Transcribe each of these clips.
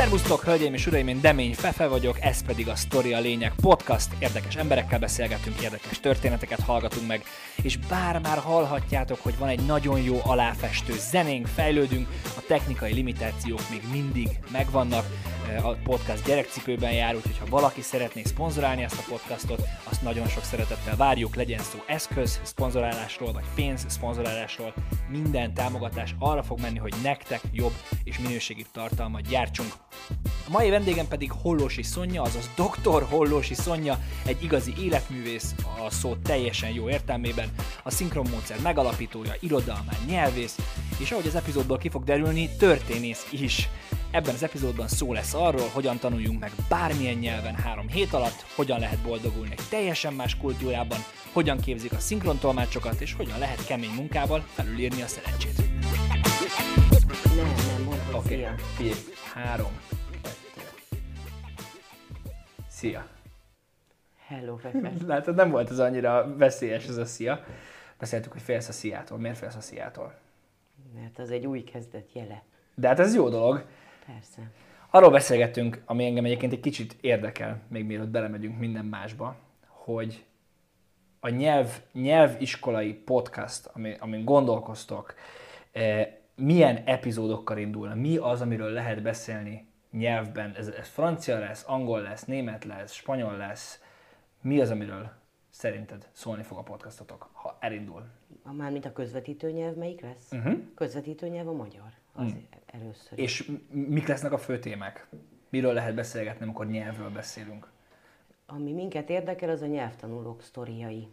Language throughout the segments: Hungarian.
Szervusztok, hölgyeim és uraim, én Demény Fefe vagyok, ez pedig a Story a Lényeg podcast. Érdekes emberekkel beszélgetünk, érdekes történeteket hallgatunk meg, és bár már hallhatjátok, hogy van egy nagyon jó aláfestő zenénk, fejlődünk, a technikai limitációk még mindig megvannak, a podcast gyerekcipőben jár, úgyhogy ha valaki szeretné szponzorálni ezt a podcastot, azt nagyon sok szeretettel várjuk, legyen szó eszköz szponzorálásról, vagy pénz szponzorálásról, minden támogatás arra fog menni, hogy nektek jobb és minőségi tartalmat gyártsunk. A mai vendégem pedig Hollósi Szonya, azaz Dr. Hollósi Szonya, egy igazi életművész, a szó teljesen jó értelmében, a szinkronmódszer megalapítója, irodalmán, nyelvész, és ahogy az epizódból ki fog derülni, történész is. Ebben az epizódban szó lesz arról, hogyan tanuljunk meg bármilyen nyelven három hét alatt, hogyan lehet boldogulni egy teljesen más kultúrában, hogyan képzik a szinkrontolmácsokat, és hogyan lehet kemény munkával felülírni a szerencsét. Nem, nem, mondd, Oké, szia. figyelj, három, kettő. Szia. Hello, Fefe. Látod, nem volt ez annyira veszélyes ez a szia. Beszéltük, hogy félsz a sziától. Miért félsz a sziától? Mert az egy új kezdet jele. De hát ez jó dolog. Persze. Arról beszélgettünk, ami engem egyébként egy kicsit érdekel, még mielőtt belemegyünk minden másba, hogy a nyelv, nyelviskolai podcast, ami, amin gondolkoztok, eh, milyen epizódokkal indulna, mi az, amiről lehet beszélni nyelvben, ez, ez francia lesz, angol lesz, német lesz, spanyol lesz, mi az, amiről szerinted szólni fog a podcastotok, ha elindul? A, mármint a közvetítő nyelv melyik lesz? Uh-huh. Közvetítő nyelv a magyar. Az Mm. Először. És mik lesznek a fő témák? Miről lehet beszélgetni, amikor nyelvről beszélünk? Ami minket érdekel, az a nyelvtanulók sztoriai.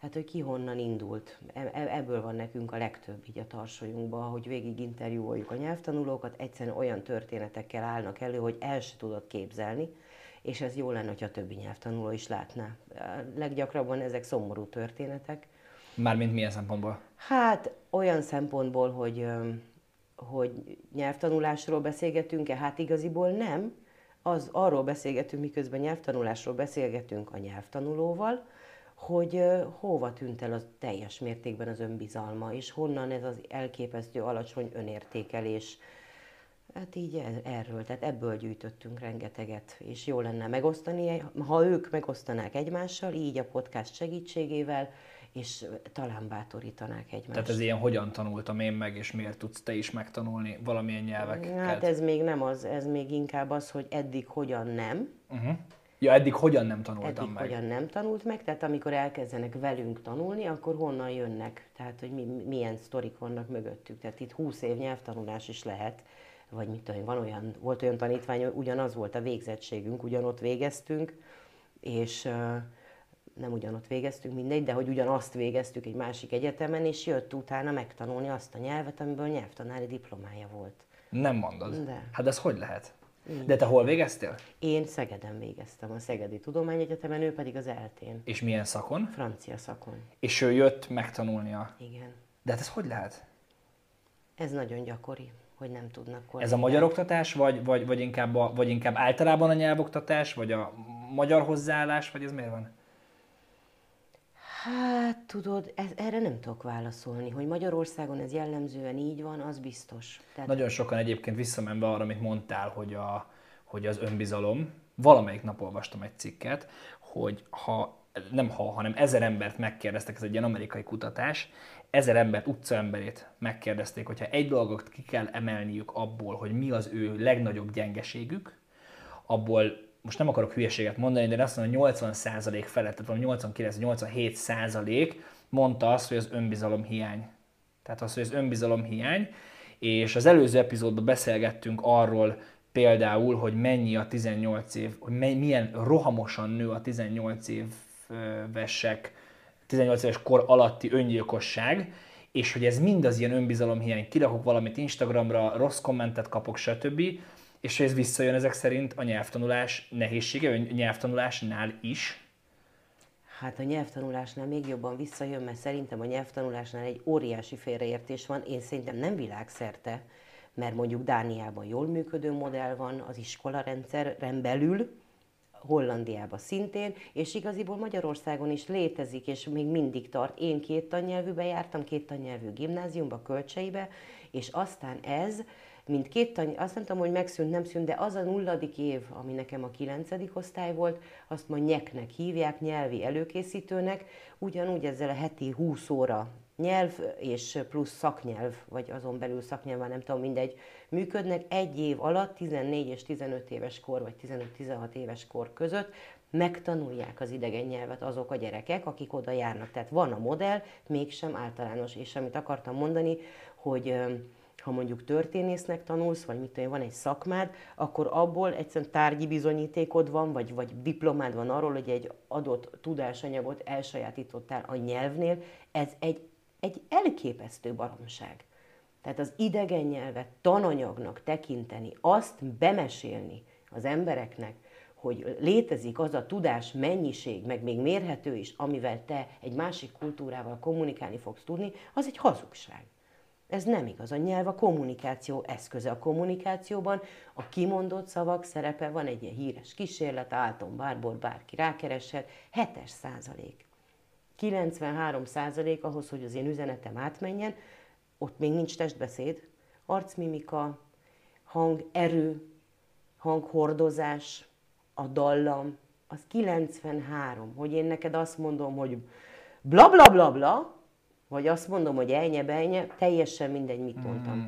Hát, hogy ki honnan indult. E- e- Ebből van nekünk a legtöbb így a tarsolyunkban, hogy végig interjúoljuk a nyelvtanulókat, egyszerűen olyan történetekkel állnak elő, hogy el se tudod képzelni, és ez jó lenne, hogyha a többi nyelvtanuló is látná. Leggyakrabban ezek szomorú történetek, Mármint milyen szempontból? Hát olyan szempontból, hogy, hogy nyelvtanulásról beszélgetünk-e, hát igaziból nem. Az arról beszélgetünk, miközben nyelvtanulásról beszélgetünk a nyelvtanulóval, hogy hova tűnt el az teljes mértékben az önbizalma, és honnan ez az elképesztő alacsony önértékelés. Hát így er- erről, tehát ebből gyűjtöttünk rengeteget, és jó lenne megosztani, ha ők megosztanák egymással, így a podcast segítségével, és talán bátorítanák egymást. Tehát ez ilyen hogyan tanultam én meg, és miért tudsz te is megtanulni valamilyen nyelveket? Hát ez még nem az, ez még inkább az, hogy eddig hogyan nem, Uh-huh. Ja, eddig hogyan nem tanultam eddig meg? hogyan nem tanult meg, tehát amikor elkezdenek velünk tanulni, akkor honnan jönnek, tehát hogy mi, milyen sztorik vannak mögöttük. Tehát itt 20 év nyelvtanulás is lehet, vagy mit tudom, van olyan, volt olyan tanítvány, ugyanaz volt a végzettségünk, ugyanott végeztünk, és nem ugyanott végeztünk, mindegy, de hogy ugyanazt végeztük egy másik egyetemen, és jött utána megtanulni azt a nyelvet, amiből nyelvtanári diplomája volt. Nem mondod. De. Hát ez hogy lehet? De te hol végeztél? Én Szegeden végeztem, a Szegedi Tudományegyetemen, ő pedig az eltén, És milyen szakon? francia szakon. És ő jött megtanulnia. Igen. De hát ez hogy lehet? Ez nagyon gyakori, hogy nem tudnak Ez a kollégák. magyar oktatás, vagy, vagy, vagy, inkább a, vagy inkább általában a nyelvoktatás, vagy a magyar hozzáállás, vagy ez miért van? Hát tudod, ez, erre nem tudok válaszolni, hogy Magyarországon ez jellemzően így van, az biztos. Tehát Nagyon sokan egyébként visszamenve arra, amit mondtál, hogy, a, hogy az önbizalom, valamelyik nap olvastam egy cikket, hogy ha nem ha, hanem ezer embert megkérdeztek, ez egy ilyen amerikai kutatás, ezer embert, utcaemberét megkérdezték, hogyha egy dolgot ki kell emelniük abból, hogy mi az ő legnagyobb gyengeségük, abból most nem akarok hülyeséget mondani, de azt mondom, hogy 80% felett, tehát valami 89-87% mondta azt, hogy az önbizalom hiány. Tehát az, hogy az önbizalom hiány, és az előző epizódban beszélgettünk arról például, hogy mennyi a 18 év, hogy milyen rohamosan nő a 18 évesek, 18 éves kor alatti öngyilkosság, és hogy ez mind az ilyen önbizalomhiány, kirakok valamit Instagramra, rossz kommentet kapok, stb., és ez visszajön ezek szerint a nyelvtanulás nehézsége, a nyelvtanulásnál is. Hát a nyelvtanulásnál még jobban visszajön, mert szerintem a nyelvtanulásnál egy óriási félreértés van. Én szerintem nem világszerte, mert mondjuk Dániában jól működő modell van, az iskolarendszeren belül, Hollandiában szintén, és igaziból Magyarországon is létezik, és még mindig tart. Én két tannyelvűbe jártam, két tannyelvű gimnáziumba, Kölcseibe, És aztán ez, mint két tany, azt nem tudom, hogy megszűnt, nem szűnt, de az a nulladik év, ami nekem a kilencedik osztály volt, azt ma nyeknek hívják, nyelvi előkészítőnek, ugyanúgy ezzel a heti 20 óra nyelv és plusz szaknyelv, vagy azon belül szaknyelv, nem tudom, mindegy, működnek egy év alatt, 14 és 15 éves kor, vagy 15-16 éves kor között, megtanulják az idegen nyelvet azok a gyerekek, akik oda járnak. Tehát van a modell, mégsem általános. És amit akartam mondani, hogy ha mondjuk történésznek tanulsz, vagy mit tudom, van egy szakmád, akkor abból egyszerűen tárgyi bizonyítékod van, vagy, vagy diplomád van arról, hogy egy adott tudásanyagot elsajátítottál a nyelvnél, ez egy, egy elképesztő baromság. Tehát az idegen nyelvet tananyagnak tekinteni, azt bemesélni az embereknek, hogy létezik az a tudás mennyiség, meg még mérhető is, amivel te egy másik kultúrával kommunikálni fogsz tudni, az egy hazugság. Ez nem igaz. A nyelv a kommunikáció eszköze. A kommunikációban a kimondott szavak szerepe van egy ilyen híres kísérlet, Alton Bárbor, bárki rákereshet, 7 százalék. 93 százalék ahhoz, hogy az én üzenetem átmenjen, ott még nincs testbeszéd, arcmimika, hang, erő, hanghordozás, a dallam, az 93, hogy én neked azt mondom, hogy bla bla bla bla, vagy azt mondom, hogy elnye, belnye, teljesen mindegy, mit mondtam. Mm.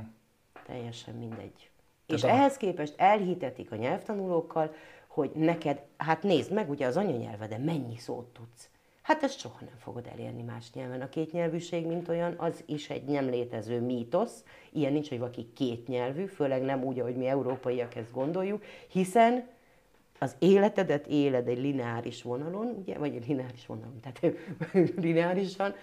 Teljesen mindegy. Tehát És a... ehhez képest elhitetik a nyelvtanulókkal, hogy neked, hát nézd meg, ugye az anyanyelvede mennyi szót tudsz. Hát ezt soha nem fogod elérni más nyelven. A kétnyelvűség, mint olyan, az is egy nem létező mítosz. Ilyen nincs, hogy valaki kétnyelvű, főleg nem úgy, ahogy mi európaiak ezt gondoljuk, hiszen az életedet éled egy lineáris vonalon, ugye, vagy egy lineáris vonalon, tehát lineárisan,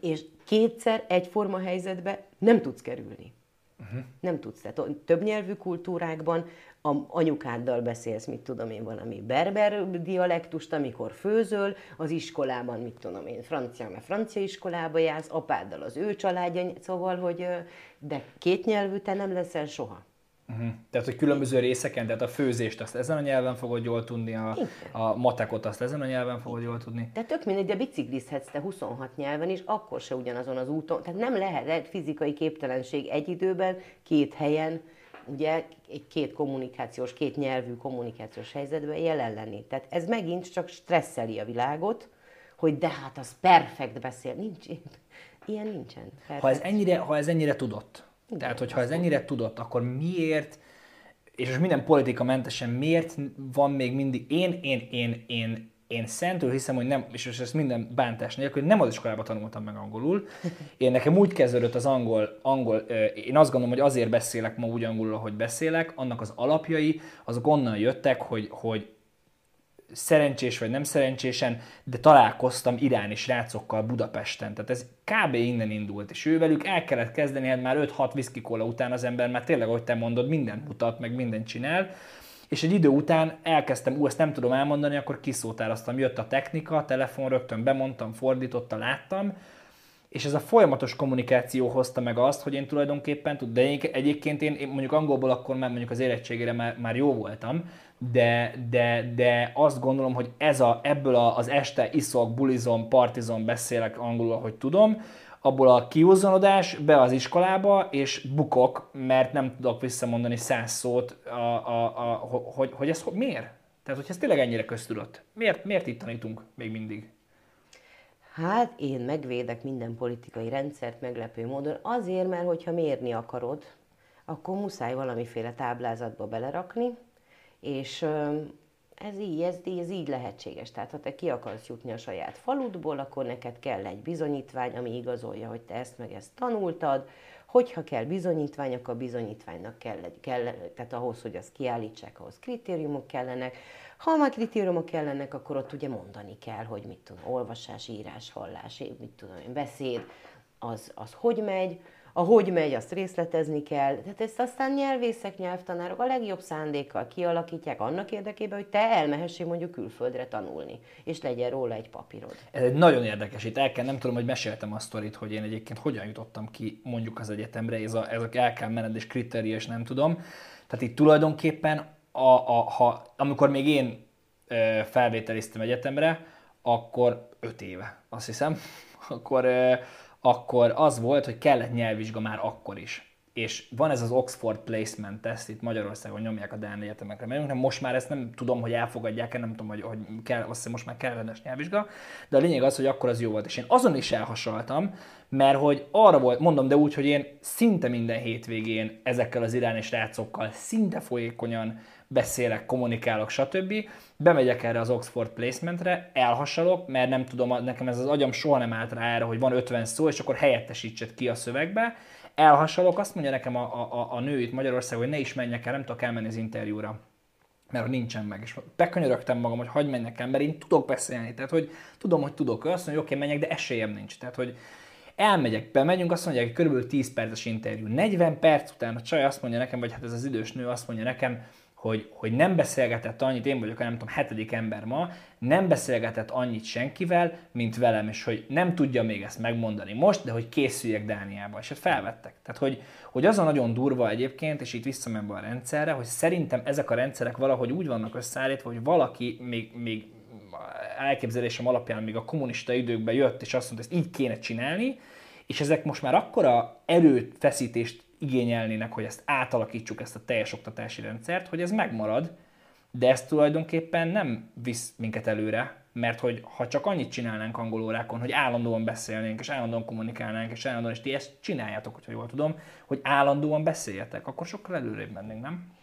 és kétszer egyforma helyzetbe nem tudsz kerülni. Uh-huh. Nem tudsz. Tehát több nyelvű kultúrákban a anyukáddal beszélsz, mit tudom én, valami berber dialektust, amikor főzöl, az iskolában, mit tudom én, francia, mert francia iskolába jársz, apáddal az ő családja, szóval, hogy de két nyelvű te nem leszel soha. Uh-huh. Tehát, hogy különböző részeken, tehát a főzést azt ezen a nyelven fogod jól tudni, a, a matekot azt ezen a nyelven fogod jól tudni. Tehát tök mindegy, de biciklizhetsz te 26 nyelven is, akkor se ugyanazon az úton. Tehát nem lehet egy fizikai képtelenség egy időben, két helyen, ugye egy két kommunikációs, két nyelvű kommunikációs helyzetben jelen lenni. Tehát ez megint csak stresszeli a világot, hogy de hát az perfekt beszél. Nincs, ilyen nincsen. Ha ez, ennyire, ha ez ennyire tudott, tehát, hogyha ez ennyire tudott, akkor miért, és most minden politika mentesen, miért van még mindig, én, én, én, én, én szentül hiszem, hogy nem, és ezt minden bántás nélkül, nem az iskolában tanultam meg angolul. Én nekem úgy kezdődött az angol, angol, én azt gondolom, hogy azért beszélek ma úgy angolul, ahogy beszélek, annak az alapjai, azok onnan jöttek, hogy, hogy szerencsés vagy nem szerencsésen, de találkoztam iráni srácokkal Budapesten. Tehát ez kb. innen indult, és ővelük el kellett kezdeni, hát már 5-6 whisky után az ember már tényleg, ahogy te mondod, mindent mutat, meg mindent csinál, és egy idő után elkezdtem, ú, ezt nem tudom elmondani, akkor kiszótároztam, jött a technika, a telefon, rögtön bemondtam, fordította, láttam, és ez a folyamatos kommunikáció hozta meg azt, hogy én tulajdonképpen, de én, egyébként én, én mondjuk angolból akkor már mondjuk az érettségére már, már jó voltam, de, de, de azt gondolom, hogy ez a, ebből a, az este iszok, bulizom, partizom, beszélek angolul, ahogy tudom, abból a kiúzanodás be az iskolába, és bukok, mert nem tudok visszamondani száz szót, a, a, a, hogy, hogy ez miért? Tehát, hogy ez tényleg ennyire köztudott. Miért, miért itt tanítunk még mindig? Hát én megvédek minden politikai rendszert meglepő módon, azért, mert hogyha mérni akarod, akkor muszáj valamiféle táblázatba belerakni, és ez így, ez, ez így lehetséges. Tehát ha te ki akarsz jutni a saját faludból, akkor neked kell egy bizonyítvány, ami igazolja, hogy te ezt meg ezt tanultad. Hogyha kell bizonyítvány, akkor a bizonyítványnak kell, kell tehát ahhoz, hogy azt kiállítsák, ahhoz kritériumok kellenek. Ha már kritériumok kellenek, akkor ott ugye mondani kell, hogy mit tudom, olvasás, írás, hallás, mit tudom én, beszéd, az, az hogy megy, a hogy megy, azt részletezni kell. Tehát ezt aztán nyelvészek, nyelvtanárok a legjobb szándékkal kialakítják annak érdekében, hogy te elmehessél mondjuk külföldre tanulni, és legyen róla egy papírod. Ez egy nagyon érdekes, itt el kell, nem tudom, hogy meséltem a sztorit, hogy én egyébként hogyan jutottam ki mondjuk az egyetemre, ez a, ezek el kell mened és kritéria, és nem tudom. Tehát itt tulajdonképpen, a, a, ha, amikor még én felvételiztem egyetemre, akkor öt éve, azt hiszem, akkor akkor az volt, hogy kellett nyelvvizsga már akkor is. és van ez az Oxford Placement Test, itt Magyarországon nyomják a Dán egyetemekre mert most már ezt nem tudom, hogy elfogadják-e, nem tudom, hogy, hogy kell, azt hiszem most már kellemes nyelvvizsga, de a lényeg az, hogy akkor az jó volt, és én azon is elhasaltam, mert hogy arra volt, mondom, de úgy, hogy én szinte minden hétvégén ezekkel az iráni srácokkal szinte folyékonyan beszélek, kommunikálok, stb. Bemegyek erre az Oxford Placementre, elhasalok, mert nem tudom, nekem ez az agyam soha nem állt rá erre, hogy van 50 szó, és akkor helyettesítsed ki a szövegbe, elhasalok, azt mondja nekem a, a, a nő itt Magyarországon, hogy ne is menjek el, nem tudok elmenni az interjúra mert nincsen meg. És bekönyörögtem magam, hogy hagyd menjek el, mert én tudok beszélni. Tehát, hogy tudom, hogy tudok. Ő azt mondja, hogy oké, menjek, de esélyem nincs. Tehát, hogy elmegyek, bemegyünk, azt mondják, hogy körülbelül 10 perces interjú. 40 perc után a csaj azt mondja nekem, vagy hát ez az idős nő azt mondja nekem, hogy, hogy nem beszélgetett annyit, én vagyok a nem tudom, hetedik ember ma, nem beszélgetett annyit senkivel, mint velem, és hogy nem tudja még ezt megmondani most, de hogy készüljek Dániába, és felvettek. Tehát, hogy, hogy az a nagyon durva egyébként, és itt visszamenve a rendszerre, hogy szerintem ezek a rendszerek valahogy úgy vannak összeállítva, hogy valaki még, még elképzelésem alapján még a kommunista időkben jött, és azt mondta, hogy ezt így kéne csinálni, és ezek most már akkora erőfeszítést igényelnének, hogy ezt átalakítsuk, ezt a teljes oktatási rendszert, hogy ez megmarad, de ez tulajdonképpen nem visz minket előre, mert hogy ha csak annyit csinálnánk angol órákon, hogy állandóan beszélnénk, és állandóan kommunikálnánk, és állandóan, és ti ezt csináljátok, hogyha jól tudom, hogy állandóan beszéljetek, akkor sokkal előrébb mennénk, nem?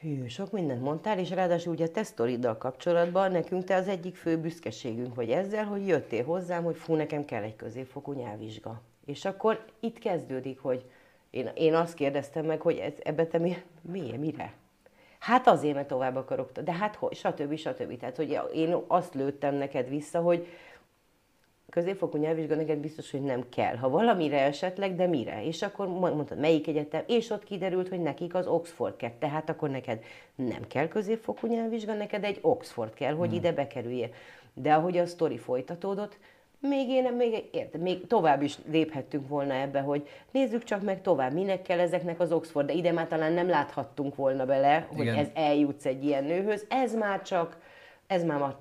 Hű, sok mindent mondtál, és ráadásul ugye a te sztoriddal kapcsolatban nekünk te az egyik fő büszkeségünk vagy ezzel, hogy jöttél hozzám, hogy fú, nekem kell egy középfokú nyelvvizsga. És akkor itt kezdődik, hogy én, én azt kérdeztem meg, hogy ez, ebbe te mi, mi, mire? Hát azért, mert tovább akarok, de hát hogy, stb. stb. Tehát, hogy én azt lőttem neked vissza, hogy középfokú nyelvvizsga neked biztos, hogy nem kell. Ha valamire esetleg, de mire? És akkor mondtad, melyik egyetem, és ott kiderült, hogy nekik az Oxford kell. Tehát akkor neked nem kell középfokú nyelvvizsga, neked egy Oxford kell, hogy hmm. ide bekerüljél. De ahogy a sztori folytatódott, még én még, érte, még tovább is léphettünk volna ebbe, hogy nézzük csak meg tovább, minek kell ezeknek az Oxford, de ide már talán nem láthattunk volna bele, hogy Igen. ez eljutsz egy ilyen nőhöz. Ez már csak, ez már a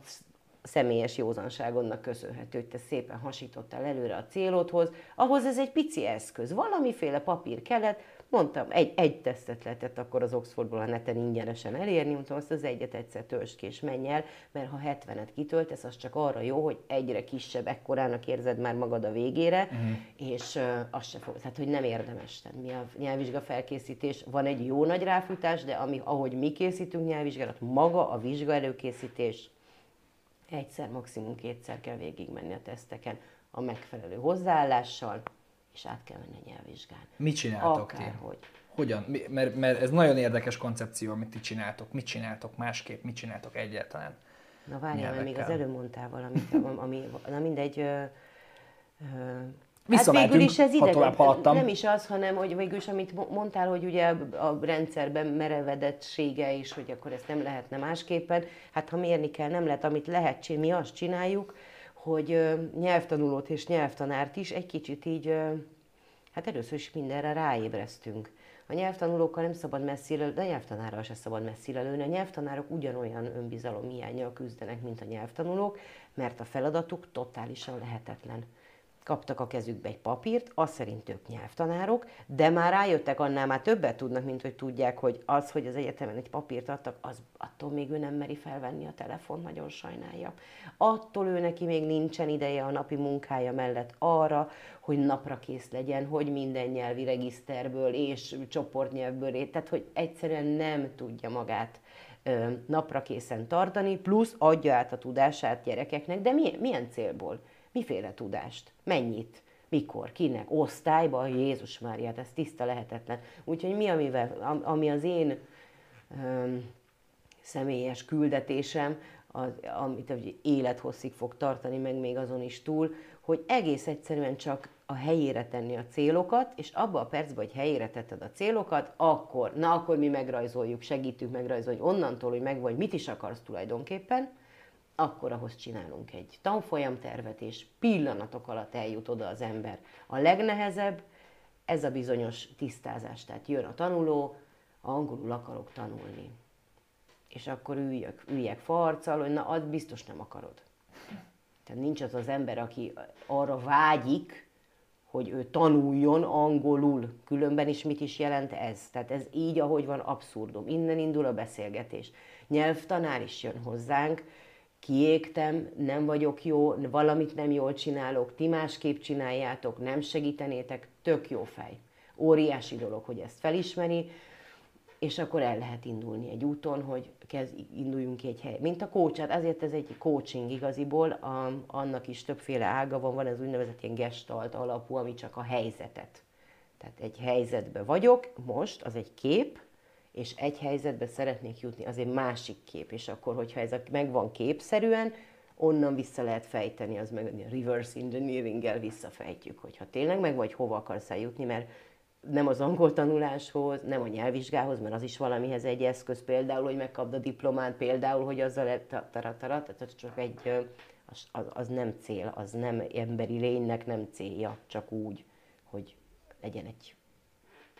személyes józanságodnak köszönhető, hogy te szépen hasítottál előre a célodhoz. Ahhoz ez egy pici eszköz, valamiféle papír kellett, Mondtam, egy, egy tesztet lehetett akkor az Oxfordból a neten ingyenesen elérni, mondtam, azt az egyet egyszer töltsd ki és menj el, mert ha 70-et kitöltesz, az csak arra jó, hogy egyre kisebb, ekkorának érzed már magad a végére, uh-huh. és uh, azt se fog, tehát hogy nem érdemes. Tehát mi a nyelvvizsga felkészítés, van egy jó nagy ráfutás, de ami, ahogy mi készítünk nyelvvizsgálat, maga a vizsga előkészítés, egyszer, maximum kétszer kell végigmenni a teszteken a megfelelő hozzáállással, és át kell menni a nyelvvizsgán. Mit csináltok ti? Hogy. Hogyan? Mert, mert ez nagyon érdekes koncepció, amit ti csináltok. Mit csináltok másképp? Mit csináltok egyáltalán? Na várjál, mert még az előbb mondtál valamit, ami, na mindegy, ö, ö, hát végül is ez ide, nem is az, hanem hogy végül is, amit mondtál, hogy ugye a rendszerben merevedettsége is, hogy akkor ezt nem lehetne másképpen. Hát ha mérni kell, nem lehet, amit lehet csinálni, mi azt csináljuk, hogy nyelvtanulót és nyelvtanárt is egy kicsit így, hát először is mindenre ráébresztünk. A nyelvtanulókkal nem szabad messzire, de a nyelvtanárral se szabad messzire lőni. A nyelvtanárok ugyanolyan önbizalom hiányjal küzdenek, mint a nyelvtanulók, mert a feladatuk totálisan lehetetlen kaptak a kezükbe egy papírt, azt szerint ők nyelvtanárok, de már rájöttek, annál már többet tudnak, mint hogy tudják, hogy az, hogy az egyetemen egy papírt adtak, az attól még ő nem meri felvenni a telefon, nagyon sajnálja. Attól ő neki még nincsen ideje a napi munkája mellett arra, hogy napra kész legyen, hogy minden nyelvi regiszterből és csoportnyelvből, tehát hogy egyszerűen nem tudja magát napra készen tartani, plusz adja át a tudását gyerekeknek, de milyen, milyen célból? Miféle tudást? Mennyit? Mikor? Kinek? Osztályba? Jézus Máriát, ez tiszta lehetetlen. Úgyhogy mi, amivel, ami az én öm, személyes küldetésem, az, amit egy élethosszig fog tartani, meg még azon is túl, hogy egész egyszerűen csak a helyére tenni a célokat, és abba a percben, hogy helyére tetted a célokat, akkor, na akkor mi megrajzoljuk, segítünk megrajzolni, onnantól, hogy megvagy, mit is akarsz tulajdonképpen, akkor ahhoz csinálunk egy tanfolyamtervet, és pillanatok alatt eljut oda az ember. A legnehezebb ez a bizonyos tisztázás. Tehát jön a tanuló, angolul akarok tanulni. És akkor üljek, üljek farccal, hogy na, az biztos nem akarod. Tehát nincs az az ember, aki arra vágyik, hogy ő tanuljon angolul. Különben is mit is jelent ez? Tehát ez így, ahogy van, abszurdum. Innen indul a beszélgetés. Nyelvtanár is jön hozzánk, kiégtem, nem vagyok jó, valamit nem jól csinálok, ti másképp csináljátok, nem segítenétek, tök jó fej. Óriási dolog, hogy ezt felismeri, és akkor el lehet indulni egy úton, hogy kezd, induljunk ki egy hely. Mint a coach, azért ez egy coaching igaziból, a, annak is többféle ága van, van ez úgynevezett ilyen gestalt alapú, ami csak a helyzetet. Tehát egy helyzetbe vagyok, most, az egy kép, és egy helyzetbe szeretnék jutni, az egy másik kép, és akkor, hogyha ez a, megvan képszerűen, onnan vissza lehet fejteni, az meg a reverse engineering-el visszafejtjük, hogyha tényleg meg vagy hova akarsz eljutni, mert nem az angol tanuláshoz, nem a nyelvvizsgához, mert az is valamihez egy eszköz, például, hogy megkapd a diplomát, például, hogy azzal taratara, tehát csak egy, az, az nem cél, az nem emberi lénynek nem célja, csak úgy, hogy legyen egy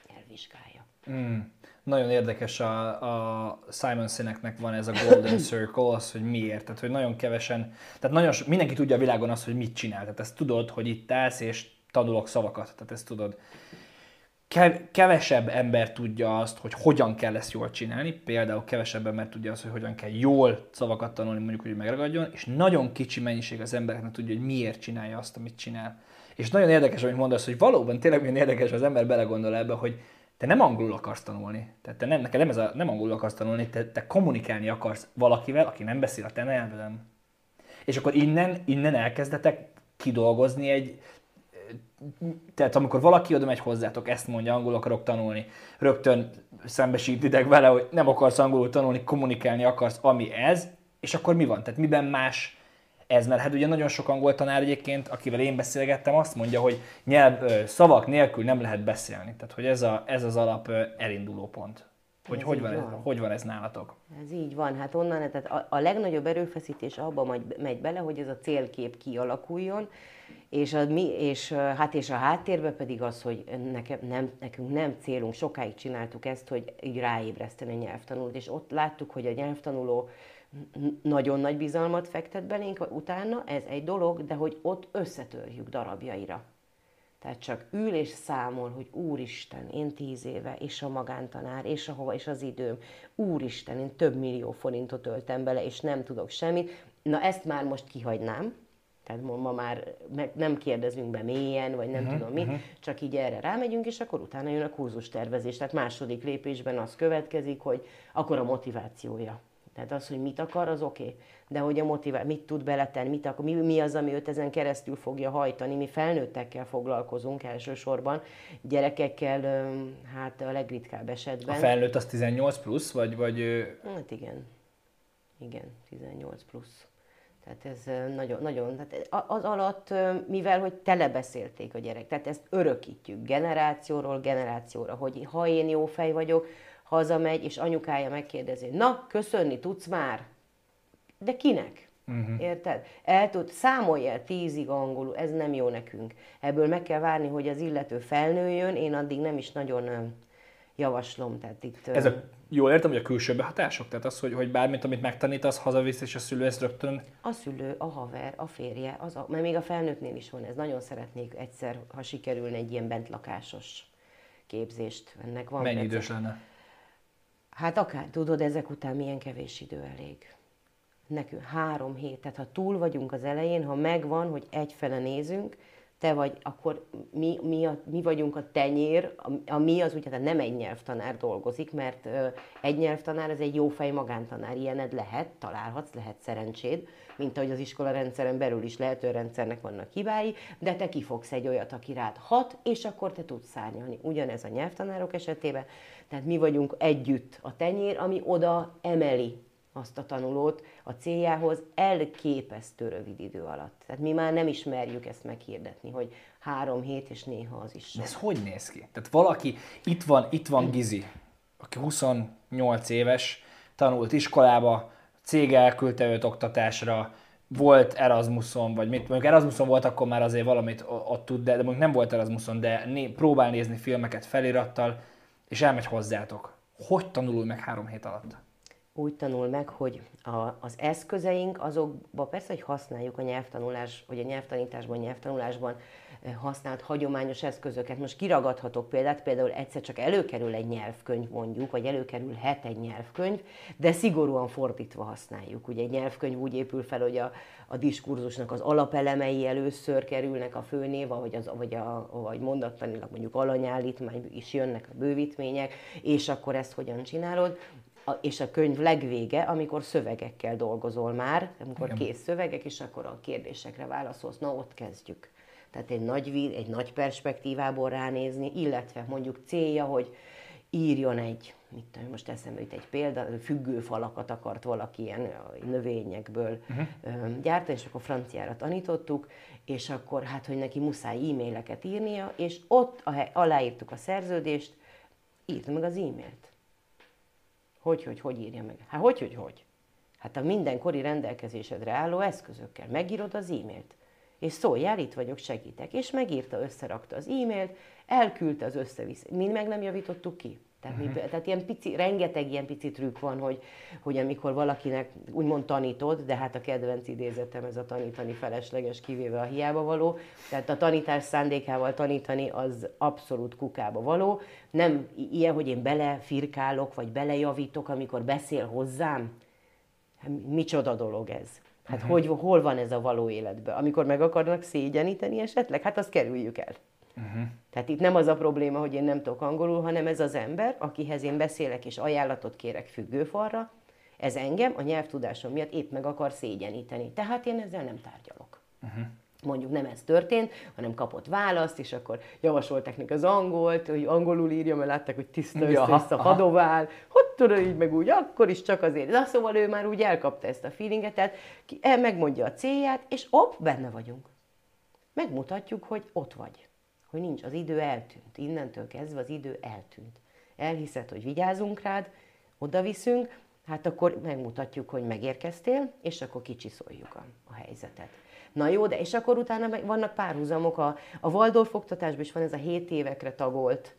nyelvvizsgája. Mm. Nagyon érdekes a, a Simon Sineknek van ez a Golden Circle, az, hogy miért. Tehát, hogy nagyon kevesen, tehát nagyon, mindenki tudja a világon azt, hogy mit csinál. Tehát ezt tudod, hogy itt állsz, és tanulok szavakat. Tehát ezt tudod kevesebb ember tudja azt, hogy hogyan kell ezt jól csinálni, például kevesebb ember tudja azt, hogy hogyan kell jól szavakat tanulni, mondjuk, hogy megragadjon, és nagyon kicsi mennyiség az embereknek tudja, hogy miért csinálja azt, amit csinál. És nagyon érdekes, amit mondasz, hogy valóban tényleg nagyon érdekes, az ember belegondol ebbe, hogy te nem angolul akarsz tanulni. Tehát te nem, neked nem, ez a, nem angolul akarsz tanulni, te, te kommunikálni akarsz valakivel, aki nem beszél a te nyelveden. És akkor innen, innen elkezdetek kidolgozni egy, tehát amikor valaki oda megy hozzátok, ezt mondja, angol akarok tanulni, rögtön szembesítitek vele, hogy nem akarsz angolul tanulni, kommunikálni akarsz, ami ez, és akkor mi van? Tehát miben más ez? Mert hát ugye nagyon sok angol tanár egyébként, akivel én beszélgettem, azt mondja, hogy nyelv, szavak nélkül nem lehet beszélni. Tehát, hogy ez, a, ez az alap elinduló pont. Hogy ez hogy van, van. Ez, hogy van ez nálatok? Ez így van. Hát onnan, tehát a, a legnagyobb erőfeszítés abban megy, megy bele, hogy ez a célkép kialakuljon, és, a, mi, és, hát és a háttérben pedig az, hogy nekem, nem, nekünk nem célunk, sokáig csináltuk ezt, hogy így ráébreszteni a nyelvtanulót, és ott láttuk, hogy a nyelvtanuló nagyon nagy bizalmat fektet belénk utána, ez egy dolog, de hogy ott összetörjük darabjaira. Tehát csak ül és számol, hogy Úristen, én tíz éve, és a magántanár, és a hova, és az időm. Úristen, én több millió forintot öltem bele, és nem tudok semmit. Na ezt már most kihagynám, tehát ma már nem kérdezünk be mélyen, vagy nem uh-huh, tudom mit, uh-huh. csak így erre rámegyünk, és akkor utána jön a kurzus tervezés. Tehát második lépésben az következik, hogy akkor a motivációja. Tehát az, hogy mit akar, az oké. Okay. De hogy a motiváció, mit tud beletenni, mit akar, mi, mi az, ami őt ezen keresztül fogja hajtani. Mi felnőttekkel foglalkozunk elsősorban, gyerekekkel hát a legritkább esetben. A felnőtt az 18 plusz, vagy? vagy... Hát igen. Igen, 18 plusz. Tehát ez nagyon, nagyon, tehát az alatt, mivel hogy telebeszélték a gyerek, tehát ezt örökítjük generációról generációra, hogy ha én jó fej vagyok, hazamegy, és anyukája megkérdezi, na, köszönni tudsz már? De kinek? Uh-huh. Érted? El tud, számolj el tízig angolul, ez nem jó nekünk. Ebből meg kell várni, hogy az illető felnőjön, én addig nem is nagyon javaslom. Tehát itt, ez a, jól értem, hogy a külső behatások? Tehát az, hogy, hogy bármit, amit megtanítasz, hazavisz, és a szülő ezt rögtön... A szülő, a haver, a férje, az a, mert még a felnőttnél is van ez. Nagyon szeretnék egyszer, ha sikerülne egy ilyen bentlakásos képzést. Ennek van Mennyi idős lenne? Hát akár, tudod, ezek után milyen kevés idő elég. Nekünk három hét, tehát ha túl vagyunk az elején, ha megvan, hogy egyfele nézünk, te vagy, akkor mi, mi, a, mi vagyunk a tenyér, a, a mi az úgy, nem egy nyelvtanár dolgozik, mert ö, egy nyelvtanár ez egy jó fej magántanár, ilyened lehet, találhatsz, lehet szerencséd, mint ahogy az iskola rendszeren belül is lehető rendszernek vannak hibái, de te kifogsz egy olyat, aki rád hat, és akkor te tudsz szárnyalni. Ugyanez a nyelvtanárok esetében, tehát mi vagyunk együtt a tenyér, ami oda emeli azt a tanulót a céljához elképesztő rövid idő alatt. Tehát mi már nem ismerjük ezt meghirdetni, hogy három hét és néha az is. De ez hogy néz ki? Tehát valaki, itt van, itt van Gizi, aki 28 éves, tanult iskolába, cég elküldte őt oktatásra, volt Erasmuson, vagy mit, mondjuk Erasmuson volt, akkor már azért valamit ott tud, de, de mondjuk nem volt Erasmuson, de né, próbál nézni filmeket felirattal, és elmegy hozzátok. Hogy tanulul meg három hét alatt? úgy tanul meg, hogy a, az eszközeink azokba persze, hogy használjuk a nyelvtanulás, vagy a nyelvtanításban, nyelvtanulásban használt hagyományos eszközöket. Most kiragadhatok példát, például egyszer csak előkerül egy nyelvkönyv mondjuk, vagy előkerülhet egy nyelvkönyv, de szigorúan fordítva használjuk. Ugye egy nyelvkönyv úgy épül fel, hogy a, a diskurzusnak az alapelemei először kerülnek a főnév, vagy, az, vagy, a, vagy mondattanilag mondjuk alanyállítmány is jönnek a bővítmények, és akkor ezt hogyan csinálod a, és a könyv legvége, amikor szövegekkel dolgozol már, amikor Igen. kész szövegek, és akkor a kérdésekre válaszolsz, na ott kezdjük. Tehát egy nagy, egy nagy perspektívából ránézni, illetve mondjuk célja, hogy írjon egy, mit tudom, most eszembe jut egy példa, függőfalakat akart valaki ilyen növényekből uh-huh. gyártani, és akkor franciára tanítottuk, és akkor hát, hogy neki muszáj e-maileket írnia, és ott aláírtuk a szerződést, írta meg az e-mailt. Hogy, hogy, hogy írja meg? Hát hogy, hogy, hogy? Hát a mindenkori rendelkezésedre álló eszközökkel megírod az e-mailt. És szóljál, itt vagyok, segítek. És megírta, összerakta az e-mailt, elküldte az összevisz. Mind meg nem javítottuk ki. Tehát, uh-huh. mi, tehát ilyen pici, rengeteg ilyen pici trükk van, hogy, hogy amikor valakinek úgymond tanítod, de hát a kedvenc idézetem ez a tanítani felesleges, kivéve a hiába való. Tehát a tanítás szándékával tanítani az abszolút kukába való. Nem ilyen, hogy én belefirkálok, vagy belejavítok, amikor beszél hozzám. Hát micsoda dolog ez. Hát uh-huh. hogy, hol van ez a való életben? Amikor meg akarnak szégyeníteni esetleg, hát azt kerüljük el. Uh-huh. Tehát itt nem az a probléma, hogy én nem tudok angolul, hanem ez az ember, akihez én beszélek és ajánlatot kérek függőfalra, ez engem a nyelvtudásom miatt épp meg akar szégyeníteni. Tehát én ezzel nem tárgyalok. Uh-huh. Mondjuk nem ez történt, hanem kapott választ, és akkor javasolták neki az angolt, hogy angolul írja, mert látták, hogy tiszta össze hadovál, hogy tudod, így meg úgy, akkor is csak azért. De szóval ő már úgy elkapta ezt a feelinget, tehát megmondja a célját, és op, benne vagyunk. Megmutatjuk, hogy ott vagy hogy nincs, az idő eltűnt. Innentől kezdve az idő eltűnt. Elhiszed, hogy vigyázunk rád, oda viszünk, hát akkor megmutatjuk, hogy megérkeztél, és akkor kicsiszoljuk a, a helyzetet. Na jó, de és akkor utána vannak párhuzamok, a, a Waldorf oktatásban is van ez a 7 évekre tagolt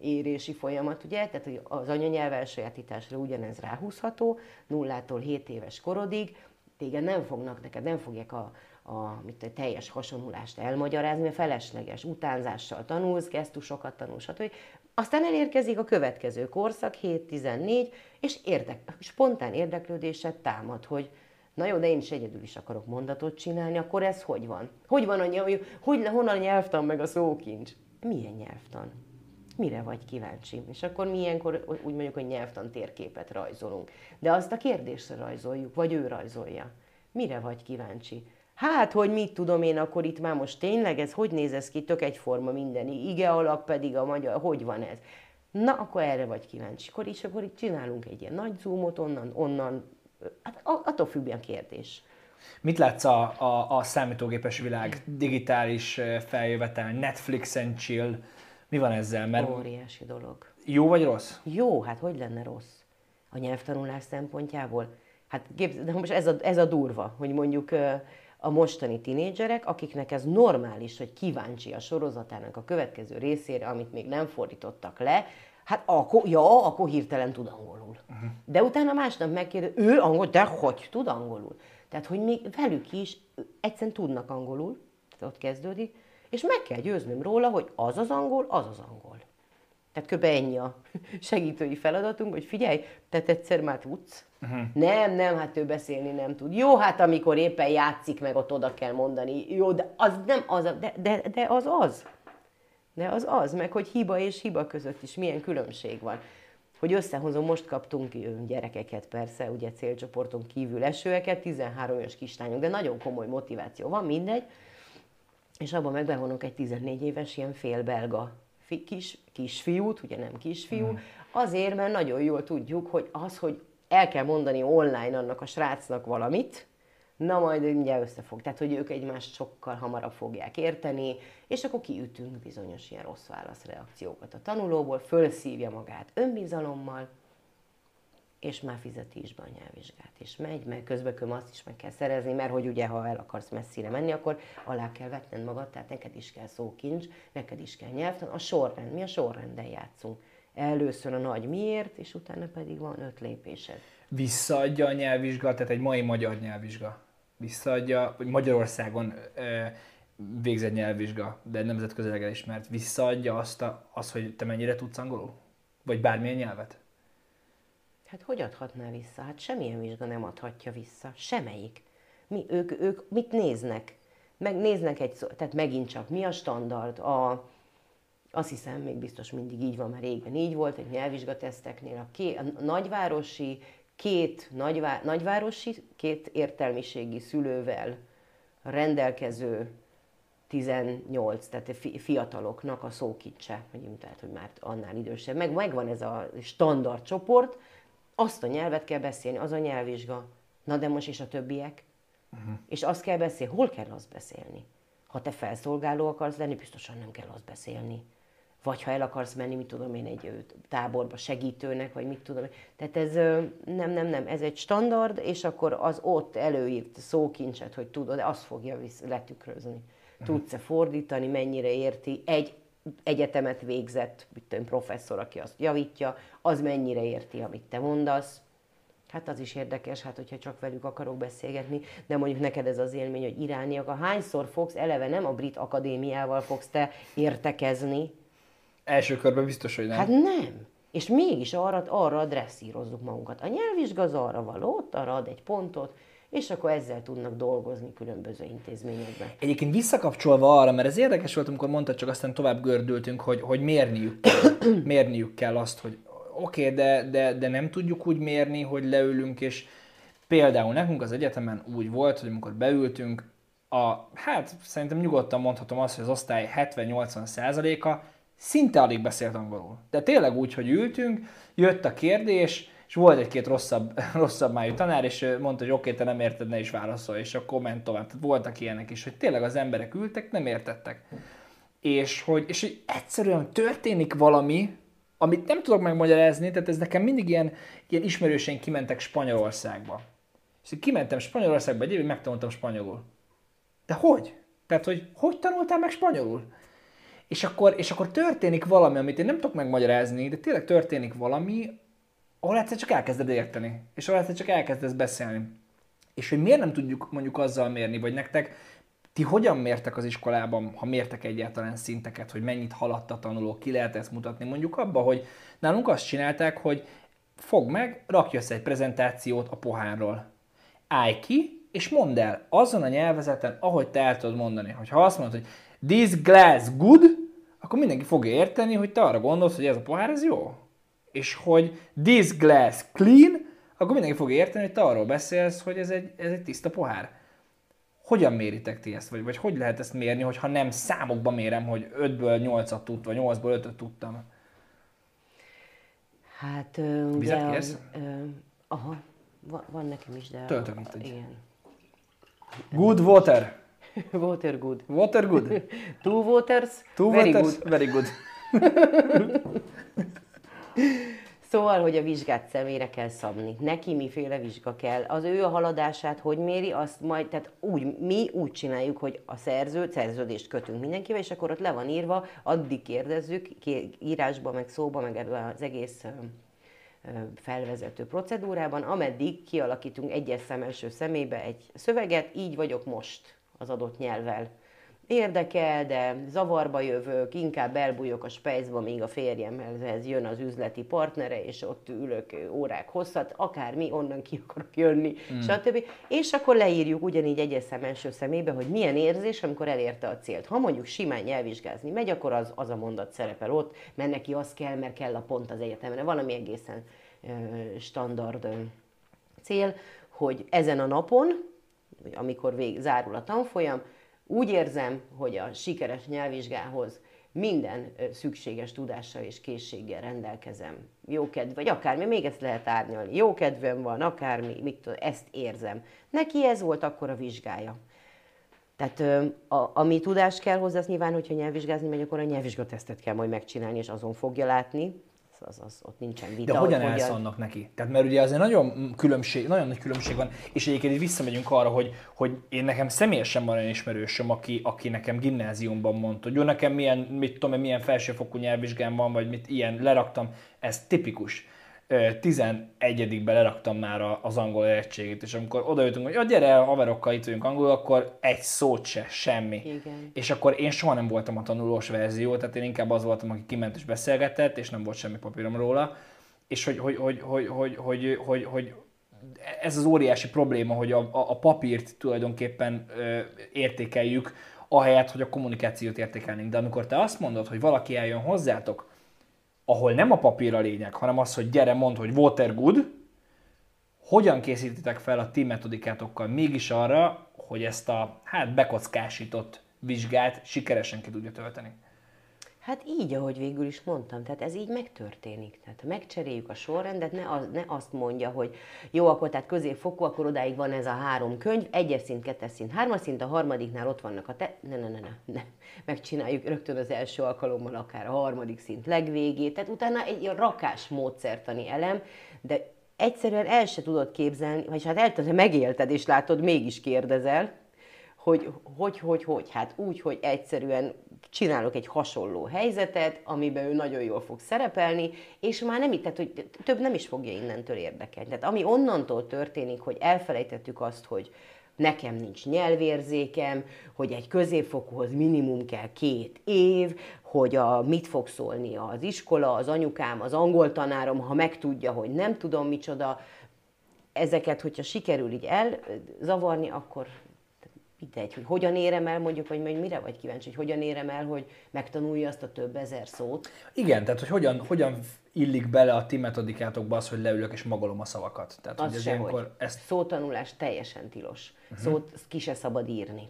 érési folyamat, ugye? Tehát hogy az anyanyelv elsajátításra ugyanez ráhúzható, nullától 7 éves korodig, téged nem fognak, neked nem fogják a, a, mit a teljes hasonlulást elmagyarázni, mert felesleges, utánzással tanulsz, gesztusokat tanulsz, stb. Aztán elérkezik a következő korszak, 7-14, és érdek, spontán érdeklődésed támad, hogy na jó, de én is egyedül is akarok mondatot csinálni, akkor ez hogy van? Hogy van a nyelv, hogy, honnan nyelvtan meg a szókincs? Milyen nyelvtan? Mire vagy kíváncsi? És akkor mi ilyenkor úgy mondjuk, hogy nyelvtan térképet rajzolunk. De azt a kérdésre rajzoljuk, vagy ő rajzolja. Mire vagy kíváncsi? Hát, hogy mit tudom én, akkor itt már most tényleg ez hogy néz ez ki, tök egyforma minden, ige alak pedig a magyar, hogy van ez? Na, akkor erre vagy kíváncsi. Akkor is, akkor itt csinálunk egy ilyen nagy zoomot onnan, onnan, hát attól függ a kérdés. Mit látsz a, a, a számítógépes világ, digitális feljövetel, Netflix and chill, mi van ezzel? Mert Óriási dolog. Jó vagy rossz? Jó, hát hogy lenne rossz? A nyelvtanulás szempontjából? Hát de most ez a, ez a durva, hogy mondjuk a mostani tinédzserek, akiknek ez normális, hogy kíváncsi a sorozatának a következő részére, amit még nem fordítottak le, hát akkor, ja, akkor hirtelen tud angolul. Uh-huh. De utána másnap megkérdez, ő angol, de hogy tud angolul? Tehát, hogy még velük is egyszerűen tudnak angolul, tehát ott kezdődik, és meg kell győznöm róla, hogy az az angol, az az angol. Tehát kb. ennyi a segítői feladatunk, hogy figyelj, te egyszer már tudsz. Uh-huh. Nem, nem, hát ő beszélni nem tud. Jó, hát amikor éppen játszik, meg ott oda kell mondani. Jó, de az nem az, de, de, de az az. De az az, meg hogy hiba és hiba között is milyen különbség van. Hogy összehozom, most kaptunk gyerekeket persze, ugye célcsoporton kívül esőeket, 13 éves kislányok, de nagyon komoly motiváció van, mindegy. És abban meg bevonok egy 14 éves ilyen félbelga kis, kisfiút, ugye nem kisfiú, mm. azért, mert nagyon jól tudjuk, hogy az, hogy el kell mondani online annak a srácnak valamit, na majd mindjárt összefog. Tehát, hogy ők egymást sokkal hamarabb fogják érteni, és akkor kiütünk bizonyos ilyen rossz válaszreakciókat a tanulóból, fölszívja magát önbizalommal, és már fizeti is be a nyelvvizsgát, és megy, meg közben azt is meg kell szerezni, mert hogy ugye, ha el akarsz messzire menni, akkor alá kell vetned magad, tehát neked is kell szókincs, neked is kell nyelvtan, a sorrend, mi a sorrenden játszunk. Először a nagy miért, és utána pedig van öt lépésed. Visszaadja a nyelvvizsga, tehát egy mai magyar nyelvvizsga. Visszaadja, hogy Magyarországon végzett nyelvvizsga, de nemzetközileg elismert, visszaadja azt, a, azt, hogy te mennyire tudsz angolul? Vagy bármilyen nyelvet? Hát hogy adhatná vissza? Hát semmilyen vizsga nem adhatja vissza. Semmelyik. Mi, ők, ők mit néznek? Megnéznek egy, tehát megint csak mi a standard? A, azt hiszem, még biztos mindig így van, mert régen így volt, egy nyelvvizsgateszteknél a, ké, a nagyvárosi, két nagyvá, nagyvárosi, két értelmiségi szülővel rendelkező 18, tehát fiataloknak a szókicse, tehát, hogy már annál idősebb. Meg megvan ez a standard csoport, azt a nyelvet kell beszélni, az a nyelvvizsga. Na de most és a többiek? Uh-huh. És azt kell beszélni, hol kell azt beszélni? Ha te felszolgáló akarsz lenni, biztosan nem kell azt beszélni. Vagy ha el akarsz menni, mit tudom én, egy táborba segítőnek, vagy mit tudom én. Tehát ez nem, nem, nem, ez egy standard, és akkor az ott előírt szókincset, hogy tudod, de azt fogja visz, letükrözni. Uh-huh. Tudsz-e fordítani, mennyire érti, egy egyetemet végzett tudom, professzor, aki azt javítja, az mennyire érti, amit te mondasz. Hát az is érdekes, hát hogyha csak velük akarok beszélgetni, de mondjuk neked ez az élmény, hogy irániak, a hányszor fogsz, eleve nem a brit akadémiával fogsz te értekezni. Első körben biztos, hogy nem. Hát nem. És mégis arra, arra dresszírozzuk magunkat. A nyelvvizsga az arra való, ott arra ad egy pontot, és akkor ezzel tudnak dolgozni különböző intézményekben. Egyébként visszakapcsolva arra, mert ez érdekes volt, amikor mondtad, csak aztán tovább gördültünk, hogy, hogy mérniük, kell, mérniük kell azt, hogy oké, okay, de, de, de nem tudjuk úgy mérni, hogy leülünk, és például nekünk az egyetemen úgy volt, hogy amikor beültünk, a, hát szerintem nyugodtan mondhatom azt, hogy az osztály 70-80 százaléka szinte alig beszélt angolul. De tényleg úgy, hogy ültünk, jött a kérdés, és volt egy-két rosszabb, rosszabb májú tanár, és mondta, hogy oké, okay, te nem érted, ne is válaszolj, és akkor ment tovább. Tehát voltak ilyenek is, hogy tényleg az emberek ültek, nem értettek. És hogy, és hogy egyszerűen történik valami, amit nem tudok megmagyarázni, tehát ez nekem mindig ilyen, ilyen ismerősen kimentek Spanyolországba. És kimentem Spanyolországba egy évig, megtanultam spanyolul. De hogy? Tehát, hogy hogy tanultál meg spanyolul? És akkor, és akkor történik valami, amit én nem tudok megmagyarázni, de tényleg történik valami, ahol egyszer csak elkezded érteni, és ahol egyszer csak elkezdesz beszélni. És hogy miért nem tudjuk mondjuk azzal mérni, vagy nektek, ti hogyan mértek az iskolában, ha mértek egyáltalán szinteket, hogy mennyit haladt a tanuló, ki lehet ezt mutatni? Mondjuk abba, hogy nálunk azt csinálták, hogy fog meg, rakj össze egy prezentációt a pohárról. Állj ki, és mondd el azon a nyelvezeten, ahogy te el tudod mondani. Hogy ha azt mondod, hogy this glass good, akkor mindenki fogja érteni, hogy te arra gondolsz, hogy ez a pohár, ez jó és hogy this glass clean, akkor mindenki fog érteni, hogy te arról beszélsz, hogy ez egy, ez egy tiszta pohár. Hogyan méritek ti ezt? Vagy, vagy hogy lehet ezt mérni, hogyha nem számokba mérem, hogy 5-ből 8-at tud, vagy 8-ból 5-öt tudtam? Hát, Vizet ugye, kérsz? Uh, aha, van, van nekem is, de... Töltök itt egy. Igen. Good water. water good. Water good. Two waters, Two very waters, good. very good. Szóval, hogy a vizsgát személyre kell szabni. Neki miféle vizsga kell. Az ő a haladását hogy méri, azt majd, tehát úgy, mi úgy csináljuk, hogy a szerző, szerződést kötünk mindenkivel, és akkor ott le van írva, addig kérdezzük, írásba, meg szóba, meg az egész felvezető procedúrában, ameddig kialakítunk egyes szem első szemébe egy szöveget, így vagyok most az adott nyelvvel érdekel, de zavarba jövök, inkább elbújok a spejzba, míg a férjemhez jön az üzleti partnere, és ott ülök órák hosszat, akármi, onnan ki akarok jönni, mm. stb. És akkor leírjuk ugyanígy egyes szem első szemébe, hogy milyen érzés, amikor elérte a célt. Ha mondjuk simán nyelvvizsgázni megy, akkor az, az a mondat szerepel ott, mert neki az kell, mert kell a pont az egyetemre. Valami egészen ö, standard ö, cél, hogy ezen a napon, amikor vég, zárul a tanfolyam, úgy érzem, hogy a sikeres nyelvvizsgához minden szükséges tudással és készséggel rendelkezem. Jó kedv, vagy akármi, még ezt lehet árnyalni. Jó kedvem van, akármi, mit tudom, ezt érzem. Neki ez volt akkor a vizsgája. Tehát a, ami tudás kell hozzá, az nyilván, hogyha nyelvvizsgázni megy, akkor a nyelvvizsgatesztet kell majd megcsinálni, és azon fogja látni, az, az, ott nincsen vita. De hogyan állsz hogyan... annak neki? Tehát mert ugye azért nagyon, különbség, nagyon nagy különbség van, és egyébként itt visszamegyünk arra, hogy, hogy én nekem személyesen van olyan ismerősöm, aki, aki nekem gimnáziumban mondta, hogy jó, nekem milyen, mit tudom, milyen felsőfokú nyelvvizsgám van, vagy mit ilyen leraktam, ez tipikus. 11-be leraktam már az angol érettségét, és amikor odajöttünk, hogy ja, gyere, haverokkal itt vagyunk angol, akkor egy szót se, semmi. Igen. És akkor én soha nem voltam a tanulós verzió, tehát én inkább az voltam, aki kiment és beszélgetett, és nem volt semmi papírom róla. És hogy, hogy, hogy, hogy, hogy, hogy, hogy, hogy ez az óriási probléma, hogy a, a, a papírt tulajdonképpen ö, értékeljük, ahelyett, hogy a kommunikációt értékelnénk. De amikor te azt mondod, hogy valaki eljön hozzátok, ahol nem a papír a lényeg, hanem az, hogy gyere, mondd, hogy water good, hogyan készítitek fel a ti metodikátokkal mégis arra, hogy ezt a hát bekockásított vizsgát sikeresen ki tudja tölteni? Hát így, ahogy végül is mondtam, tehát ez így megtörténik. Tehát megcseréljük a sorrendet, ne, az, ne azt mondja, hogy jó, akkor tehát középfokú, akkor odáig van ez a három könyv, egyes szint, kettes szint, hármas szint, a harmadiknál ott vannak a te... Ne, ne, ne, ne, ne. Megcsináljuk rögtön az első alkalommal akár a harmadik szint legvégét, tehát utána egy rakás módszertani elem, de egyszerűen el se tudod képzelni, vagy hát el tudod, megélted és látod, mégis kérdezel, hogy hogy, hogy, hogy, hát úgy, hogy egyszerűen csinálok egy hasonló helyzetet, amiben ő nagyon jól fog szerepelni, és már nem, tehát, hogy több nem is fogja innentől érdekelni. Tehát ami onnantól történik, hogy elfelejtettük azt, hogy nekem nincs nyelvérzékem, hogy egy középfokúhoz minimum kell két év, hogy a, mit fog szólni az iskola, az anyukám, az angol tanárom, ha megtudja, hogy nem tudom micsoda, ezeket, hogyha sikerül így elzavarni, akkor mindegy, hogy hogyan érem el, mondjuk, hogy majd mire vagy kíváncsi, hogy hogyan érem el, hogy megtanulja azt a több ezer szót. Igen, tehát hogy hogyan, hogyan illik bele a ti metodikátokba az, hogy leülök és magolom a szavakat. Tehát, az hogy ez sehogy. ilyenkor ezt... Szótanulás teljesen tilos. Uh-huh. Szót ki se szabad írni.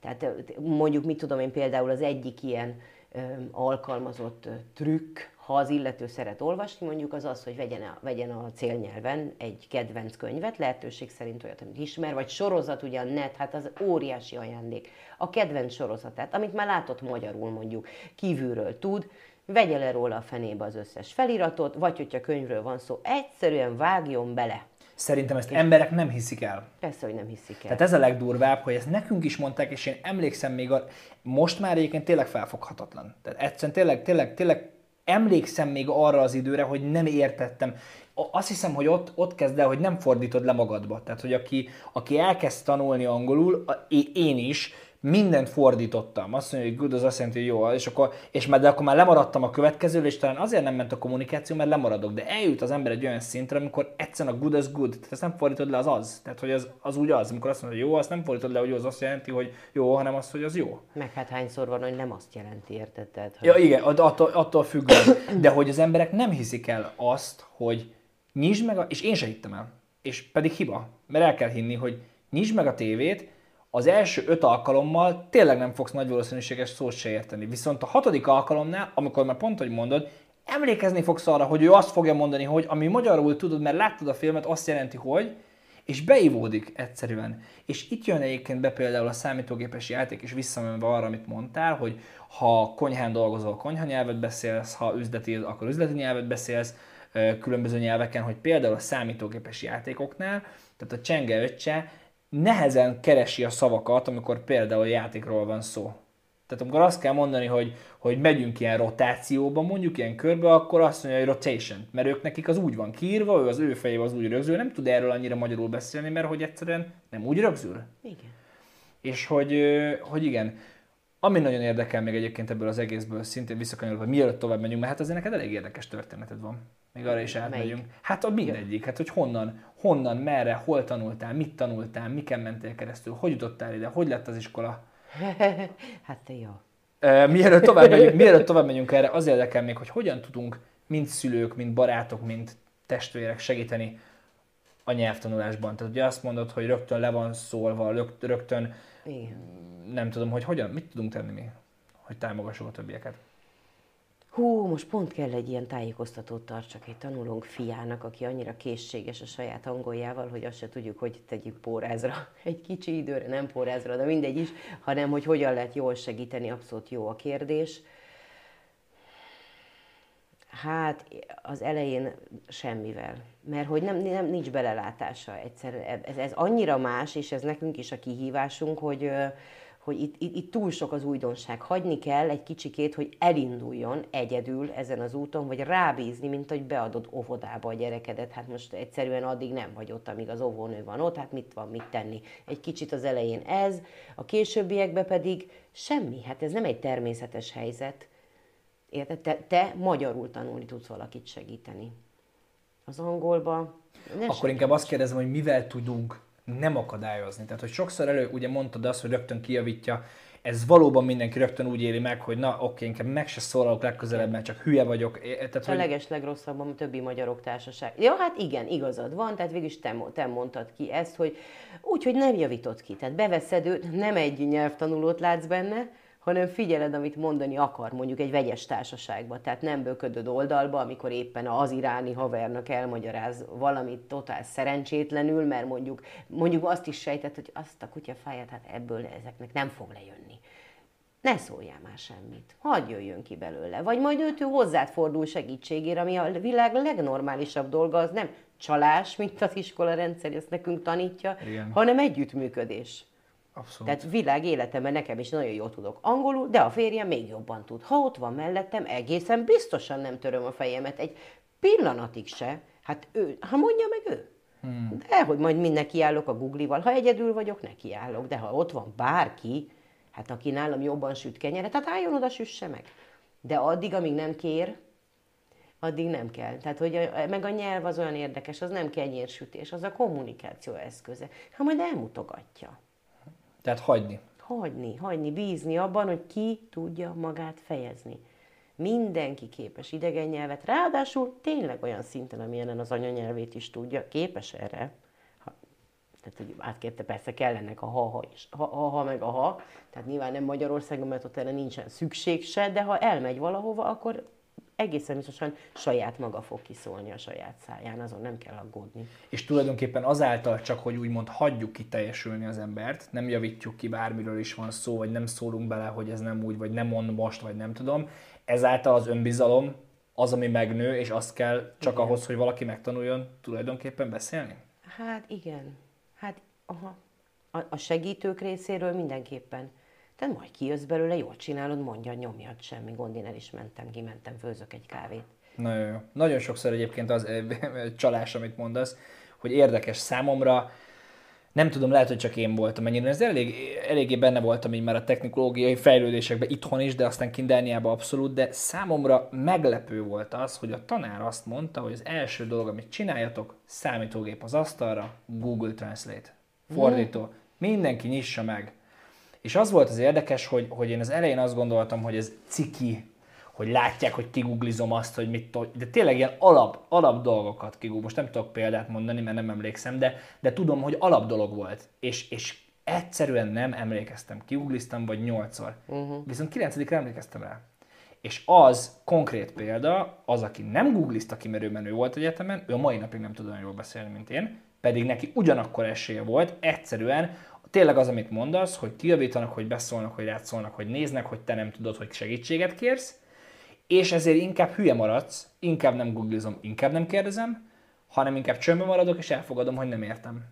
Tehát mondjuk, mit tudom én, például az egyik ilyen ö, alkalmazott ö, trükk, ha az illető szeret olvasni, mondjuk az az, hogy vegyen a, vegyen a célnyelven egy kedvenc könyvet, lehetőség szerint olyat, amit ismer, vagy sorozat, ugye a net, hát az óriási ajándék. A kedvenc sorozatát, amit már látott magyarul mondjuk, kívülről tud, vegye le róla a fenébe az összes feliratot, vagy hogyha könyvről van szó, egyszerűen vágjon bele. Szerintem ezt emberek nem hiszik el. Persze, hogy nem hiszik el. Tehát ez a legdurvább, hogy ezt nekünk is mondták, és én emlékszem még, a, most már egyébként tényleg felfoghatatlan. Tehát egyszerűen tényleg, tényleg, tényleg emlékszem még arra az időre, hogy nem értettem. Azt hiszem, hogy ott, ott kezd el, hogy nem fordítod le magadba. Tehát, hogy aki, aki elkezd tanulni angolul, én is, mindent fordítottam. Azt mondja, hogy good az azt jelenti, hogy jó, és akkor, és már, de akkor már lemaradtam a következőről, és talán azért nem ment a kommunikáció, mert lemaradok. De eljut az ember egy olyan szintre, amikor egyszerűen a good az good. Tehát ezt nem fordítod le, az az. Tehát, hogy az, az úgy az. Amikor azt mondod, hogy jó, azt nem fordítod le, hogy az azt jelenti, hogy jó, hanem azt, hogy az jó. Meg hát hányszor van, hogy nem azt jelenti, érted? Tehát, hogy... Ja, igen, attól, attól függ. De hogy az emberek nem hiszik el azt, hogy nyisd meg, a, és én se hittem el. És pedig hiba. Mert el kell hinni, hogy nyisd meg a tévét, az első öt alkalommal tényleg nem fogsz nagy valószínűséges szót se érteni. Viszont a hatodik alkalomnál, amikor már pont, hogy mondod, emlékezni fogsz arra, hogy ő azt fogja mondani, hogy ami magyarul tudod, mert láttad a filmet, azt jelenti, hogy, és beivódik egyszerűen. És itt jön egyébként be például a számítógépes játék, és visszamenve arra, amit mondtál, hogy ha konyhán dolgozol, konyha nyelvet beszélsz, ha üzleti, akkor üzleti nyelvet beszélsz, különböző nyelveken, hogy például a számítógépes játékoknál, tehát a csenge öccse nehezen keresi a szavakat, amikor például játékról van szó. Tehát amikor azt kell mondani, hogy, hogy megyünk ilyen rotációba, mondjuk ilyen körbe, akkor azt mondja, hogy rotation, mert ők nekik az úgy van kiírva, ő az ő fejében az úgy rögzül, nem tud erről annyira magyarul beszélni, mert hogy egyszerűen nem úgy rögzül. Igen. És hogy, hogy igen, ami nagyon érdekel még egyébként ebből az egészből, szintén visszakanyarodva, mielőtt tovább megyünk, mert hát azért neked elég érdekes történeted van. Még arra is átmegyünk. Melyik? Hát a mindegyik, hát hogy honnan, honnan, merre, hol tanultál, mit tanultál, miken mentél keresztül, hogy jutottál ide, hogy lett az iskola? hát te jó. mielőtt tovább, megyünk, mielőtt tovább megyünk erre, az érdekel még, hogy hogyan tudunk mind szülők, mind barátok, mind testvérek segíteni a nyelvtanulásban. Tehát ugye azt mondod, hogy rögtön le van szólva, rögtön Igen. nem tudom, hogy hogyan, mit tudunk tenni mi, hogy támogassuk a többieket hú, most pont kell egy ilyen tájékoztatót tartsak egy tanulónk fiának, aki annyira készséges a saját angoljával, hogy azt se tudjuk, hogy tegyük pórázra. Egy kicsi időre, nem pórázra, de mindegy is, hanem hogy hogyan lehet jól segíteni, abszolút jó a kérdés. Hát az elején semmivel, mert hogy nem, nem nincs belelátása egyszer. Ez, ez annyira más, és ez nekünk is a kihívásunk, hogy, hogy itt, itt, itt túl sok az újdonság. Hagyni kell egy kicsikét, hogy elinduljon egyedül ezen az úton, vagy rábízni, mint hogy beadod óvodába a gyerekedet. Hát most egyszerűen addig nem vagy ott, amíg az óvónő van ott, hát mit van mit tenni. Egy kicsit az elején ez, a későbbiekben pedig semmi. Hát ez nem egy természetes helyzet. Érted? Te, te magyarul tanulni tudsz valakit segíteni. Az angolba... Akkor inkább azt kérdezem, hogy mivel tudunk nem akadályozni. Tehát, hogy sokszor elő, ugye mondtad azt, hogy rögtön kijavítja, ez valóban mindenki rögtön úgy éli meg, hogy na oké, inkább meg se szólalok legközelebb, mert csak hülye vagyok. Tehát, a hogy... leges legrosszabb a többi magyarok társaság. Ja, hát igen, igazad van, tehát végülis te, te mondtad ki ezt, hogy úgy, hogy nem javított ki. Tehát beveszed őt, nem egy nyelvtanulót látsz benne, hanem figyeled, amit mondani akar, mondjuk egy vegyes társaságban. Tehát nem böködöd oldalba, amikor éppen az iráni havernak elmagyaráz valamit totál szerencsétlenül, mert mondjuk, mondjuk azt is sejtett, hogy azt a kutyafáját, hát ebből ezeknek nem fog lejönni. Ne szóljál már semmit. Hadd jöjjön ki belőle. Vagy majd őt ő hozzád fordul segítségére, ami a világ legnormálisabb dolga, az nem csalás, mint az iskola rendszer, ezt nekünk tanítja, Igen. hanem együttműködés. Abszolút. Tehát világ életemben nekem is nagyon jól tudok angolul, de a férjem még jobban tud. Ha ott van mellettem, egészen biztosan nem töröm a fejemet egy pillanatig se. Hát ő, ha mondja meg ő. Hmm. De hogy majd mind nekiállok a Google-val. Ha egyedül vagyok, nekiállok. De ha ott van bárki, hát aki nálam jobban süt kenyeret, hát álljon oda, süsse meg. De addig, amíg nem kér, addig nem kell. Tehát, hogy a, meg a nyelv az olyan érdekes, az nem kenyérsütés, az a kommunikáció eszköze. Ha majd elmutogatja. Tehát hagyni. Hagyni, hagyni, bízni abban, hogy ki tudja magát fejezni. Mindenki képes idegen nyelvet, ráadásul tényleg olyan szinten, amilyen az anyanyelvét is tudja, képes erre. Ha, tehát, hogy átkérte, persze kellenek a ha-ha is, ha-ha meg a ha, tehát nyilván nem Magyarországon, mert ott erre nincsen szükség se, de ha elmegy valahova, akkor egészen biztosan saját maga fog kiszólni a saját száján, azon nem kell aggódni. És tulajdonképpen azáltal csak, hogy úgymond hagyjuk kiteljesülni az embert, nem javítjuk ki bármiről is van szó, vagy nem szólunk bele, hogy ez nem úgy, vagy nem mond most, vagy nem tudom, ezáltal az önbizalom az, ami megnő, és azt kell csak igen. ahhoz, hogy valaki megtanuljon tulajdonképpen beszélni? Hát igen. Hát aha. A, a segítők részéről mindenképpen te majd kijössz belőle, jól csinálod, mondja, nyomjad, semmi gond, én el is mentem, kimentem, főzök egy kávét. Nagyon jó. Nagyon sokszor egyébként az csalás, amit mondasz, hogy érdekes számomra, nem tudom, lehet, hogy csak én voltam ennyire. Ez elég, eléggé benne voltam így már a technológiai fejlődésekben itthon is, de aztán Kindániában abszolút, de számomra meglepő volt az, hogy a tanár azt mondta, hogy az első dolog, amit csináljatok, számítógép az asztalra, Google Translate. Fordító. Mm. Mindenki nyissa meg. És az volt az érdekes, hogy, hogy én az elején azt gondoltam, hogy ez ciki, hogy látják, hogy kiguglizom azt, hogy mit tudok, de tényleg ilyen alap, alap dolgokat kigúg. Most nem tudok példát mondani, mert nem emlékszem, de, de tudom, hogy alap dolog volt. És, és egyszerűen nem emlékeztem. Kigugliztam vagy nyolcszor. Uh-huh. Viszont kilencedikre emlékeztem rá. És az konkrét példa, az, aki nem googlizta ki, mert ő menő volt egyetemen, ő a mai napig nem tud olyan jól beszélni, mint én, pedig neki ugyanakkor esélye volt, egyszerűen tényleg az, amit mondasz, hogy kijavítanak, hogy beszólnak, hogy rátszólnak, hogy néznek, hogy te nem tudod, hogy segítséget kérsz, és ezért inkább hülye maradsz, inkább nem googlizom, inkább nem kérdezem, hanem inkább csömbbe maradok, és elfogadom, hogy nem értem.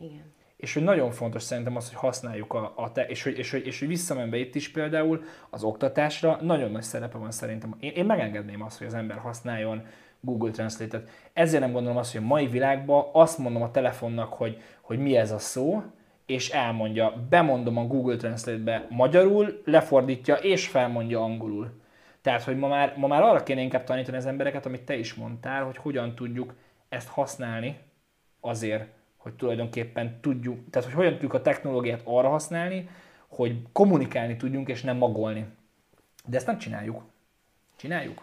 Igen. És hogy nagyon fontos szerintem az, hogy használjuk a, a te, és hogy, és, hogy, és hogy visszamenve itt is például az oktatásra nagyon nagy szerepe van szerintem. Én, én megengedném azt, hogy az ember használjon Google Translate-et. Ezért nem gondolom azt, hogy a mai világban azt mondom a telefonnak, hogy, hogy mi ez a szó, és elmondja, bemondom a Google Translate-be magyarul, lefordítja és felmondja angolul. Tehát, hogy ma már, ma már arra kéne inkább tanítani az embereket, amit te is mondtál, hogy hogyan tudjuk ezt használni azért, hogy tulajdonképpen tudjuk, tehát hogy hogyan tudjuk a technológiát arra használni, hogy kommunikálni tudjunk és nem magolni. De ezt nem csináljuk. Csináljuk?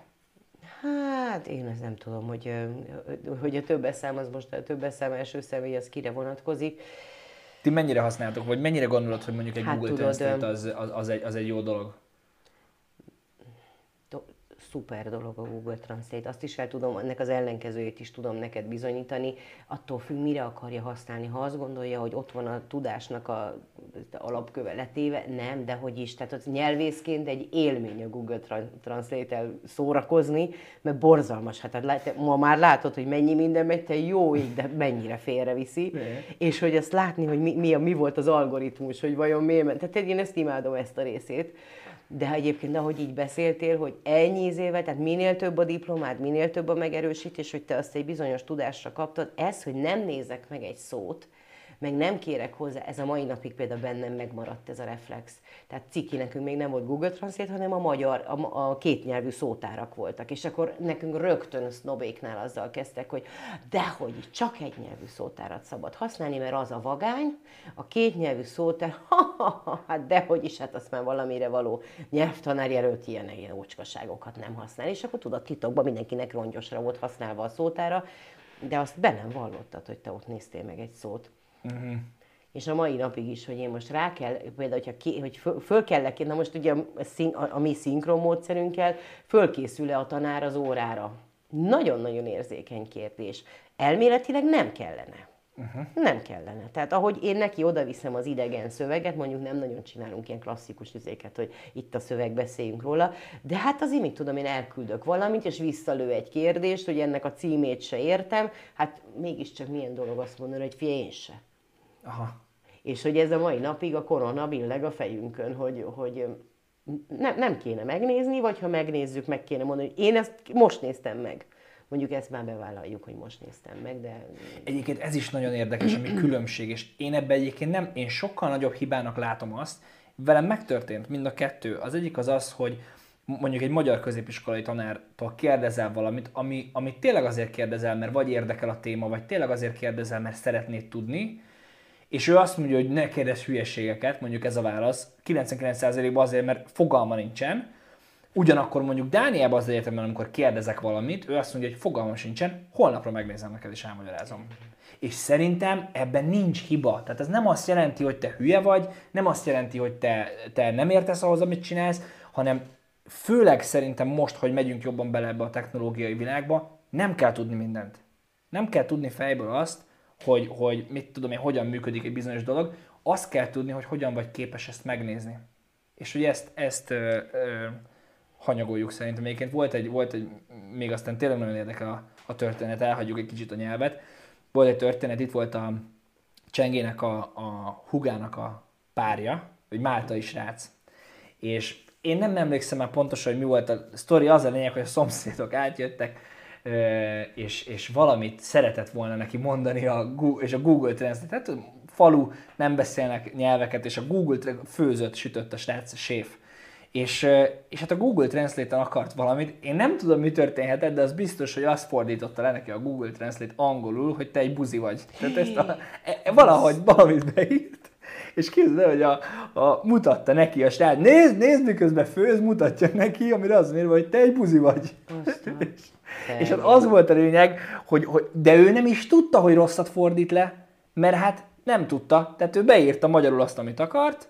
Hát én ezt nem tudom, hogy, hogy a többes szám az most a többes szám első személy az kire vonatkozik. Ti mennyire használtok, vagy mennyire gondolod, hogy mondjuk egy hát Google tudod, Translate az, az, az, egy, az egy jó dolog? Szuper dolog a Google Translate. Azt is el tudom, ennek az ellenkezőjét is tudom neked bizonyítani. Attól függ, mire akarja használni. Ha azt gondolja, hogy ott van a tudásnak a alapköve letéve, nem, de hogy is. Tehát az nyelvészként egy élmény a Google Translate-el szórakozni, mert borzalmas. Hát, hát ma már látod, hogy mennyi minden megy, te jó ég, de mennyire félreviszi. És hogy azt látni, hogy mi, mi, mi volt az algoritmus, hogy vajon miért. Tehát én ezt imádom ezt a részét. De egyébként, ahogy így beszéltél, hogy ennyi éve, tehát minél több a diplomád, minél több a megerősítés, hogy te azt egy bizonyos tudásra kaptad, ez, hogy nem nézek meg egy szót, meg nem kérek hozzá, ez a mai napig például bennem megmaradt ez a reflex. Tehát ciki nekünk még nem volt Google Translate, hanem a magyar, a, a kétnyelvű szótárak voltak. És akkor nekünk rögtön sznobéknál azzal kezdtek, hogy dehogy csak egy nyelvű szótárat szabad használni, mert az a vagány, a kétnyelvű szótár, ha, ha, ha, hát dehogy is, hát azt már valamire való nyelvtanár jelölt ilyen, ilyen ócskaságokat nem használ. És akkor tudod, titokban mindenkinek rongyosra volt használva a szótára, de azt be nem vallottad, hogy te ott néztél meg egy szót. Uh-huh. És a mai napig is, hogy én most rá kell, például, hogyha ki, hogy föl, föl kell na most ugye a, a, a mi szinkron módszerünkkel fölkészül-e a tanár az órára? Nagyon-nagyon érzékeny kérdés. Elméletileg nem kellene. Uh-huh. Nem kellene. Tehát ahogy én neki oda viszem az idegen szöveget, mondjuk nem nagyon csinálunk ilyen klasszikus izéket, hogy itt a szöveg, beszéljünk róla, de hát az mit tudom, én elküldök valamit, és visszalő egy kérdést, hogy ennek a címét se értem, hát mégiscsak milyen dolog azt mondani, hogy fia, én se. Aha. És hogy ez a mai napig a korona billeg a fejünkön, hogy, hogy nem, nem kéne megnézni, vagy ha megnézzük, meg kéne mondani, hogy én ezt most néztem meg. Mondjuk ezt már bevállaljuk, hogy most néztem meg, de... Egyébként ez is nagyon érdekes, ami különbség, és én ebben egyébként nem, én sokkal nagyobb hibának látom azt, velem megtörtént mind a kettő. Az egyik az az, hogy mondjuk egy magyar középiskolai tanártól kérdezel valamit, ami, amit tényleg azért kérdezel, mert vagy érdekel a téma, vagy tényleg azért kérdezel, mert szeretnéd tudni, és ő azt mondja, hogy ne kérdezz hülyeségeket, mondjuk ez a válasz, 99%-ban azért, mert fogalma nincsen, Ugyanakkor mondjuk Dániában az egyetemben, amikor kérdezek valamit, ő azt mondja, hogy fogalmam sincsen, holnapra megnézem neked és elmagyarázom. És szerintem ebben nincs hiba. Tehát ez nem azt jelenti, hogy te hülye vagy, nem azt jelenti, hogy te, te nem értesz ahhoz, amit csinálsz, hanem főleg szerintem most, hogy megyünk jobban bele ebbe a technológiai világba, nem kell tudni mindent. Nem kell tudni fejből azt, hogy, hogy mit tudom én, hogyan működik egy bizonyos dolog, azt kell tudni, hogy hogyan vagy képes ezt megnézni. És hogy ezt, ezt ö, ö, hanyagoljuk szerintem. Egyébként volt egy, volt egy, még aztán tényleg nagyon érdekel a, a történet, elhagyjuk egy kicsit a nyelvet. Volt egy történet, itt volt a Csengének a, a hugának a párja, egy máltai srác. És én nem emlékszem már pontosan, hogy mi volt a sztori, az a lényeg, hogy a szomszédok átjöttek, és, és valamit szeretett volna neki mondani, a Google, és a Google Translate, tehát falu, nem beszélnek nyelveket, és a Google főzött, sütött a srác, a séf. És, és hát a Google Translate-en akart valamit. Én nem tudom, mi történhetett, de az biztos, hogy azt fordította le neki a Google Translate angolul, hogy te egy buzi vagy. Tehát ezt a, e, e, valahogy valamit beírt. És képzeld hogy a, a, mutatta neki a srác, nézd, nézd, miközben főz, mutatja neki, amire az mérve, hogy te egy buzi vagy. és, és hát az volt a lényeg, hogy, hogy, de ő nem is tudta, hogy rosszat fordít le, mert hát nem tudta, tehát ő beírta magyarul azt, amit akart,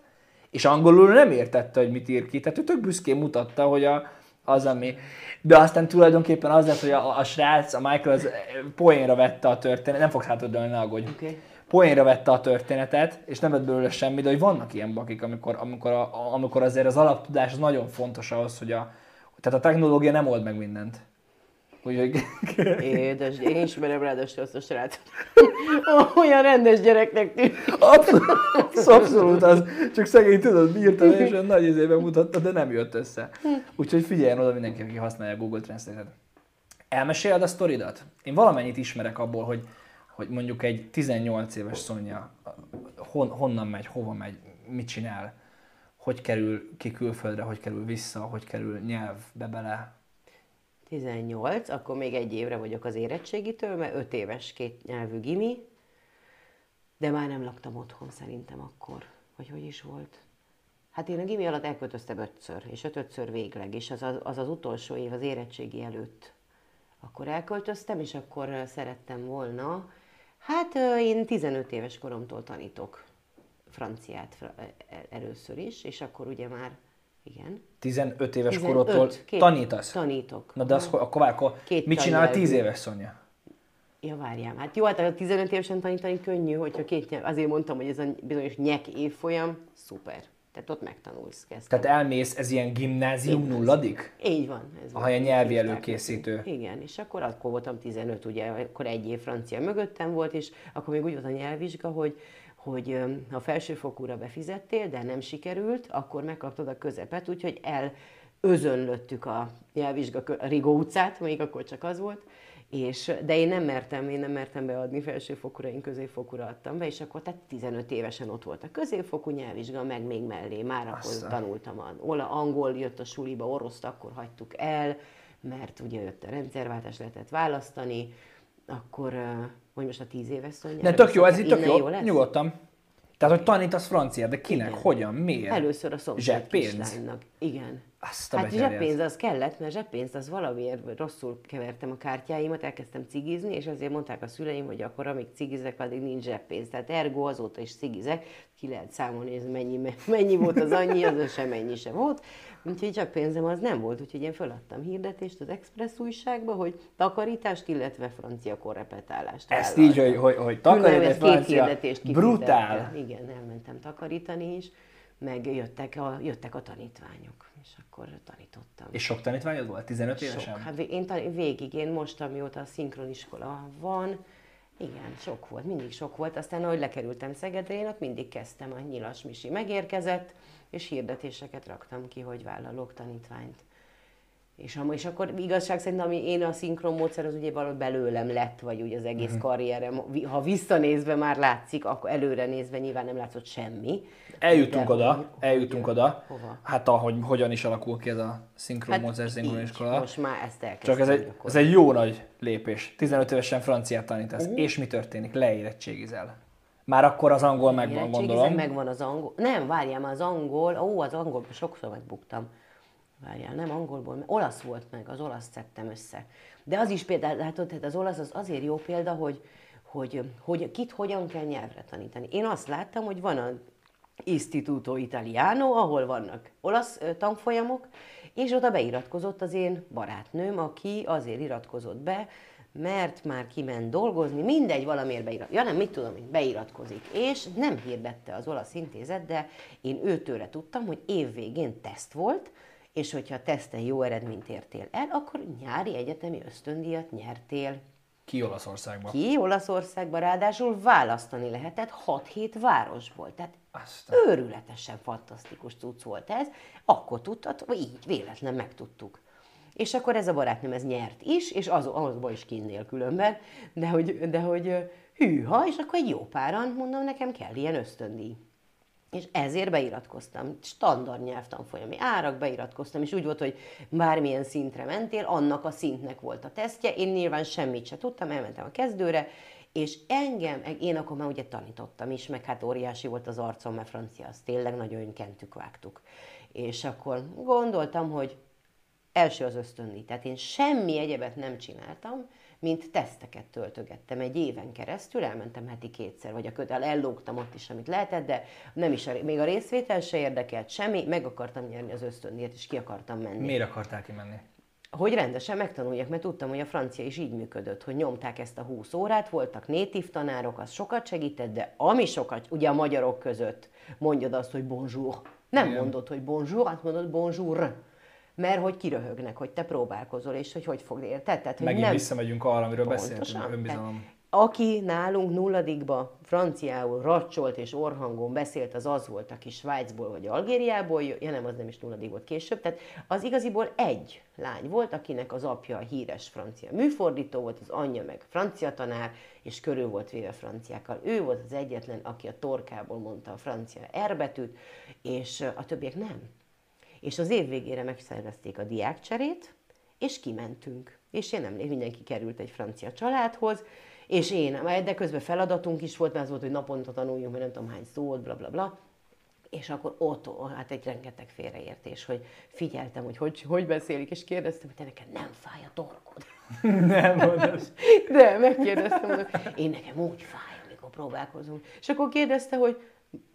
és angolul nem értette, hogy mit ír ki, tehát ő tök büszkén mutatta, hogy a, az, ami... De aztán tulajdonképpen az lett, hogy a, a srác, a Michael az poénra vette a történetet, nem fogsz hátradőlni, ne aggódj. Okay. Poénra vette a történetet, és nem vett belőle semmi, de hogy vannak ilyen bakik, amikor, amikor, a, amikor azért az alaptudás az nagyon fontos ahhoz, hogy a, tehát a technológia nem old meg mindent. Úgyhogy... Édes, én ismerem ráadásul azt a srácot. Olyan rendes gyereknek tűnik. Abszolút, abszolút az. Csak szegény tudod, bírta és olyan nagy izében mutatta, de nem jött össze. Úgyhogy figyeljen oda mindenki, aki használja a Google Translate-et. Elmeséled a sztoridat? Én valamennyit ismerek abból, hogy, hogy mondjuk egy 18 éves Szonya hon, honnan megy, hova megy, mit csinál, hogy kerül ki külföldre, hogy kerül vissza, hogy kerül nyelvbe bele, 18, akkor még egy évre vagyok az érettségitől, mert 5 éves két nyelvű gimi, de már nem laktam otthon szerintem akkor. Vagy hogy is volt? Hát én a gimi alatt elköltöztem ötször, és ötötször végleg, és az az, az az utolsó év az érettségi előtt. Akkor elköltöztem, és akkor szerettem volna. Hát én 15 éves koromtól tanítok franciát először is, és akkor ugye már Igen. 15 éves 15, korodtól két- tanítasz? Tanítok. Na de az, akkor, akkor Két mit csinál tannyelvű. 10 éves Szonya? Ja, várjál. Hát jó, hát a 15 évesen tanítani könnyű, hogyha két nyelv. Azért mondtam, hogy ez a bizonyos nyek évfolyam, szuper. Tehát ott megtanulsz. Kezd. Tehát elmész, ez ilyen gimnázium nulladik? Így van. Ez Aha, ilyen nyelvi előkészítő. Igen, és akkor akkor voltam 15, ugye, akkor egy év francia mögöttem volt, és akkor még úgy volt a nyelvvizsga, hogy hogy ha felsőfokúra befizettél, de nem sikerült, akkor megkaptad a közepet, úgyhogy elözönlöttük a nyelvvizsga a Rigó utcát, még akkor csak az volt, és, de én nem mertem, én nem mertem beadni felsőfokúra, én középfokúra adtam be, és akkor tehát 15 évesen ott volt a középfokú nyelvvizsga, meg még mellé, már akkor Aztán. tanultam. A, ola, angol jött a suliba, oroszt akkor hagytuk el, mert ugye jött a rendszerváltás, lehetett választani, akkor, hogy most a 10 éves szó De tök jó, ez itt tök Innen jó, lesz? nyugodtan. Tehát, hogy tanítasz franciát, de kinek, Igen. hogyan, miért? Először a szomszéd kislánynak. Igen. Azt a hát zseppénz az kellett, mert zseppénzt az valamiért rosszul kevertem a kártyáimat, elkezdtem cigizni, és azért mondták a szüleim, hogy akkor amíg cigizek, addig nincs zseppénz. Tehát ergo azóta is cigizek, ki lehet számolni, ez mennyi, mennyi volt az annyi, az sem mennyi se volt. Úgyhogy zseppénzem az nem volt, úgyhogy én föladtam hirdetést az Express újságba, hogy takarítást, illetve francia korrepetálást Ezt vállaltam. így, hogy, hogy, hogy Különben takarít ez egy két hirdetést brutál. Igen, elmentem takarítani is, meg jöttek a, jöttek a tanítványok, és akkor tanítottam. És sok tanítványod volt? 15 Sok. évesen? Hát én tan- végig, én most, amióta a szinkroniskola van, igen, sok volt, mindig sok volt. Aztán, ahogy lekerültem Szegedre, én ott mindig kezdtem, a Nyilas Misi megérkezett, és hirdetéseket raktam ki, hogy vállalok tanítványt. És, am- és akkor igazság szerint, ami én a szinkron módszer, az ugye valahogy belőlem lett, vagy úgy az egész uh-huh. karrierem. Ha visszanézve már látszik, akkor előre nézve nyilván nem látszott semmi. Eljutunk De oda, hogy- eljutunk hogy- oda. Hova? Hát ahogy hogyan is alakul ki ez a szinkron hát módszer szinkroniskola. Most már ezt elkezdtem Csak ez egy, ez egy jó nagy lépés. 15 évesen franciát tanítasz. Mhm. És mi történik? Leérettségizel. Már akkor az angol megvan, gondolom. megvan az angol. Nem, várjál már az angol. Ó, az angolból sokszor megbuktam. Várjál, nem angolból, olasz volt meg, az olasz szedtem össze. De az is például, látod, tehát az olasz az azért jó példa, hogy, hogy, hogy kit hogyan kell nyelvre tanítani. Én azt láttam, hogy van a Istituto Italiano, ahol vannak olasz tanfolyamok, és oda beiratkozott az én barátnőm, aki azért iratkozott be, mert már kiment dolgozni, mindegy, valamiért beirat. Ja nem, mit tudom én, beiratkozik. És nem hirdette az olasz intézet, de én őtőle tudtam, hogy évvégén teszt volt, és hogyha a teszten jó eredményt értél el, akkor nyári egyetemi ösztöndíjat nyertél Ki Olaszországba? ki Olaszországba, ráadásul választani lehetett 6-7 városból. Tehát Aztán. őrületesen fantasztikus cucc volt ez. Akkor tudtad, így véletlen megtudtuk. És akkor ez a barátnőm ez nyert is, és az, azba is kinnél különben, de hogy, de hogy hűha, és akkor egy jó páran, mondom, nekem kell ilyen ösztöndíj. És ezért beiratkoztam. Standard nyelvtanfolyami árak, beiratkoztam, és úgy volt, hogy bármilyen szintre mentél, annak a szintnek volt a tesztje. Én nyilván semmit se tudtam, elmentem a kezdőre, és engem, én akkor már ugye tanítottam is, meg hát óriási volt az arcom, mert francia, az tényleg nagyon kentük, vágtuk. És akkor gondoltam, hogy első az ösztöndíj. Tehát én semmi egyebet nem csináltam, mint teszteket töltögettem egy éven keresztül, elmentem heti kétszer, vagy a kötel, ellógtam ott is, amit lehetett, de nem is a, még a részvétel se érdekelt semmi, meg akartam nyerni az ösztöndíjat, és ki akartam menni. Miért akartál kimenni? Hogy rendesen megtanuljak, mert tudtam, hogy a francia is így működött, hogy nyomták ezt a 20 órát, voltak natív tanárok, az sokat segített, de ami sokat, ugye a magyarok között mondjad azt, hogy bonjour. Nem Igen. mondod, hogy bonjour, azt mondod bonjour. Mert hogy kiröhögnek, hogy te próbálkozol, és hogy hogy fogd érted? Tehát, hogy Megint nem... visszamegyünk arra, amiről beszéltünk, önbizalom. Aki nálunk nulladikba franciául racsolt és orhangon beszélt, az az volt, aki Svájcból vagy Algériából ja nem, az nem is nulladik volt később, tehát az igaziból egy lány volt, akinek az apja a híres francia műfordító volt, az anyja meg francia tanár, és körül volt véve franciákkal. Ő volt az egyetlen, aki a torkából mondta a francia R betűt, és a többiek nem. És az év végére megszervezték a diákcserét, és kimentünk. És én nem mindenki került egy francia családhoz, és én, de közben feladatunk is volt, mert az volt, hogy naponta tanuljunk, mert nem tudom hány szót, bla bla bla. És akkor ott, hát egy rengeteg félreértés, hogy figyeltem, hogy hogy, hogy beszélik, és kérdeztem, hogy te neked nem fáj a torkod. Nem mondod. De megkérdeztem, hogy én nekem úgy fáj, amikor próbálkozunk. És akkor kérdezte, hogy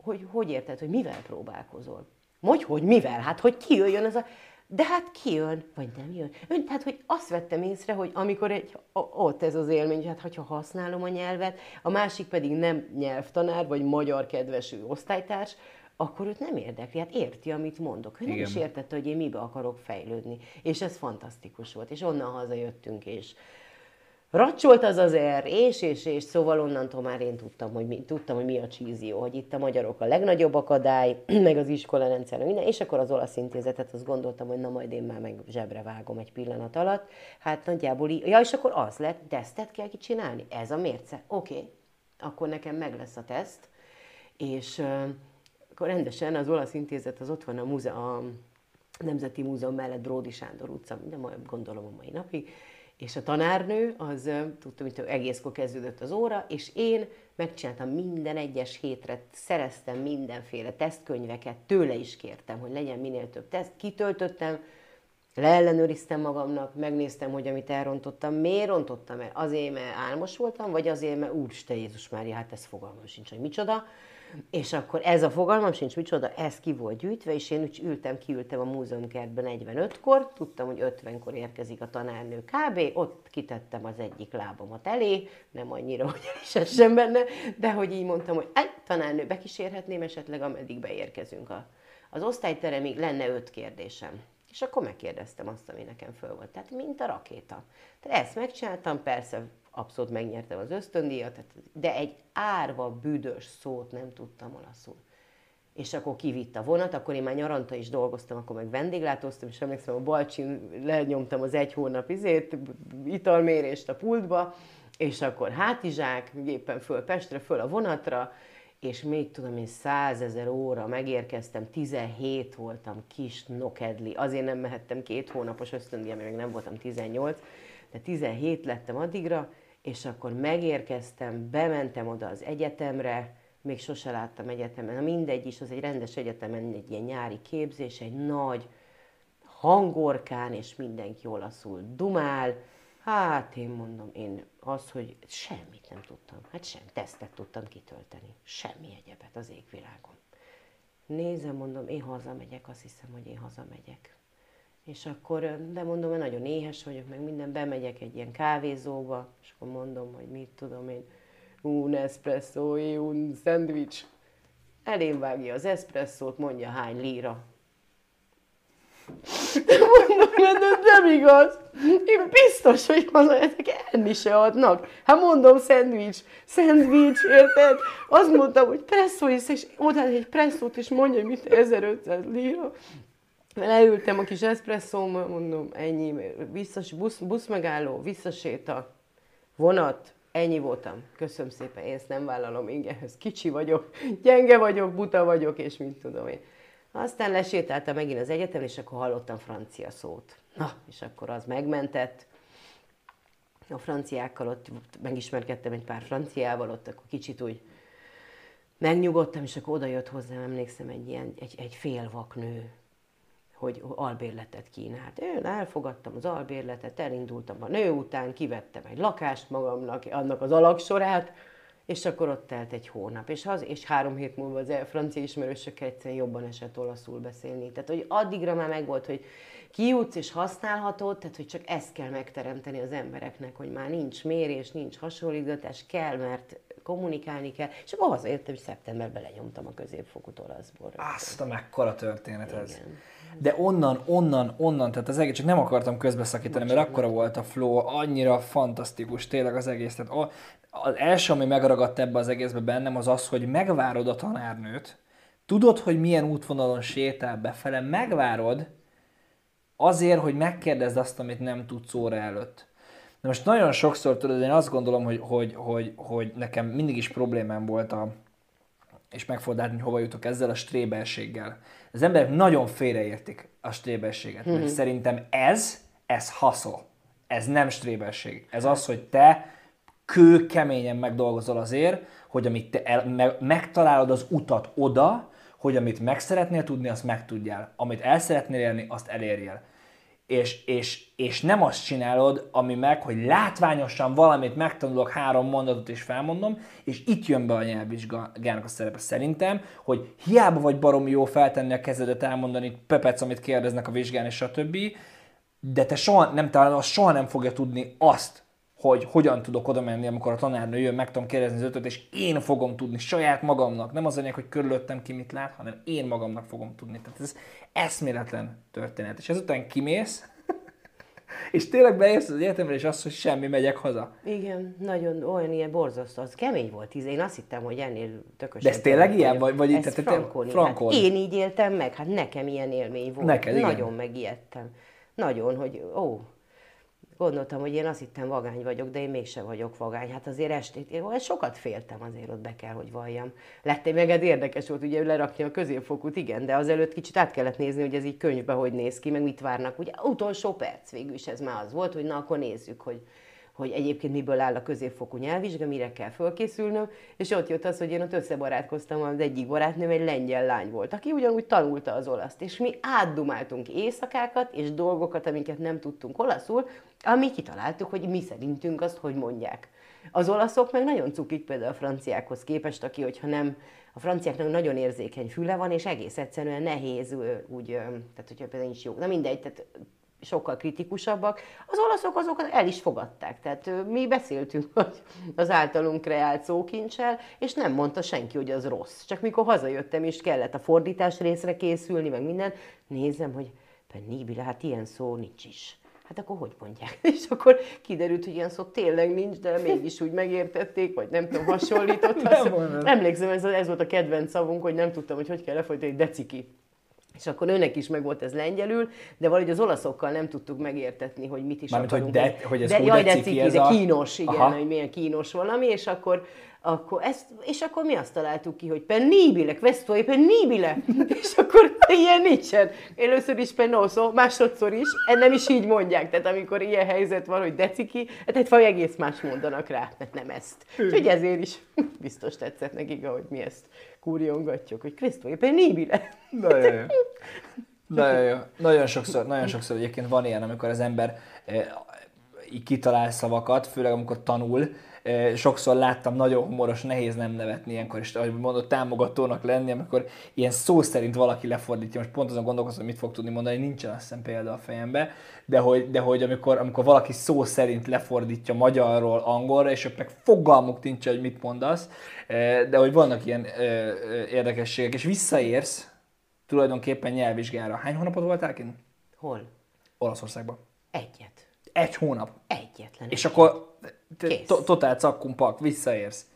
hogy, hogy érted, hogy mivel próbálkozol? Hogy, hogy, mivel? Hát, hogy kijöjjön az a... De hát kijön, vagy nem jön. Ön, tehát, hogy azt vettem észre, hogy amikor egy, ott ez az élmény, hát hogyha használom a nyelvet, a másik pedig nem nyelvtanár, vagy magyar kedvesű osztálytárs, akkor őt nem érdekli, hát érti, amit mondok. Ő nem is értette, hogy én mibe akarok fejlődni. És ez fantasztikus volt. És onnan hazajöttünk, és racsolt az az er, és, és, és, szóval onnantól már én tudtam, hogy mi, tudtam, hogy mi a csízió, hogy itt a magyarok a legnagyobb akadály, meg az iskola rendszer, minden, és akkor az olasz intézetet azt gondoltam, hogy na majd én már meg zsebre vágom egy pillanat alatt. Hát nagyjából, így, ja, és akkor az lett, tesztet kell kicsinálni, ez a mérce, oké, okay. akkor nekem meg lesz a teszt, és akkor rendesen az olasz intézet az ott van a, múze- a Nemzeti Múzeum mellett Bródi Sándor utca, de majd gondolom a mai napig, és a tanárnő, az tudtam, hogy egészkor kezdődött az óra, és én megcsináltam minden egyes hétre, szereztem mindenféle tesztkönyveket, tőle is kértem, hogy legyen minél több teszt, kitöltöttem, leellenőriztem magamnak, megnéztem, hogy amit elrontottam, miért rontottam el? Azért, mert álmos voltam, vagy azért, mert úristen Jézus Mária, hát ez fogalmam sincs, hogy micsoda. És akkor ez a fogalmam sincs micsoda, ez ki volt gyűjtve, és én úgy ültem, kiültem a múzeumkertben 45-kor, tudtam, hogy 50-kor érkezik a tanárnő kb. Ott kitettem az egyik lábamat elé, nem annyira, hogy el is essen benne, de hogy így mondtam, hogy egy tanárnő bekísérhetném esetleg, ameddig beérkezünk a, az osztályteremig, lenne öt kérdésem. És akkor megkérdeztem azt, ami nekem föl volt. Tehát mint a rakéta. Tehát ezt megcsináltam, persze abszolút megnyertem az ösztöndíjat, de egy árva, büdös szót nem tudtam olaszul. És akkor kivitt a vonat, akkor én már nyaranta is dolgoztam, akkor meg vendéglátóztam, és emlékszem, a Balcsin lenyomtam az egy hónap izét, italmérést a pultba, és akkor hátizsák, gépen föl Pestre, föl a vonatra, és még tudom én százezer óra megérkeztem, 17 voltam kis nokedli, azért nem mehettem két hónapos ösztöndíjra, még nem voltam 18, de 17 lettem addigra, és akkor megérkeztem, bementem oda az egyetemre, még sose láttam egyetemen, na mindegy is, az egy rendes egyetemen egy ilyen nyári képzés, egy nagy hangorkán, és mindenki olaszul dumál. Hát én mondom, én az, hogy semmit nem tudtam, hát sem tesztet tudtam kitölteni, semmi egyebet az égvilágon. Nézem, mondom, én hazamegyek, azt hiszem, hogy én hazamegyek. És akkor, de mondom, hogy nagyon éhes vagyok, meg minden, bemegyek egy ilyen kávézóba, és akkor mondom, hogy mit tudom én, un espresso, un szendvics. Elém vágja az espresszót, mondja hány líra. Mondom, de nem igaz. Én biztos, hogy ezek enni se adnak. Hát mondom, szendvics, szendvics, érted? Azt mondtam, hogy presszó és oda egy presszót, és mondja, hogy mit 1500 lira. Leültem a kis eszpresszómmal, mondom, ennyi, visszas, busz, busz megálló, visszaséta, vonat, ennyi voltam. Köszönöm szépen, én ezt nem vállalom ingenhez. Kicsi vagyok, gyenge vagyok, buta vagyok, és mit tudom én. Aztán lesétáltam megint az egyetem, és akkor hallottam francia szót. Na, és akkor az megmentett. A franciákkal ott megismerkedtem egy pár franciával, ott akkor kicsit úgy megnyugodtam, és akkor oda jött hozzám, emlékszem, egy ilyen, egy, egy félvak nő, hogy albérletet kínált. Én elfogadtam az albérletet, elindultam a nő után, kivettem egy lakást magamnak, annak az alaksorát, és akkor ott telt egy hónap, és, az, és három hét múlva az francia ismerősök egyszerűen jobban esett olaszul beszélni. Tehát, hogy addigra már megvolt, hogy kijutsz és használhatod, tehát, hogy csak ezt kell megteremteni az embereknek, hogy már nincs mérés, nincs hasonlítgatás, kell, mert kommunikálni kell, és akkor hazajöttem, hogy szeptemberben lenyomtam a középfokú olaszból. Azt a mekkora történet ez. De onnan, onnan, onnan, tehát az egész, csak nem akartam közbeszakítani, mert akkora volt a flow, annyira fantasztikus tényleg az egész. Tehát a, az első, ami megragadt ebbe az egészbe bennem, az az, hogy megvárod a tanárnőt, tudod, hogy milyen útvonalon sétál befele, megvárod azért, hogy megkérdezd azt, amit nem tudsz óra előtt. De most nagyon sokszor tudod, én azt gondolom, hogy, hogy, hogy, hogy nekem mindig is problémám volt a, és meg fogod látni, hogy hova jutok ezzel a strébelséggel. Az emberek nagyon félreértik a strébelséget, mm-hmm. mert szerintem ez, ez haszol. Ez nem strébelség. Ez az, hogy te kő keményen megdolgozol azért, hogy amit te el, me, megtalálod az utat oda, hogy amit meg szeretnél tudni, azt megtudjál. Amit el szeretnél érni, azt elérjél. És, és, és nem azt csinálod, ami meg, hogy látványosan valamit megtanulok, három mondatot és felmondom, és itt jön be a nyelvvizsgának a szerepe szerintem, hogy hiába vagy baromi jó feltenni a kezedet, elmondani pepec, amit kérdeznek a vizsgán, és stb., de te soha nem, talán az soha nem fogja tudni azt, hogy hogyan tudok oda menni, amikor a tanárnő jön, meg tudom kérdezni az ötöt, és én fogom tudni saját magamnak. Nem az anyag, hogy körülöttem ki mit lát, hanem én magamnak fogom tudni. Tehát ez eszméletlen történet. És ezután kimész, és tényleg beérsz az egyetemre, és azt, hogy semmi, megyek haza. Igen, nagyon olyan ilyen borzasztó, az kemény volt. Én azt hittem, hogy ennél tökös. De ez tényleg ilyen? Vagy, vagy ez te- frankon, frankon? Hát én így éltem meg, hát nekem ilyen élmény volt. Neked, igen. Nagyon megijedtem. Nagyon, hogy ó, gondoltam, hogy én azt hittem vagány vagyok, de én mégsem vagyok vagány. Hát azért estét, én sokat féltem azért ott be kell, hogy valljam. Lett meg ez érdekes volt, ugye lerakni a középfokút, igen, de azelőtt kicsit át kellett nézni, hogy ez így könyvbe hogy néz ki, meg mit várnak. Ugye utolsó perc végül is ez már az volt, hogy na akkor nézzük, hogy, hogy egyébként miből áll a középfokú nyelvvizsga, mire kell fölkészülnöm, és ott jött az, hogy én ott összebarátkoztam, az egyik barátnőm egy lengyel lány volt, aki ugyanúgy tanulta az olaszt, és mi átdumáltunk éjszakákat és dolgokat, amiket nem tudtunk olaszul, ami kitaláltuk, hogy mi szerintünk azt, hogy mondják. Az olaszok meg nagyon cukik például a franciákhoz képest, aki, hogyha nem, a franciáknak nagyon érzékeny füle van, és egész egyszerűen nehéz úgy, tehát hogyha például nincs jó, na mindegy, tehát sokkal kritikusabbak. Az olaszok azokat el is fogadták. Tehát mi beszéltünk az általunk kreált szókincsel, és nem mondta senki, hogy az rossz. Csak mikor hazajöttem, és kellett a fordítás részre készülni, meg minden, nézem, hogy penibile, hát ilyen szó nincs is. Hát akkor hogy mondják? És akkor kiderült, hogy ilyen szó tényleg nincs, de mégis úgy megértették, vagy nem tudom, hasonlított. Nem. Emlékszem, ez, ez volt a kedvenc szavunk, hogy nem tudtam, hogy hogy kell lefolytani, deciki. És akkor őnek is meg volt ez lengyelül, de valahogy az olaszokkal nem tudtuk megértetni, hogy mit is Mármint, hogy akarunk. de- hogy ez de, jaj, de ciki, ez de a- kínos, igen, Aha. hogy milyen kínos valami, és akkor, akkor ezt, és akkor mi azt találtuk ki, hogy penibile, questo è penibile, és akkor ilyen nincsen. Először is penoso, másodszor is, nem is így mondják, tehát amikor ilyen helyzet van, hogy deciki, hát valami egész más mondanak rá, mert nem ezt. Úgyhogy ezért is biztos tetszett nekik, ahogy mi ezt kúriongatjuk, hogy questo è penibile. Nagyon jó. Nagyon jó. Nagyon sokszor, nagyon sokszor egyébként van ilyen, amikor az ember eh, így kitalál szavakat, főleg amikor tanul. Sokszor láttam nagyon humoros, nehéz nem nevetni ilyenkor, és ahogy mondod, támogatónak lenni, amikor ilyen szó szerint valaki lefordítja, most pont azon gondolkozom, hogy mit fog tudni mondani, nincsen azt hiszem példa a fejembe, de hogy, de hogy amikor, amikor valaki szó szerint lefordítja magyarról angolra, és ők meg fogalmuk nincs, hogy mit mondasz, de hogy vannak ilyen érdekességek, és visszaérsz, tulajdonképpen nyelvvizsgára. Hány hónapot voltál kint? Hol? Olaszországban. Egyet. Egy hónap. Egyetlen. És akkor te- Kész. totál cakkumpak, visszaérsz.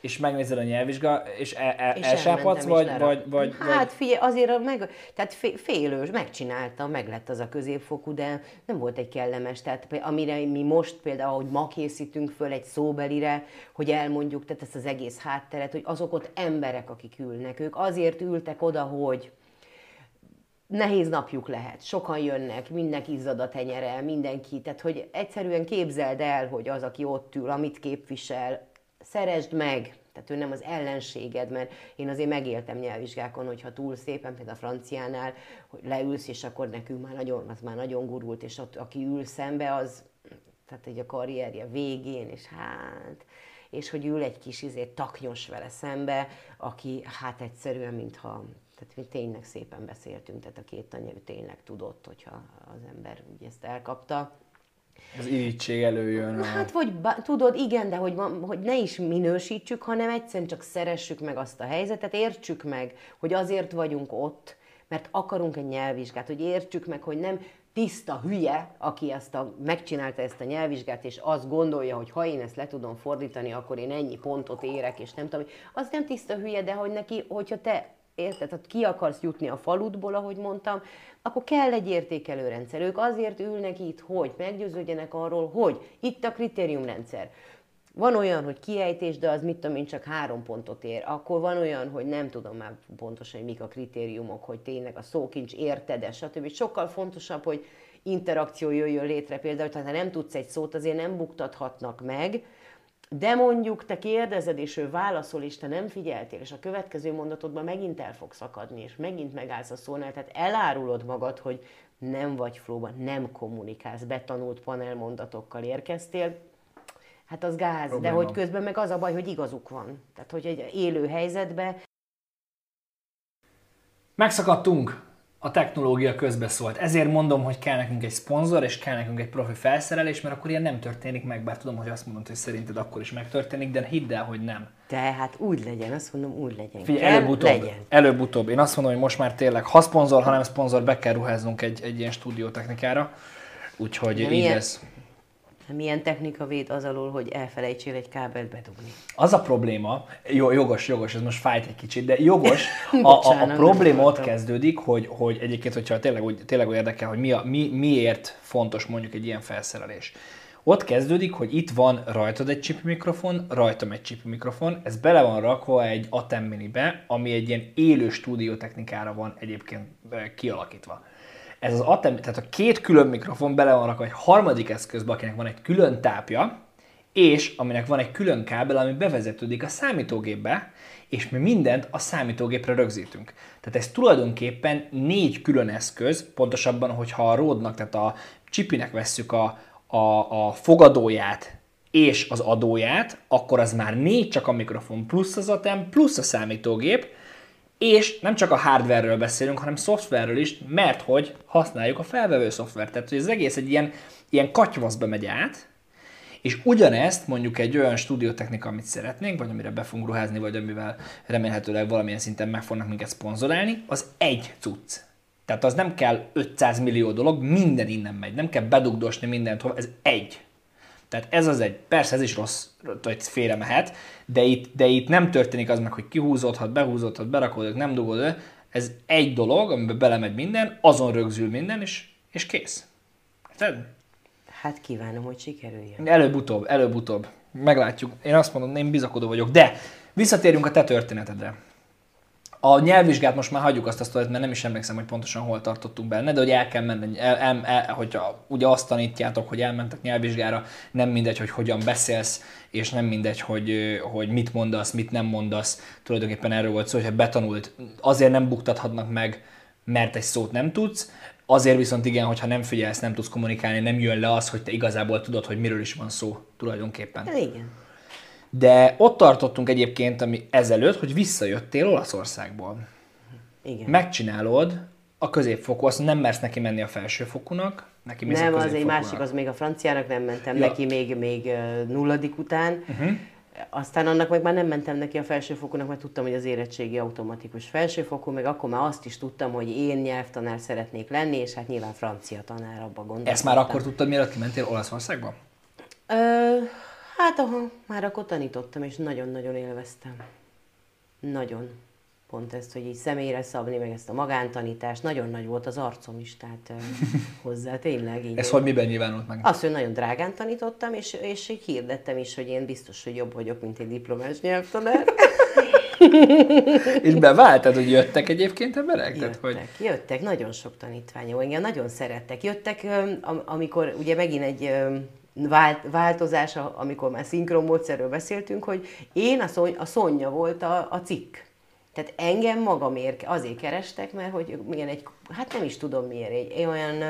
És megnézed a nyelvvizsga, és, el, el, És elsápadsz, vagy, vagy, vagy, Hát figyelj, azért meg, tehát fé- félős, megcsináltam, meg lett az a középfokú, de nem volt egy kellemes. Tehát amire mi most például, hogy ma készítünk föl egy szóbelire, hogy elmondjuk, tehát ezt az egész hátteret, hogy azok ott emberek, akik ülnek, ők azért ültek oda, hogy nehéz napjuk lehet, sokan jönnek, mindenki izzad a tenyere, mindenki, tehát hogy egyszerűen képzeld el, hogy az, aki ott ül, amit képvisel, szeresd meg, tehát ő nem az ellenséged, mert én azért megéltem nyelvvizsgákon, hogyha túl szépen, például a franciánál, hogy leülsz, és akkor nekünk már nagyon, az már nagyon gurult, és ott, aki ül szembe, az, tehát egy a karrierje végén, és hát, és hogy ül egy kis izé, taknyos vele szembe, aki hát egyszerűen, mintha, tehát mi tényleg szépen beszéltünk, tehát a két tanyelő tényleg tudott, hogyha az ember úgy ezt elkapta. Az irítség előjön. A... Hát, vagy bá- tudod, igen, de hogy, hogy ne is minősítsük, hanem egyszerűen csak szeressük meg azt a helyzetet, értsük meg, hogy azért vagyunk ott, mert akarunk egy nyelvvizsgát, hogy értsük meg, hogy nem tiszta hülye, aki ezt a, megcsinálta ezt a nyelvvizsgát, és azt gondolja, hogy ha én ezt le tudom fordítani, akkor én ennyi pontot érek, és nem tudom, az nem tiszta hülye, de hogy neki, hogyha te érted, tehát ki akarsz jutni a faludból, ahogy mondtam, akkor kell egy értékelőrendszer. Ők azért ülnek itt, hogy meggyőződjenek arról, hogy itt a kritériumrendszer. Van olyan, hogy kiejtés, de az mit tudom én, csak három pontot ér. Akkor van olyan, hogy nem tudom már pontosan, hogy mik a kritériumok, hogy tényleg a szókincs érted stb. Sokkal fontosabb, hogy interakció jöjjön létre. Például, ha nem tudsz egy szót, azért nem buktathatnak meg, de mondjuk te kérdezed, és ő válaszol, és te nem figyeltél, és a következő mondatodban megint el fogsz akadni, és megint megállsz a szónál, tehát elárulod magad, hogy nem vagy flóban, nem kommunikálsz, betanult panelmondatokkal érkeztél, hát az gáz, Probléma. de hogy közben meg az a baj, hogy igazuk van. Tehát, hogy egy élő helyzetben Megszakadtunk, a technológia közbeszólt. Ezért mondom, hogy kell nekünk egy szponzor, és kell nekünk egy profi felszerelés, mert akkor ilyen nem történik meg, bár tudom, hogy azt mondod, hogy szerinted akkor is megtörténik, de hidd el, hogy nem. Tehát úgy legyen, azt mondom, úgy legyen. Figyelj, előbb-utóbb, legyen. előbb-utóbb. Én azt mondom, hogy most már tényleg, ha szponzor, ha nem szponzor, be kell ruháznunk egy, egy ilyen stúdiótechnikára. Úgyhogy de így milyen, lesz. Milyen technika véd az alól, hogy elfelejtsél egy kábelt bedugni? Az a probléma, jó, jogos, jogos, ez most fájt egy kicsit, de jogos, a, a, a probléma ott kezdődik, hogy, hogy egyébként, hogyha tényleg, úgy, tényleg úgy érdekel, hogy mi a, mi, miért fontos mondjuk egy ilyen felszerelés. Ott kezdődik, hogy itt van rajtad egy chip mikrofon, rajtam egy chip mikrofon, ez bele van rakva egy Atem Mini-be, ami egy ilyen élő stúdiótechnikára van egyébként kialakítva. Ez az Atem, tehát a két külön mikrofon bele van rakva egy harmadik eszközbe, akinek van egy külön tápja, és aminek van egy külön kábel, ami bevezetődik a számítógépbe, és mi mindent a számítógépre rögzítünk. Tehát ez tulajdonképpen négy külön eszköz, pontosabban, hogyha a ródnak, tehát a csipinek vesszük a, a, a fogadóját és az adóját, akkor az már négy csak a mikrofon plusz az atem, plusz a számítógép, és nem csak a hardware beszélünk, hanem szoftverről is, mert hogy használjuk a felvevő szoftvert. Tehát, hogy az egész egy ilyen, ilyen katyvaszba megy át, és ugyanezt mondjuk egy olyan stúdiótechnika, amit szeretnénk, vagy amire be fogunk ruházni, vagy amivel remélhetőleg valamilyen szinten meg fognak minket szponzorálni, az egy cucc. Tehát az nem kell 500 millió dolog, minden innen megy, nem kell bedugdosni mindent, ez egy. Tehát ez az egy, persze ez is rossz, hogy félre mehet, de itt, de itt nem történik az meg, hogy kihúzódhat, behúzódhat, berakódott, nem dugod, ez egy dolog, amiben belemegy minden, azon rögzül minden, és, és kész. Érted? Hát kívánom, hogy sikerüljön. Előbb-utóbb, előbb-utóbb. Meglátjuk. Én azt mondom, én bizakodó vagyok. De visszatérjünk a te történetedre. A nyelvvizsgát most már hagyjuk azt a sztorit, mert nem is emlékszem, hogy pontosan hol tartottunk benne, de hogy el kell menni, el, el, el, hogyha ugye azt tanítjátok, hogy elmentek nyelvvizsgára, nem mindegy, hogy hogyan beszélsz, és nem mindegy, hogy, hogy mit mondasz, mit nem mondasz. Tulajdonképpen erről volt szó, hogyha betanult, azért nem buktathatnak meg, mert egy szót nem tudsz, azért viszont igen, hogyha nem figyelsz, nem tudsz kommunikálni, nem jön le az, hogy te igazából tudod, hogy miről is van szó tulajdonképpen. Igen. De ott tartottunk egyébként, ami ezelőtt, hogy visszajöttél Olaszországból. Igen. Megcsinálod a középfokú, azt nem mersz neki menni a felsőfokúnak, neki mész Nem, az egy másik, az még a franciának nem mentem ja. neki még, még nulladik után. Uh-huh. Aztán annak meg már nem mentem neki a felsőfokúnak, mert tudtam, hogy az érettségi automatikus felsőfokú, meg akkor már azt is tudtam, hogy én nyelvtanár szeretnék lenni, és hát nyilván francia tanár abba gondoltam. Ezt már akkor tudtad, mielőtt kimentél Olaszországba? Ö, Hát aha, már akkor tanítottam, és nagyon-nagyon élveztem. Nagyon. Pont ezt, hogy így személyre szabni, meg ezt a magántanítást, nagyon nagy volt az arcom is, tehát hozzá tényleg így. Ez hogy miben nyilvánult meg? Azt, hogy nagyon drágán tanítottam, és, és így hirdettem is, hogy én biztos, hogy jobb vagyok, mint egy diplomás nyelvtanár. és bevált, tehát, hogy jöttek egyébként emberek? Jöttek, tehát, hogy... jöttek, nagyon sok tanítvány, engem nagyon szerettek. Jöttek, amikor ugye megint egy változása, amikor már szinkron módszerről beszéltünk, hogy én a, szony, a Szonya volt a, a cikk. Tehát engem magamért azért kerestek, mert hogy milyen egy, hát nem is tudom miért, egy, egy olyan,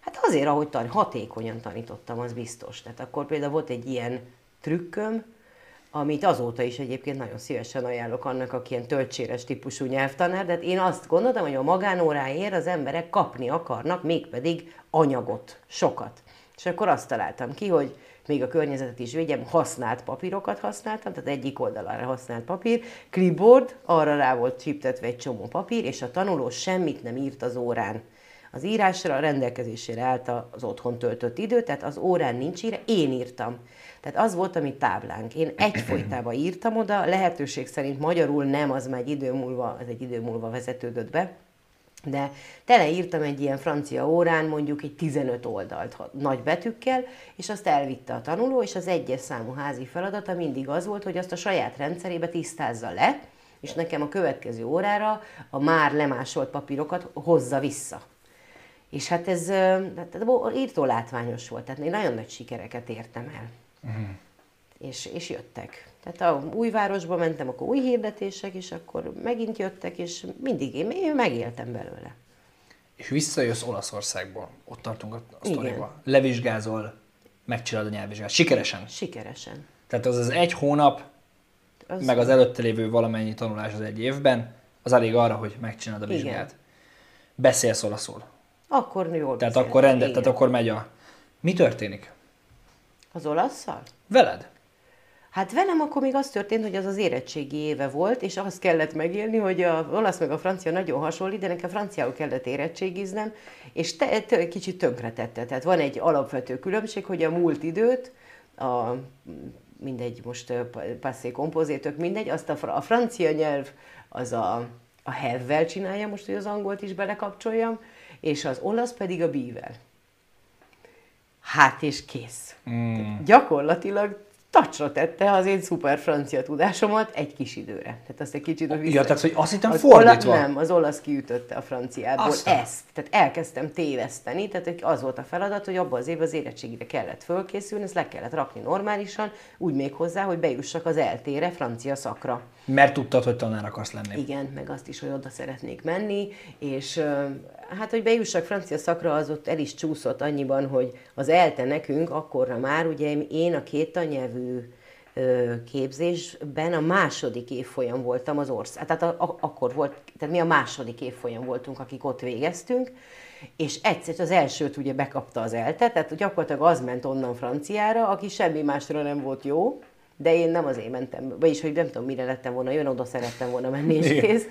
hát azért, ahogy tan, hatékonyan tanítottam, az biztos. Tehát akkor például volt egy ilyen trükköm, amit azóta is egyébként nagyon szívesen ajánlok annak, aki ilyen töltséres típusú nyelvtanár, de hát én azt gondoltam, hogy a magánóráért az emberek kapni akarnak, mégpedig anyagot, sokat. És akkor azt találtam ki, hogy még a környezetet is védjem, használt papírokat használtam, tehát egyik oldalra használt papír, clipboard, arra rá volt csiptetve egy csomó papír, és a tanuló semmit nem írt az órán. Az írásra a rendelkezésére állt az otthon töltött idő, tehát az órán nincs írva, én írtam. Tehát az volt, ami táblánk. Én egyfolytában írtam oda, lehetőség szerint magyarul nem, az már egy idő múlva, ez egy idő múlva vezetődött be, de teleírtam egy ilyen francia órán mondjuk egy 15 oldalt nagy betűkkel, és azt elvitte a tanuló, és az egyes számú házi feladata mindig az volt, hogy azt a saját rendszerébe tisztázza le, és nekem a következő órára a már lemásolt papírokat hozza vissza. És hát ez hát írtó látványos volt, tehát én nagyon nagy sikereket értem el. Uh-huh. És, és jöttek. Tehát a új városba mentem, akkor új hirdetések, és akkor megint jöttek, és mindig én, én megéltem belőle. és visszajössz Olaszországból, ott tartunk a, sztoriba, levizsgázol, megcsinálod a nyelvvizsgát. Sikeresen. Sikeresen. Tehát az az egy hónap, Az- meg az előtte lévő valamennyi tanulás az egy évben, az elég arra, hogy megcsinálod a Igen. vizsgát. Beszélsz olaszul. Akkor jól Tehát akkor rendet, Igen. tehát akkor megy a... Mi történik? Az olasszal? Veled? Hát velem akkor még az történt, hogy az az érettségi éve volt, és azt kellett megélni, hogy a olasz meg a francia nagyon hasonlít, de nekem franciául kellett érettségiznem, és te, te, kicsit tönkretette. Tehát van egy alapvető különbség, hogy a múlt időt, a, mindegy, most ö, pa- passé kompozé, tök mindegy, azt a, a francia nyelv az a, a have-vel csinálja, most hogy az angolt is belekapcsoljam, és az olasz pedig a be-vel. Hát és kész. Mm. Gyakorlatilag tacsra tette az én szuper francia tudásomat egy kis időre. Tehát azt egy kicsit vissza... Ja, tehát, hogy azt hittem az fordítva. Ola... Nem, az olasz kiütötte a franciából Aztán. ezt. Tehát elkezdtem téveszteni, tehát az volt a feladat, hogy abban az évben az érettségire kellett fölkészülni, ezt le kellett rakni normálisan, úgy még hozzá, hogy bejussak az eltére, francia szakra. Mert tudtad, hogy tanár akarsz lenni. Igen, meg azt is, hogy oda szeretnék menni, és hát, hogy bejussak francia szakra, az ott el is csúszott annyiban, hogy az ELTE nekünk akkorra már, ugye én a két tannyelvű képzésben a második évfolyam voltam az ország. Tehát a, a, akkor volt, tehát mi a második évfolyam voltunk, akik ott végeztünk, és egyszer az elsőt ugye bekapta az ELTE, tehát gyakorlatilag az ment onnan franciára, aki semmi másra nem volt jó, de én nem azért mentem, vagyis hogy nem tudom, mire lettem volna, jön oda szerettem volna menni, és kész.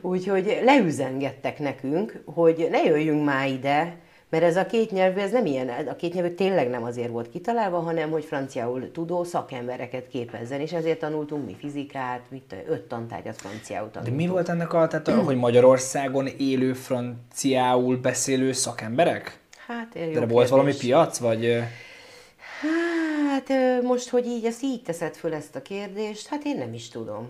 Úgyhogy leüzengettek nekünk, hogy ne jöjjünk már ide, mert ez a két nyelvű, ez nem ilyen, a két nyelvű tényleg nem azért volt kitalálva, hanem hogy franciául tudó szakembereket képezzen, és ezért tanultunk mi fizikát, mit, öt tantárgyat franciául De tanultunk. mi volt ennek a, tehát, hogy Magyarországon élő franciául beszélő szakemberek? Hát, jó De volt valami kérdés. piac, vagy... ö, Hát most, hogy így ezt így teszed föl ezt a kérdést, hát én nem is tudom,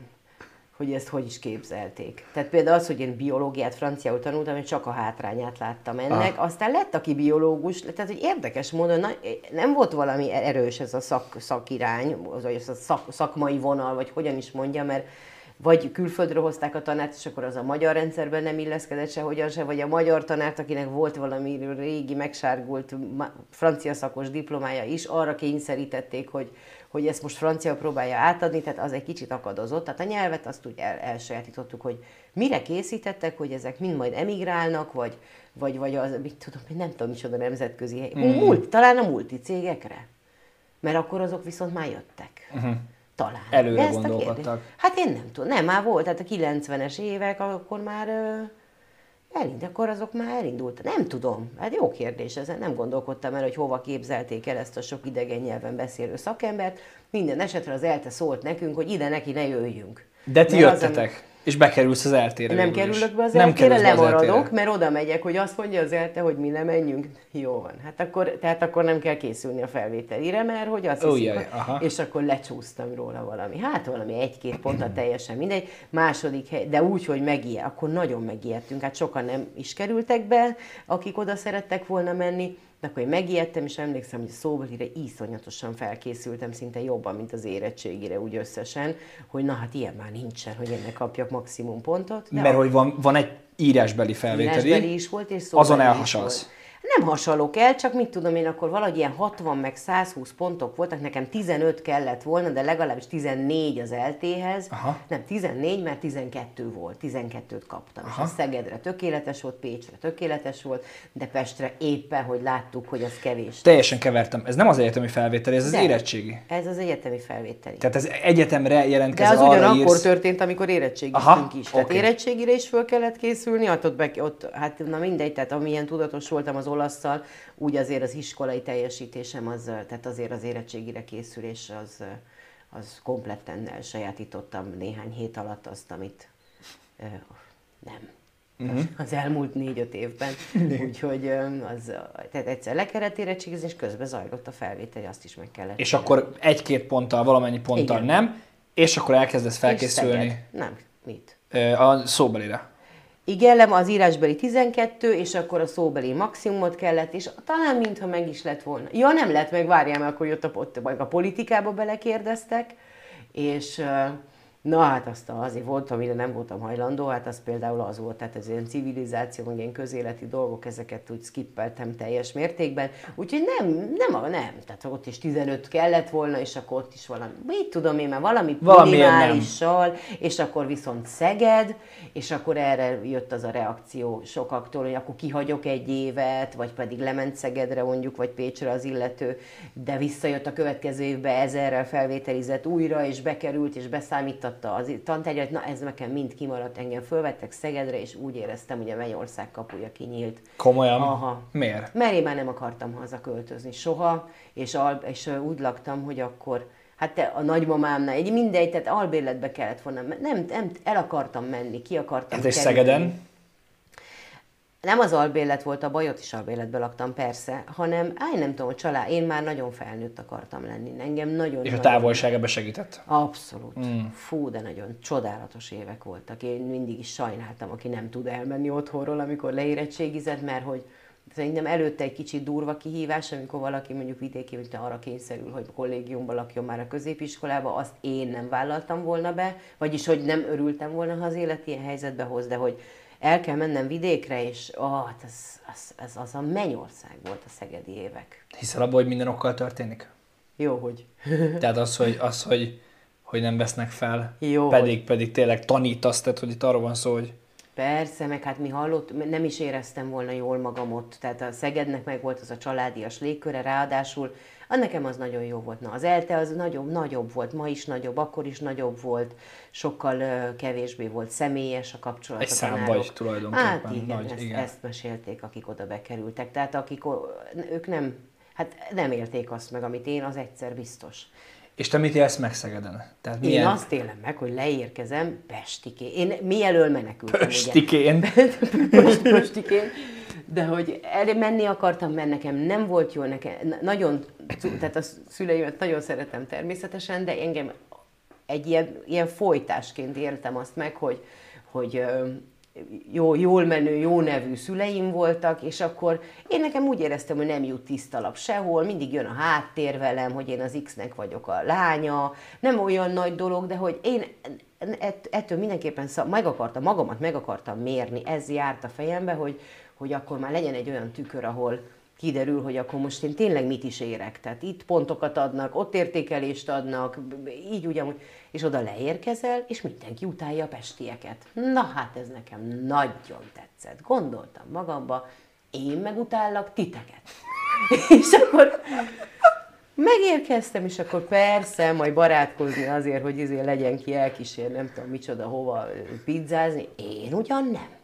hogy ezt hogy is képzelték. Tehát például az, hogy én biológiát franciául tanultam, én csak a hátrányát láttam ennek. Ah. Aztán lett, aki biológus, tehát hogy érdekes módon na, nem volt valami erős ez a szak, szakirány, vagy ez a szak, szakmai vonal, vagy hogyan is mondja, mert vagy külföldről hozták a tanárt, és akkor az a magyar rendszerben nem illeszkedett sehogyan se, vagy a magyar tanárt, akinek volt valami régi, megsárgult francia szakos diplomája is, arra kényszerítették, hogy, hogy ezt most francia próbálja átadni, tehát az egy kicsit akadozott. Tehát a nyelvet azt úgy el, elsajátítottuk, hogy mire készítettek, hogy ezek mind majd emigrálnak, vagy, vagy, vagy az, mit tudom, nem tudom, micsoda nemzetközi hely. Mm. Multi, talán a multicégekre. Mert akkor azok viszont már jöttek. Uh-huh. Talán. Előre Ezt gondolkodtak. Hát én nem tudom, nem, már volt, tehát a 90-es évek, akkor már elind, akkor azok már elindult. Nem tudom, hát jó kérdés, ezen nem gondolkodtam el, hogy hova képzelték el ezt a sok idegen nyelven beszélő szakembert. Minden esetre az ELTE szólt nekünk, hogy ide neki ne jöjjünk. De ti Mert az, jöttetek, és bekerülsz az eltére nem kerülök be az nem eltére, lemaradok, mert oda megyek, hogy azt mondja az elte, hogy mi nem menjünk. Jó van. Hát akkor, tehát akkor nem kell készülni a felvételire, mert hogy azt Ó, hiszik, jaj, hogy, aha. és akkor lecsúsztam róla valami. Hát valami egy-két pontra teljesen mindegy. Második hely, de úgy, hogy megijed, akkor nagyon megijedtünk. Hát sokan nem is kerültek be, akik oda szerettek volna menni. De akkor én megijedtem, és emlékszem, hogy szóbelire iszonyatosan felkészültem, szinte jobban, mint az érettségire úgy összesen, hogy na hát ilyen már nincsen, hogy ennek kapjak maximum pontot. De Mert hogy van, van egy írásbeli felvételi, Írásbeli is volt, és szóbeli azon is elhasalsz. volt. Nem hasalok el, csak mit tudom én, akkor valahogy ilyen 60 meg 120 pontok voltak, nekem 15 kellett volna, de legalábbis 14 az eltéhez. Aha. Nem, 14, mert 12 volt, 12-t kaptam. Aha. És Szegedre tökéletes volt, Pécsre tökéletes volt, de Pestre éppen, hogy láttuk, hogy az kevés. Teljesen kevertem. Ez nem az egyetemi felvételi, ez az De. érettségi. Ez az egyetemi felvételi. Tehát ez egyetemre De jelentkezel, az ugyanakkor írsz. történt, amikor érettségiztünk is. Tehát oké. érettségire is föl kellett készülni, hát ott, be, ott, hát na mindegy, tehát amilyen tudatos voltam az olasszal, úgy azért az iskolai teljesítésem, az, tehát azért az érettségire készülés az, az kompletten elsajátítottam néhány hét alatt azt, amit ö, nem. Mhm. Az elmúlt négy-öt évben. Úgyhogy az, tehát egyszer le kellett érettségizni, és közben zajlott a felvétel, azt is meg kellett. És akkor egy-két ponttal, valamennyi ponttal Igen. nem, és akkor elkezdesz És felkészülni Szeged. Nem, mit? a szóbelire. Igen, lem az írásbeli 12, és akkor a szóbeli maximumot kellett, és talán mintha meg is lett volna. Ja, nem lett meg, várjál, mert akkor jött a, ott, a politikába belekérdeztek, és, Na hát azt azért volt, amire nem voltam hajlandó, hát az például az volt, tehát ez ilyen civilizáció, meg ilyen közéleti dolgok, ezeket úgy skippeltem teljes mértékben, úgyhogy nem, nem, nem, tehát ott is 15 kellett volna, és akkor ott is valami, mit tudom én, mert valami minimálisan, és akkor viszont Szeged, és akkor erre jött az a reakció sokaktól, hogy akkor kihagyok egy évet, vagy pedig lement Szegedre mondjuk, vagy Pécsre az illető, de visszajött a következő évbe ezerrel felvételizett újra, és bekerült, és beszámítatta az tantárgyat, na ez nekem mind kimaradt, engem fölvettek Szegedre, és úgy éreztem, hogy a Mennyország kapuja kinyílt. Komolyan? Aha. Miért? Mert én már nem akartam haza költözni soha, és, al- és úgy laktam, hogy akkor, hát te, a nagymamámnál, egy mindegy, tehát albérletbe kellett volna, nem, nem, el akartam menni, ki akartam Hát és kerülni. Szegeden? Nem az albérlet volt a baj, ott is albérletbe laktam, persze, hanem, áj, nem tudom, a család, én már nagyon felnőtt akartam lenni. Engem nagyon És a nagyon- távolság ebbe segített? Abszolút. Mm. Fú, de nagyon csodálatos évek voltak. Én mindig is sajnáltam, aki nem tud elmenni otthonról, amikor leérettségizett, mert hogy szerintem előtte egy kicsit durva kihívás, amikor valaki mondjuk vidéki, hogy arra kényszerül, hogy kollégiumban lakjon már a középiskolába, azt én nem vállaltam volna be, vagyis hogy nem örültem volna, ha az élet ilyen helyzetbe hoz, de hogy el kell mennem vidékre, és ah, hát ez, az, ez az a mennyország volt a szegedi évek. Hiszel abban, hogy minden okkal történik? Jó, hogy Tehát az, hogy, az, hogy, hogy nem vesznek fel, Jó, pedig, pedig tényleg tanítasz, tehát hogy itt arról van szó, hogy Persze, meg hát mi hallott, nem is éreztem volna jól magam ott, tehát a Szegednek meg volt az a családias légköre, ráadásul a nekem az nagyon jó volt. Na, az ELTE az nagyobb, nagyobb volt, ma is nagyobb, akkor is nagyobb volt, sokkal ö, kevésbé volt személyes a kapcsolat. Egy a szám tanárok. vagy tulajdonképpen, Hát igen, nagy, ezt, igen. ezt mesélték, akik oda bekerültek. Tehát akik, ők nem, hát nem élték azt meg, amit én, az egyszer biztos. És te mit élsz meg Szegeden? Tehát Én milyen azt élem meg, hogy leérkezem Pestiké. Én mielől menekültem, ugye. pöstikén? De hogy el, menni akartam, mert nekem nem volt jó, nekem na- nagyon, tehát a szüleimet nagyon szeretem természetesen, de engem egy ilyen, ilyen folytásként éltem azt meg, hogy, hogy jó, jól menő, jó nevű szüleim voltak, és akkor én nekem úgy éreztem, hogy nem jut tiszta lap sehol, mindig jön a háttér velem, hogy én az X-nek vagyok a lánya, nem olyan nagy dolog, de hogy én ett- ettől mindenképpen szab, meg akartam, magamat meg akartam mérni, ez járt a fejembe, hogy, hogy akkor már legyen egy olyan tükör, ahol kiderül, hogy akkor most én tényleg mit is érek. Tehát itt pontokat adnak, ott értékelést adnak, így ugyanúgy, és oda leérkezel, és mindenki utálja a pestieket. Na hát ez nekem nagyon tetszett. Gondoltam magamba, én megutállak titeket. és akkor megérkeztem, és akkor persze, majd barátkozni azért, hogy izé legyen ki elkísér, nem tudom micsoda, hova pizzázni. Én ugyan nem.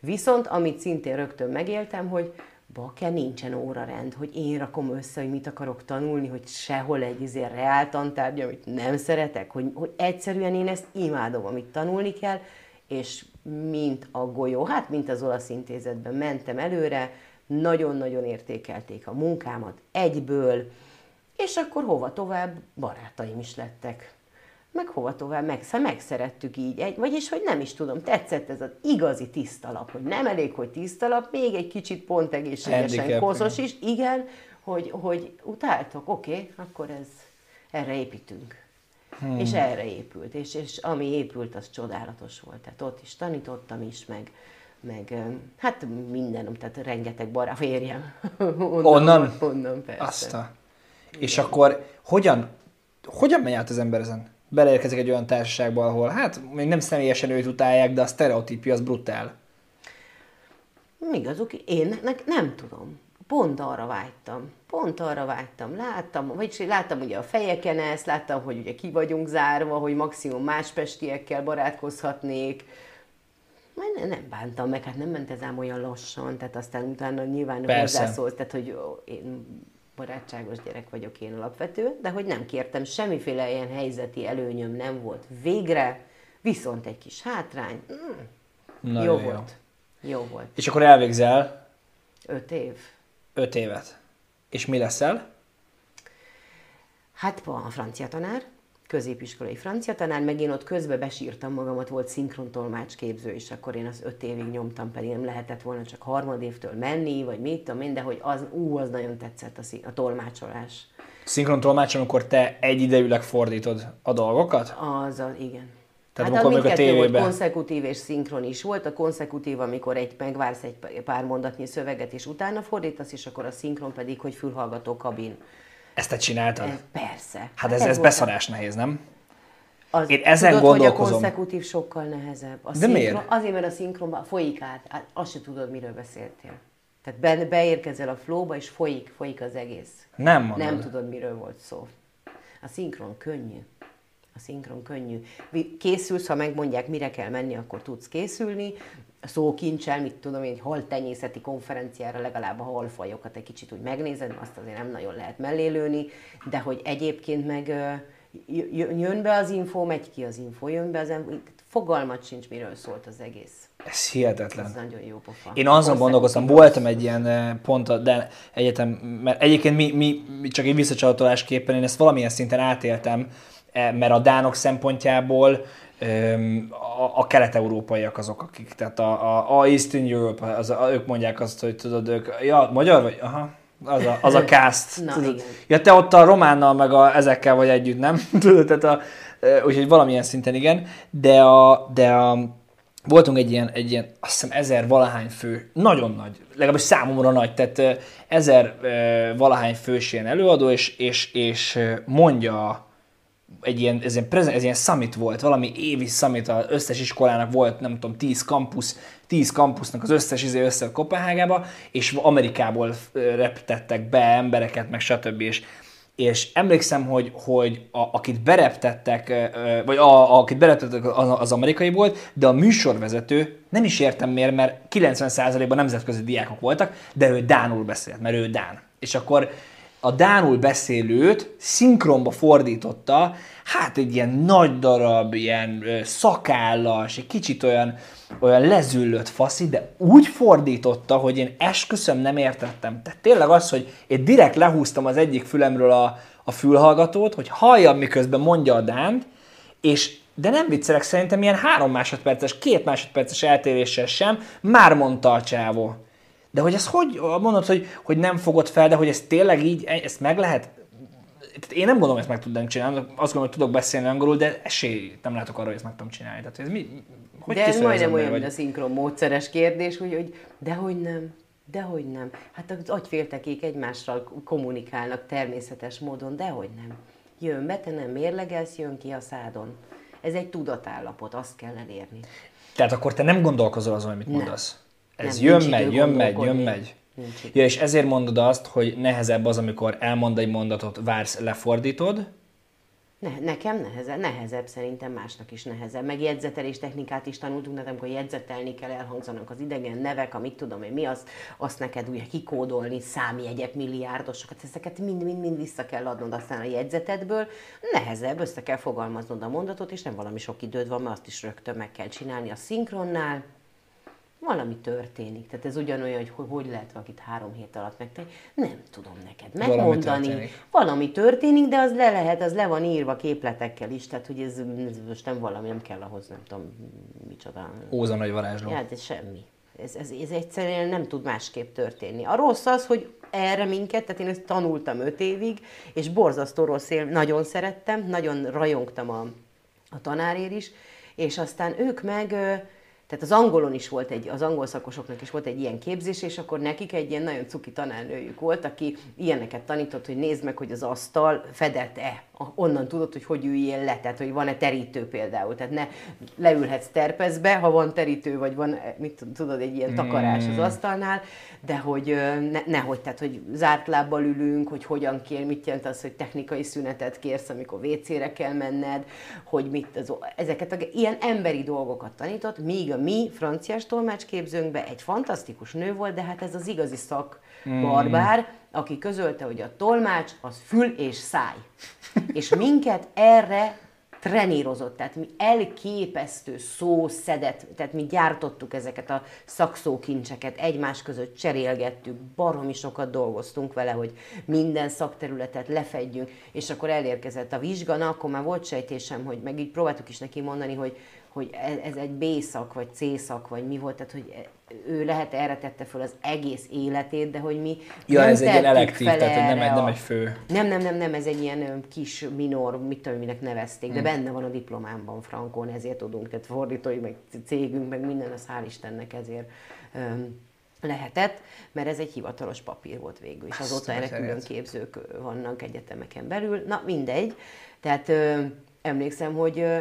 Viszont, amit szintén rögtön megéltem, hogy bake nincsen órarend, hogy én rakom össze, hogy mit akarok tanulni, hogy sehol egy izé reál tantárgy, amit nem szeretek, hogy, hogy egyszerűen én ezt imádom, amit tanulni kell, és mint a golyó, hát mint az olasz intézetben mentem előre, nagyon-nagyon értékelték a munkámat egyből, és akkor hova tovább barátaim is lettek. Meg hova tovább, meg, megszerettük így, egy, vagyis, hogy nem is tudom, tetszett ez az igazi tiszta lap, hogy nem elég, hogy tiszta lap, még egy kicsit pont egészségesen koszos is, igen, hogy, hogy utáltok, oké, okay, akkor ez, erre építünk. Hmm. És erre épült, és, és ami épült, az csodálatos volt. Tehát ott is tanítottam is, meg, meg hát minden, tehát rengeteg barát, férjem. onnan, Onnan? Onnan, persze. Azt a... És akkor hogyan, hogyan megy át az ember ezen? Beleérkezik egy olyan társaságba, ahol hát még nem személyesen őt utálják, de a sztereotípia az brutál. Igazuk, én ne, nem tudom. Pont arra vágytam. Pont arra vágytam. Láttam, vagyis láttam ugye a fejeken ezt, láttam, hogy ugye ki vagyunk zárva, hogy maximum más pestiekkel barátkozhatnék. Ne- nem bántam meg, hát nem ment ez ám olyan lassan, tehát aztán utána nyilván Persze. hozzászólsz, tehát hogy én barátságos gyerek vagyok én alapvető, de hogy nem kértem, semmiféle ilyen helyzeti előnyöm nem volt végre, viszont egy kis hátrány, mm, jó, jó. volt. Jó volt. És akkor elvégzel Öt év. öt évet. És mi leszel? Hát a francia tanár, középiskolai francia tanár, meg én ott közben besírtam magamat, volt szinkrontolmács képző, és akkor én az öt évig nyomtam, pedig nem lehetett volna csak harmadévtől menni, vagy mit tudom én, de hogy az, ú, az nagyon tetszett a, szí- a tolmácsolás. Szinkron tolmács, amikor te egyidejűleg fordítod a dolgokat? Az a, igen. Tehát hát amikor a tévében... volt konszekutív és szinkron is volt. A konszekutív, amikor egy megvársz egy pár mondatnyi szöveget, és utána fordítasz, és akkor a szinkron pedig, hogy fülhallgató kabin. Ezt te csináltad? Ez, persze. Hát, hát ez, ez beszarás nehéz, nem? Az, Én ezen tudod, gondolkozom. hogy a konszekutív sokkal nehezebb. A De szinkron, miért? Azért, mert a szinkronban folyik át, hát azt se tudod, miről beszéltél. Tehát be, beérkezel a flowba, és folyik, folyik az egész. Nem mondod. Nem tudod, miről volt szó. A szinkron könnyű. A szinkron könnyű. Készülsz, ha megmondják, mire kell menni, akkor tudsz készülni. Szókincsel, mit tudom én, egy haltenyészeti konferenciára legalább a halfajokat egy kicsit úgy megnézed, azt azért nem nagyon lehet mellélőni, de hogy egyébként meg jön be az info, megy ki az info, jön be az info, fogalmat sincs, miről szólt az egész. Ez hihetetlen. Ez nagyon jó pofa. Én azon gondolkoztam, voltam egy ilyen pont, de egyetem, mert egyébként mi, mi, csak egy visszacsatolásképpen én ezt valamilyen szinten átéltem, eh, mert a dánok szempontjából a, a kelet-európaiak azok, akik, tehát a, a, a Eastern Europe, az, a, ők mondják azt, hogy tudod, ők, ja, magyar vagy? Aha, az a, az a cast. Na, tudod. Ja, te ott a románnal, meg a, ezekkel vagy együtt, nem? tudod, tehát a, úgyhogy valamilyen szinten igen, de a, de a, voltunk egy ilyen, egy ilyen, azt hiszem ezer valahány fő, nagyon nagy, legalábbis számomra nagy, tehát ezer valahány fős ilyen előadó, és, és, és mondja egy ilyen, ez ilyen, prezen, ez ilyen summit volt, valami évi summit, az összes iskolának volt, nem tudom, 10 kampusz, 10 kampusznak az összes izé össze Kopenhágába, és Amerikából repítettek be embereket, meg stb. És, és emlékszem, hogy, hogy a, akit bereptettek, vagy a, a, akit bereptettek az, az amerikai volt, de a műsorvezető, nem is értem miért, mert 90%-ban nemzetközi diákok voltak, de ő Dánul beszélt, mert ő Dán. És akkor a Dánul beszélőt szinkronba fordította, hát egy ilyen nagy darab, ilyen szakállas, egy kicsit olyan, olyan lezüllött faszi, de úgy fordította, hogy én esküszöm nem értettem. Tehát tényleg az, hogy én direkt lehúztam az egyik fülemről a, a fülhallgatót, hogy halljam, miközben mondja a Dánt, és de nem viccelek, szerintem ilyen három másodperces, két másodperces eltéréssel sem, már mondta a csávó. De hogy ez hogy, mondod, hogy, hogy nem fogod fel, de hogy ez tényleg így, ezt meg lehet? Én nem gondolom, hogy ezt meg tudnám csinálni, azt gondolom, hogy tudok beszélni angolul, de esély nem látok arra, hogy ezt meg tudom csinálni. Tehát ez mi, hogy de ez majdnem olyan, mint a szinkron módszeres kérdés, hogy, hogy dehogy nem, dehogy nem. Hát az agyféltekék egymással kommunikálnak természetes módon, dehogy nem. Jön be, te nem mérlegelsz, jön ki a szádon. Ez egy tudatállapot, azt kell elérni. Tehát akkor te nem gondolkozol azon, amit mondasz? Ez nem, jön, megy, jön, megy, jön, megy. Ja, és ezért mondod azt, hogy nehezebb az, amikor elmond egy mondatot, vársz, lefordítod, ne, nekem nehezebb, nehezebb, szerintem másnak is nehezebb. Meg jegyzetelés technikát is tanultunk, de amikor jegyzetelni kell, elhangzanak az idegen nevek, amit tudom én mi, azt, azt neked ugye kikódolni, számjegyek, milliárdosokat, ezeket mind-mind-mind vissza kell adnod aztán a jegyzetedből. Nehezebb, össze kell fogalmaznod a mondatot, és nem valami sok időd van, mert azt is rögtön meg kell csinálni a szinkronnál valami történik. Tehát ez ugyanolyan, hogy hogy lehet valakit három hét alatt megtenni. Nem tudom neked megmondani. Valami történik. valami történik, de az le lehet, az le van írva képletekkel is, tehát hogy ez, ez most nem valami, nem kell ahhoz, nem tudom, micsoda. Óza nagy varázsló. Hát ez semmi. Ez, ez, ez egyszerűen nem tud másképp történni. A rossz az, hogy erre minket, tehát én ezt tanultam öt évig, és borzasztó rossz él, nagyon szerettem, nagyon rajongtam a, a tanárér is, és aztán ők meg tehát az angolon is volt egy, az angol szakosoknak is volt egy ilyen képzés, és akkor nekik egy ilyen nagyon cuki tanárnőjük volt, aki ilyeneket tanított, hogy nézd meg, hogy az asztal fedett-e. Onnan tudod, hogy hogy üljél le, tehát hogy van-e terítő például. Tehát ne leülhetsz terpezbe, ha van terítő, vagy van, mit tudod, egy ilyen takarás az mm. asztalnál, de hogy ne, nehogy, tehát hogy zárt lábbal ülünk, hogy hogyan kér, mit jelent az, hogy technikai szünetet kérsz, amikor WC-re kell menned, hogy mit, az, ezeket a, ilyen emberi dolgokat tanított, míg a mi franciás tolmácsképzőnkben egy fantasztikus nő volt, de hát ez az igazi szak mm. Aki közölte, hogy a tolmács az fül és száj. És minket erre trenírozott, tehát mi elképesztő szószedet, tehát mi gyártottuk ezeket a szakszókincseket, egymás között cserélgettük, baromi sokat dolgoztunk vele, hogy minden szakterületet lefedjünk, és akkor elérkezett a vizsga, na, akkor már volt sejtésem, hogy meg így próbáltuk is neki mondani, hogy hogy ez, ez egy B-szak, vagy C-szak, vagy mi volt, tehát hogy ő lehet erre tette fel az egész életét, de hogy mi Ja, nem ez egy elektív, tehát nem egy, nem a- egy fő. nem, nem, nem, nem, ez egy ilyen kis minor, mit tudom, minek nevezték, Hmm. de benne van a diplomámban frankon, ezért tudunk, tehát fordítói, meg cégünk, meg minden, az hál' Istennek ezért öm, lehetett, mert ez egy hivatalos papír volt végül, és azóta a erre külön képzők vannak egyetemeken belül, na mindegy, tehát ö, emlékszem, hogy ö,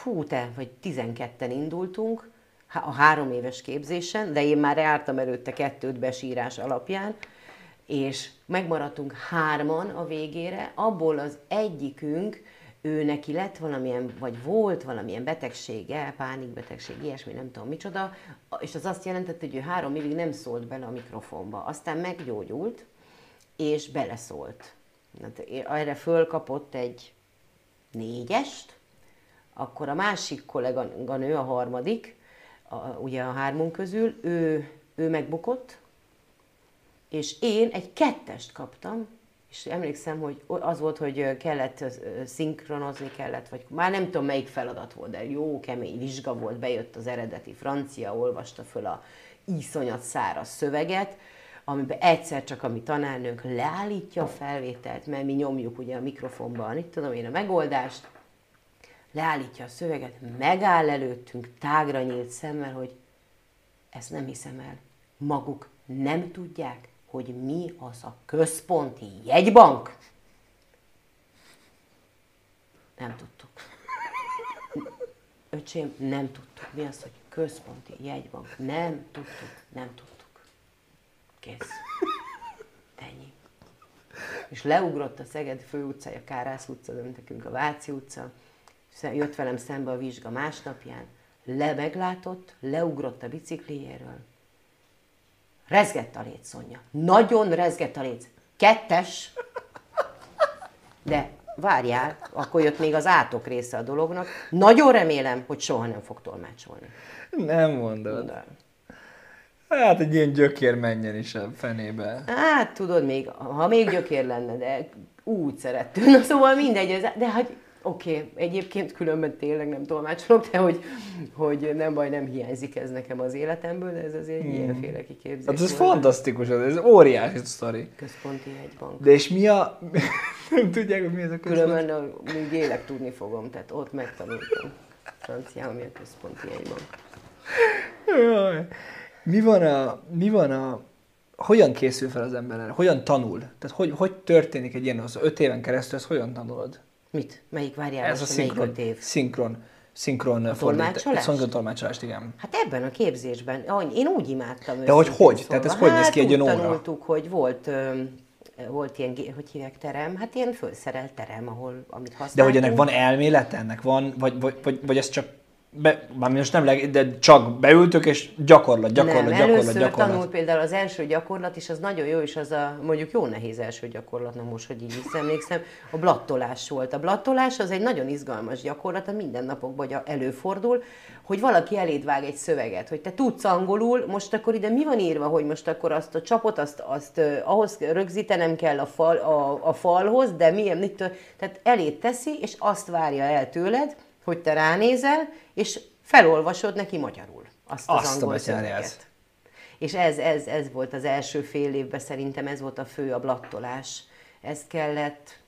fú, te, vagy 12-en indultunk, a három éves képzésen, de én már jártam előtte kettőt besírás alapján, és megmaradtunk hárman a végére, abból az egyikünk, ő neki lett valamilyen, vagy volt valamilyen betegsége, pánikbetegség, ilyesmi, nem tudom micsoda, és az azt jelentette, hogy ő három évig nem szólt bele a mikrofonba. Aztán meggyógyult, és beleszólt. Hát erre fölkapott egy négyest, akkor a másik kolléganő, a harmadik, a, ugye a hármunk közül, ő, ő megbukott, és én egy kettest kaptam, és emlékszem, hogy az volt, hogy kellett szinkronozni kellett, vagy már nem tudom melyik feladat volt, de jó kemény vizsga volt, bejött az eredeti francia, olvasta föl a iszonyat száraz szöveget, amiben egyszer csak a mi tanárnőnk leállítja a felvételt, mert mi nyomjuk ugye a mikrofonban, itt tudom én a megoldást, leállítja a szöveget, megáll előttünk tágra nyílt szemmel, hogy ezt nem hiszem el. Maguk nem tudják, hogy mi az a központi jegybank? Nem tudtuk. Öcsém, nem tudtuk. Mi az, hogy központi jegybank? Nem tudtuk, nem tudtuk. Kész. Ennyi. És leugrott a Szeged főutcája, Kárász utca, nekünk a Váci utca, jött velem szembe a vizsga másnapján, le meglátott, leugrott a bicikliéről, rezgett a léc, Szonya. Nagyon rezgett a léc. Kettes, de várjál, akkor jött még az átok része a dolognak. Nagyon remélem, hogy soha nem fog tolmácsolni. Nem mondod. De. Hát egy ilyen gyökér menjen is a fenébe. Hát tudod, még, ha még gyökér lenne, de úgy szerettünk. Na szóval mindegy, de hát oké, okay, egyébként különben tényleg nem tolmácsolok, de hogy, hogy nem baj, nem hiányzik ez nekem az életemből, de ez azért egy ilyenféle kiképzés. Hát ez volt. fantasztikus, ez óriási sztori. Központi jegybank. De és mi a... nem tudják, hogy mi ez a központ? Különben még élek tudni fogom, tehát ott megtanultam. Franciául mi a központi jegybank. Jaj. Mi van a... Mi van a... Hogyan készül fel az ember erre? Hogyan tanul? Tehát hogy, hogy történik egy ilyen, az öt éven keresztül, ezt hogyan tanulod? Mit? Melyik várjál Ez a most, melyik szinkron, év? szinkron, szinkron fordítás. tolmácsolást? Szinkron tolmácsolást, igen. Hát ebben a képzésben, én úgy imádtam De hogy hogy? Tehát ez hogy néz ki egy hát ilyen úgy óra? tanultuk, hogy volt, volt ilyen, hogy hívják terem, hát ilyen fölszerelt terem, ahol, amit használtunk. De hogy ennek van elmélete, ennek van, vagy, vagy, vagy, vagy ez csak be, már most nem leg, de csak beültök, és gyakorlat, gyakorlat, nem, gyakorlat, először gyakorlat. tanult például az első gyakorlat, és az nagyon jó, és az a mondjuk jó nehéz első gyakorlatnak most, hogy így visszaemlékszem, a blattolás volt. A blattolás az egy nagyon izgalmas gyakorlat, a mindennapokban előfordul, hogy valaki eléd vág egy szöveget, hogy te tudsz angolul, most akkor ide mi van írva, hogy most akkor azt a csapot, azt, azt uh, ahhoz rögzítenem kell a, fal, a, a falhoz, de milyen, mit, tehát elét teszi, és azt várja el tőled, hogy te ránézel, és felolvasod neki magyarul azt az Azt a angol szöveget. És ez, ez, ez volt az első fél évben szerintem, ez volt a fő, a blattolás. Ezt kellett,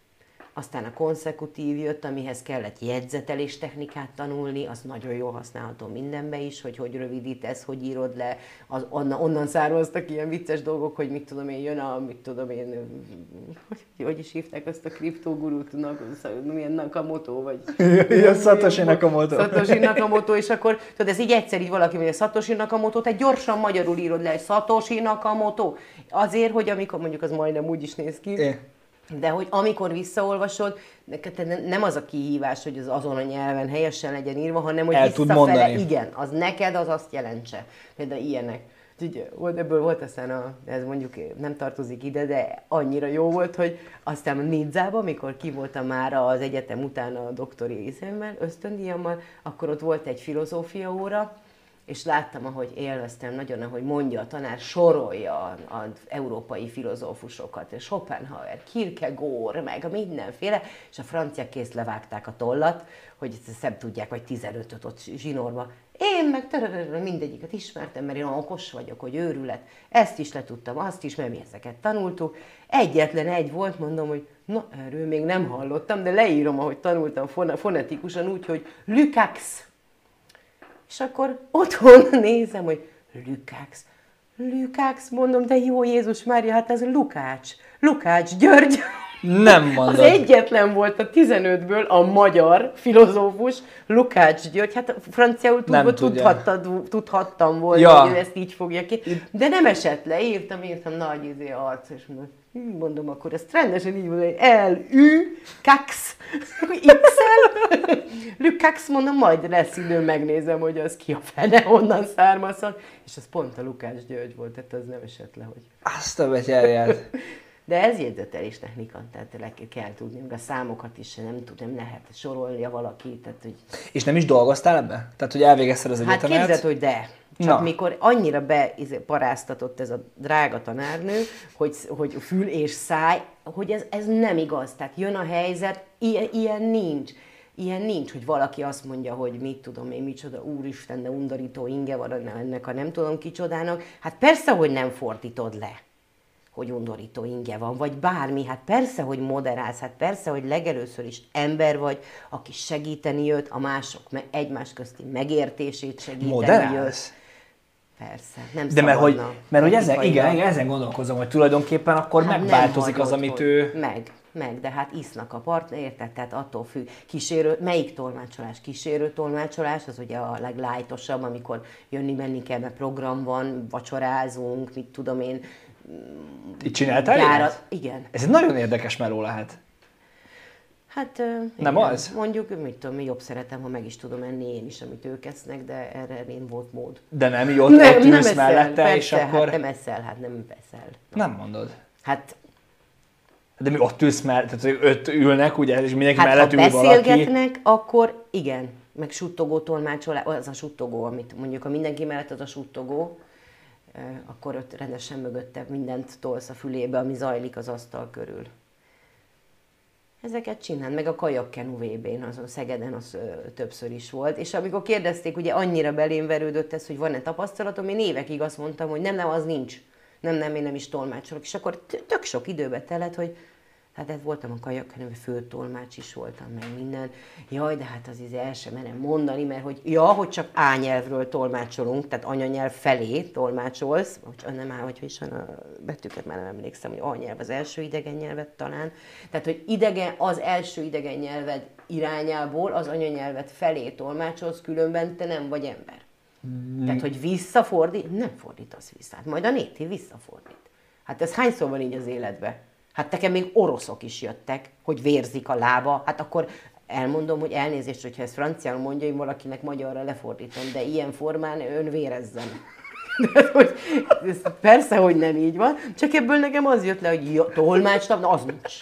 aztán a konszekutív jött, amihez kellett jegyzetelés technikát tanulni, az nagyon jól használható mindenbe is, hogy hogy rövidítesz, hogy írod le, az, onnan, onnan származtak ilyen vicces dolgok, hogy mit tudom én, jön a, mit tudom én, hogy, hogy is hívták azt a kriptogurút, milyen Nakamoto, vagy... Ja, Satoshi Nakamoto. Satoshi Nakamoto, és akkor, tudod, ez így egyszer így valaki mondja, Satoshi Nakamoto, te gyorsan magyarul írod le, Satoshi Nakamoto. Azért, hogy amikor mondjuk az majdnem úgy is néz ki, É. de hogy amikor visszaolvasod, neked te ne- nem az a kihívás, hogy az azon a nyelven helyesen legyen írva, hanem hogy El tud visszafele, mondani. igen, az neked az azt jelentse. Például ilyenek. Ugye, volt, ebből volt aztán, a, ez mondjuk nem tartozik ide, de annyira jó volt, hogy aztán a Nidzában, amikor ki voltam már az egyetem után a doktori izemmel, ösztöndíjammal, akkor ott volt egy filozófia óra, és láttam, ahogy élveztem nagyon, ahogy mondja a tanár, sorolja az európai filozófusokat, és Schopenhauer, Kierkegaard, meg mindenféle, és a franciák kész levágták a tollat, hogy szebb tudják, vagy 15-öt ott zsinórba. Én meg mindegyiket ismertem, mert én okos vagyok, hogy őrület. Ezt is letudtam, azt is, mert mi ezeket tanultuk. Egyetlen egy volt, mondom, hogy na, erről még nem hallottam, de leírom, ahogy tanultam fonetikusan úgy, hogy Lukács. És akkor otthon nézem, hogy Lukács. Lukács, mondom, de jó Jézus Mária, hát ez Lukács. Lukács György. Nem mondod. Az egyetlen volt a 15-ből a magyar filozófus, Lukács György. Hát franciául tudva tudhattad, tudhattam volna, ja. hogy ezt így fogja ki. De nem esett le, írtam, írtam nagy izé arc, és mondom, mondom, akkor ezt rendesen így mondom, L, Ü, Kax, X-el, Lukács, mondom, majd lesz idő, megnézem, hogy az ki a fene, honnan származhat, és az pont a Lukács György volt, tehát az nem esett le, hogy... Azt a betyárját. De ez jegyzetelés technika, tehát le kell tudni, a számokat is nem tud, nem lehet sorolja valaki. Tehát, hogy... És nem is dolgoztál ebbe? Tehát, hogy elvégezted az egyetemet? Hát képzeld, hogy de. Csak Na. mikor annyira beparáztatott ez a drága tanárnő, hogy, hogy fül és száj, hogy ez, ez nem igaz. Tehát jön a helyzet, ilyen, ilyen nincs. Ilyen nincs, hogy valaki azt mondja, hogy mit tudom én, micsoda, úristen, de undorító inge van ennek a nem tudom kicsodának. Hát persze, hogy nem fordítod le hogy undorító inge van, vagy bármi, hát persze, hogy moderálsz, hát persze, hogy legelőször is ember vagy, aki segíteni jött, a mások egymás közti megértését segíteni Moderálsz? jött. Persze, nem De mert hogy, mert hogy ezen, igen, igen, ezen gondolkozom, hogy tulajdonképpen akkor hát megváltozik az, amit ő... Meg, meg, de hát isznak a partner, érted? Tehát attól függ, kísérő, melyik tolmácsolás? Kísérő tolmácsolás, az ugye a leglájtosabb, amikor jönni-menni kell, mert program van, vacsorázunk, mit tudom én, itt csináltál gyárat. Igen. Ez egy nagyon érdekes meló lehet. Hát igen. Nem az? Mondjuk, mit tudom, jobb szeretem, ha meg is tudom enni én is, amit ők esznek, de erre én volt mód. De nem, így ott, nem, ott nem mellette, persze, és hát akkor... nem eszel, hát nem veszel. Nem mondod. Hát de mi ott ülsz mellett, tehát öt ülnek, ugye, és mindenki hát, mellett ha ül beszélgetnek, akkor igen, meg suttogó tolmácsolás, az a suttogó, amit mondjuk, ha mindenki mellett az a suttogó, akkor ott rendesen mögötte mindent tolsz a fülébe, ami zajlik az asztal körül. Ezeket csináld, meg a kajakkenu VB-n, azon Szegeden az ö, többször is volt. És amikor kérdezték, ugye annyira belém verődött ez, hogy van-e tapasztalatom, én évekig azt mondtam, hogy nem, nem, az nincs. Nem, nem, én nem is tolmácsolok. És akkor tök sok időbe telett, hogy Hát ez voltam a kajakkenő főtolmács is voltam, meg minden. Jaj, de hát az izé el sem merem mondani, mert hogy ja, hogy csak ányelvről tolmácsolunk, tehát anyanyelv felé tolmácsolsz, vagy nem áll, hogy is a betűket, már nem emlékszem, hogy anyanyelv az első idegen nyelvet talán. Tehát, hogy idegen, az első idegen nyelved irányából az anyanyelvet felé tolmácsolsz, különben te nem vagy ember. Mm. Tehát, hogy visszafordít, nem fordítasz vissza. Hát majd a néti visszafordít. Hát ez hányszor van így az életben? Hát nekem még oroszok is jöttek, hogy vérzik a lába. Hát akkor elmondom, hogy elnézést, hogyha ezt franciául mondja, hogy valakinek magyarra lefordítom, de ilyen formán ön vérezzen. De, hogy, persze, hogy nem így van, csak ebből nekem az jött le, hogy ja, tolmácsnak, na az nincs.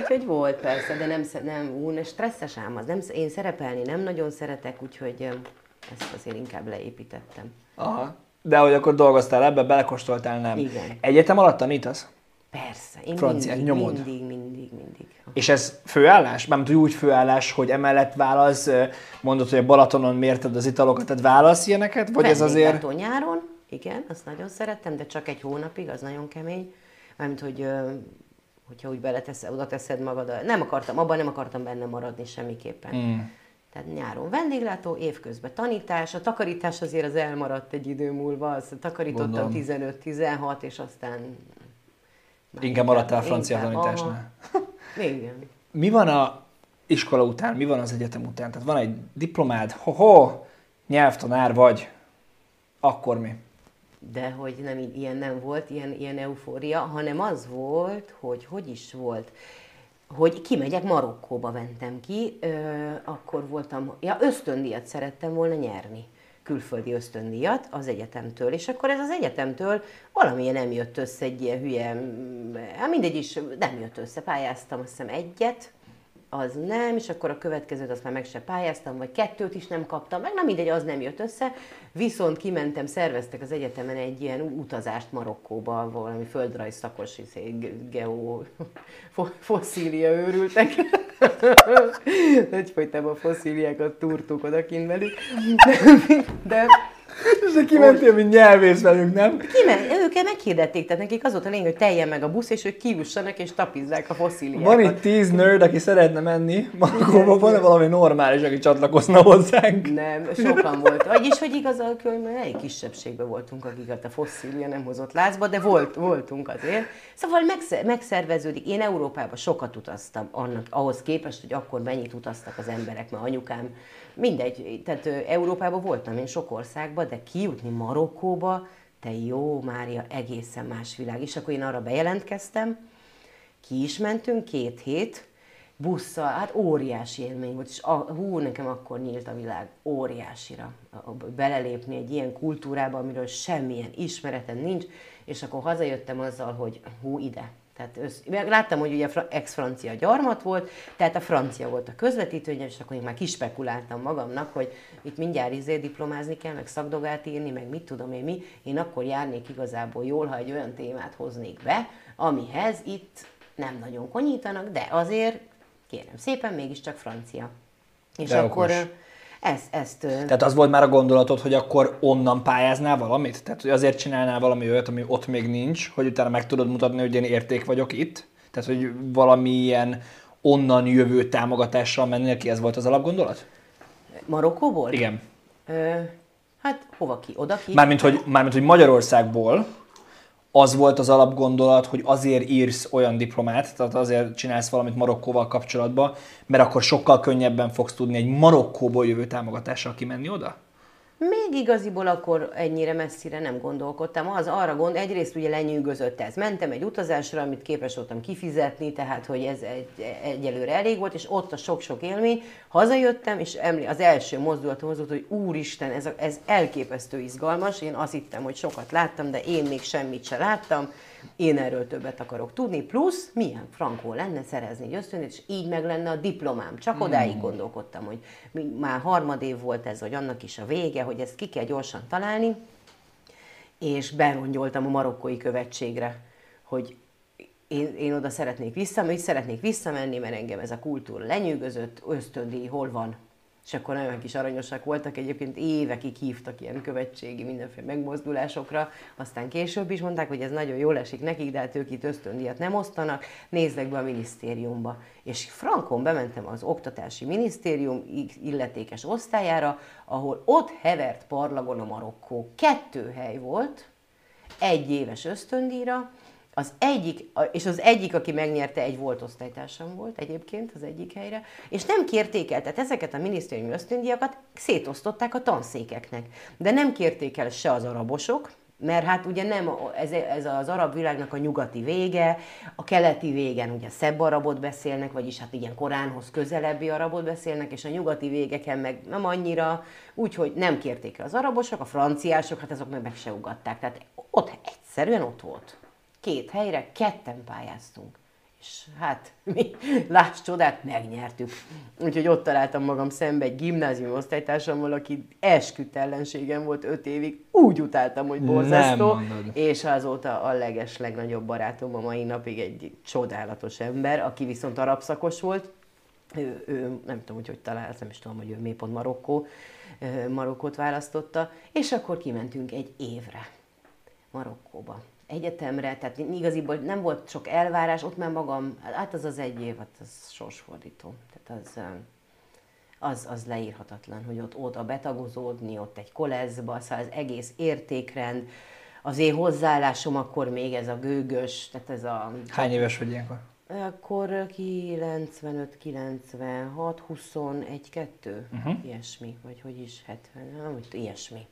Úgyhogy volt persze, de nem, nem ú, stresszes ám az. Nem, én szerepelni nem nagyon szeretek, úgyhogy ezt azért inkább leépítettem. Aha. De hogy akkor dolgoztál ebbe, belekostoltál, nem. Igen. Egyetem alatt tanítasz? Persze, én Francia, mindig, nyomod. mindig, mindig, mindig. És ez főállás? Nem úgy főállás, hogy emellett válasz, mondod, hogy a Balatonon mérted az italokat, tehát válasz ilyeneket? Vagy ez azért... nyáron, igen, azt nagyon szerettem, de csak egy hónapig, az nagyon kemény. Mármint, hogy hogyha úgy beleteszed, oda teszed magad. Nem akartam, abban nem akartam benne maradni semmiképpen. Mm. Tehát nyáron vendéglátó, évközben tanítás, a takarítás azért az elmaradt egy idő múlva, az takarítottam 15-16, és aztán... Inkább maradtál a francia tanításnál. Igen. Mi van a iskola után, mi van az egyetem után? Tehát van egy diplomád, ho-ho, nyelvtanár vagy, akkor mi? De hogy nem, ilyen nem volt, ilyen, ilyen eufória, hanem az volt, hogy hogy is volt hogy kimegyek, Marokkóba mentem ki, ö, akkor voltam, ja, ösztöndíjat szerettem volna nyerni külföldi ösztöndíjat az egyetemtől, és akkor ez az egyetemtől valamilyen nem jött össze egy ilyen hülye, hát mindegy is nem jött össze, pályáztam azt hiszem egyet, az nem, és akkor a következőt azt már meg se pályáztam, vagy kettőt is nem kaptam, meg nem mindegy, az nem jött össze. Viszont kimentem, szerveztek az egyetemen egy ilyen utazást Marokkóba, valami földrajz szakos, geo, fosszília őrültek. Egyfajtában fosszíliákat túrtuk odakint velük. De, de és kimentél, mint nyelvész velünk, nem? Kiment, ők meghirdették, tehát nekik az volt a lényeg, hogy teljen meg a busz, és ők kívussanak és tapizzák a fosszíliákat. Van itt tíz nerd, aki szeretne menni, Marokkóban van-e valami normális, aki csatlakozna hozzánk? Nem, sokan volt. Vagyis, hogy igaz, hogy egy kisebbségben voltunk, akiket a fosszília nem hozott lázba, de volt, voltunk azért. Szóval megszerveződik. Én Európában sokat utaztam annak, ahhoz képest, hogy akkor mennyit utaztak az emberek, mert anyukám mindegy, tehát Európában voltam én sok országban, de kijutni Marokkóba, te jó Mária, egészen más világ. És akkor én arra bejelentkeztem, ki is mentünk két hét, busszal, hát óriási élmény volt, és a, hú, nekem akkor nyílt a világ óriásira. Belelépni egy ilyen kultúrába, amiről semmilyen ismeretem nincs, és akkor hazajöttem azzal, hogy hú, ide, tehát össz, láttam, hogy ugye ex-francia gyarmat volt, tehát a francia volt a közvetítő, és akkor én már kispekuláltam magamnak, hogy itt mindjárt izé diplomázni kell, meg szakdogát írni, meg mit tudom én mi. Én akkor járnék igazából jól, ha egy olyan témát hoznék be, amihez itt nem nagyon konyítanak, de azért, kérem szépen, mégiscsak francia. És de akkor... Okos ezt, ezt... Tehát az volt már a gondolatod, hogy akkor onnan pályáznál valamit? Tehát, hogy azért csinálnál valami olyat, ami ott még nincs, hogy utána meg tudod mutatni, hogy én érték vagyok itt? Tehát, hogy valamilyen onnan jövő támogatással mennél ki, ez volt az alapgondolat? Marokkóból? Igen. Ö, hát hova ki? Oda ki? Mármint, hogy, mármint, hogy Magyarországból, az volt az alapgondolat, hogy azért írsz olyan diplomát, tehát azért csinálsz valamit Marokkóval kapcsolatban, mert akkor sokkal könnyebben fogsz tudni egy Marokkóból jövő támogatással kimenni oda? Még igaziból akkor ennyire messzire nem gondolkodtam. Az arra gond, egyrészt ugye lenyűgözött ez. Mentem egy utazásra, amit képes voltam kifizetni, tehát hogy ez egy, egyelőre elég volt, és ott a sok-sok élmény. Hazajöttem, és az első mozdulatom az volt, hogy úristen, ez, ez elképesztő izgalmas. Én azt hittem, hogy sokat láttam, de én még semmit se láttam én erről többet akarok tudni, plusz milyen frankó lenne szerezni egy ösztönét, és így meg lenne a diplomám. Csak hmm. odáig gondolkodtam, hogy már harmadév volt ez, vagy annak is a vége, hogy ezt ki kell gyorsan találni, és berongyoltam a marokkói követségre, hogy én, én oda szeretnék visszamenni, szeretnék visszamenni, mert engem ez a kultúra lenyűgözött, ösztöndíj hol van, és akkor nagyon kis aranyosak voltak, egyébként évekig hívtak ilyen követségi mindenféle megmozdulásokra, aztán később is mondták, hogy ez nagyon jól esik nekik, de hát ők itt ösztöndíjat nem osztanak, nézzek be a minisztériumba. És frankon bementem az oktatási minisztérium illetékes osztályára, ahol ott hevert parlagon a Marokkó. Kettő hely volt, egy éves ösztöndíjra, az egyik, és az egyik, aki megnyerte, egy volt osztálytársam volt egyébként az egyik helyre, és nem kérték el, tehát ezeket a minisztériumi ösztöndíjakat szétosztották a tanszékeknek. De nem kérték el se az arabosok, mert hát ugye nem, ez, ez az arab világnak a nyugati vége, a keleti végen ugye szebb arabot beszélnek, vagyis hát ilyen Koránhoz közelebbi arabot beszélnek, és a nyugati végeken meg nem annyira, úgyhogy nem kérték el az arabosok, a franciások, hát azok meg meg se ugatták. Tehát ott egyszerűen ott volt két helyre, ketten pályáztunk. És hát mi, láss csodát, megnyertük. Úgyhogy ott találtam magam szembe egy gimnáziumi osztálytársammal, aki esküdt ellenségem volt öt évig. Úgy utáltam, hogy borzasztó. És azóta a leges, legnagyobb barátom a mai napig egy csodálatos ember, aki viszont arabszakos volt. Ő, ő nem tudom, hogy hogy talált, nem is tudom, hogy ő mi pont Marokkó, Marokkót választotta. És akkor kimentünk egy évre Marokkóba egyetemre, tehát igaziból nem volt sok elvárás, ott már magam, hát az az egy év, hát az sorsfordító. Tehát az, az, az leírhatatlan, hogy ott oda betagozódni, ott egy koleszba, szóval az egész értékrend, az én hozzáállásom akkor még ez a gőgös, tehát ez a... Hány éves vagy ilyenkor? Akkor 95, 96, 21, 2, uh-huh. ilyesmi, vagy hogy is, 70, nem, ilyesmi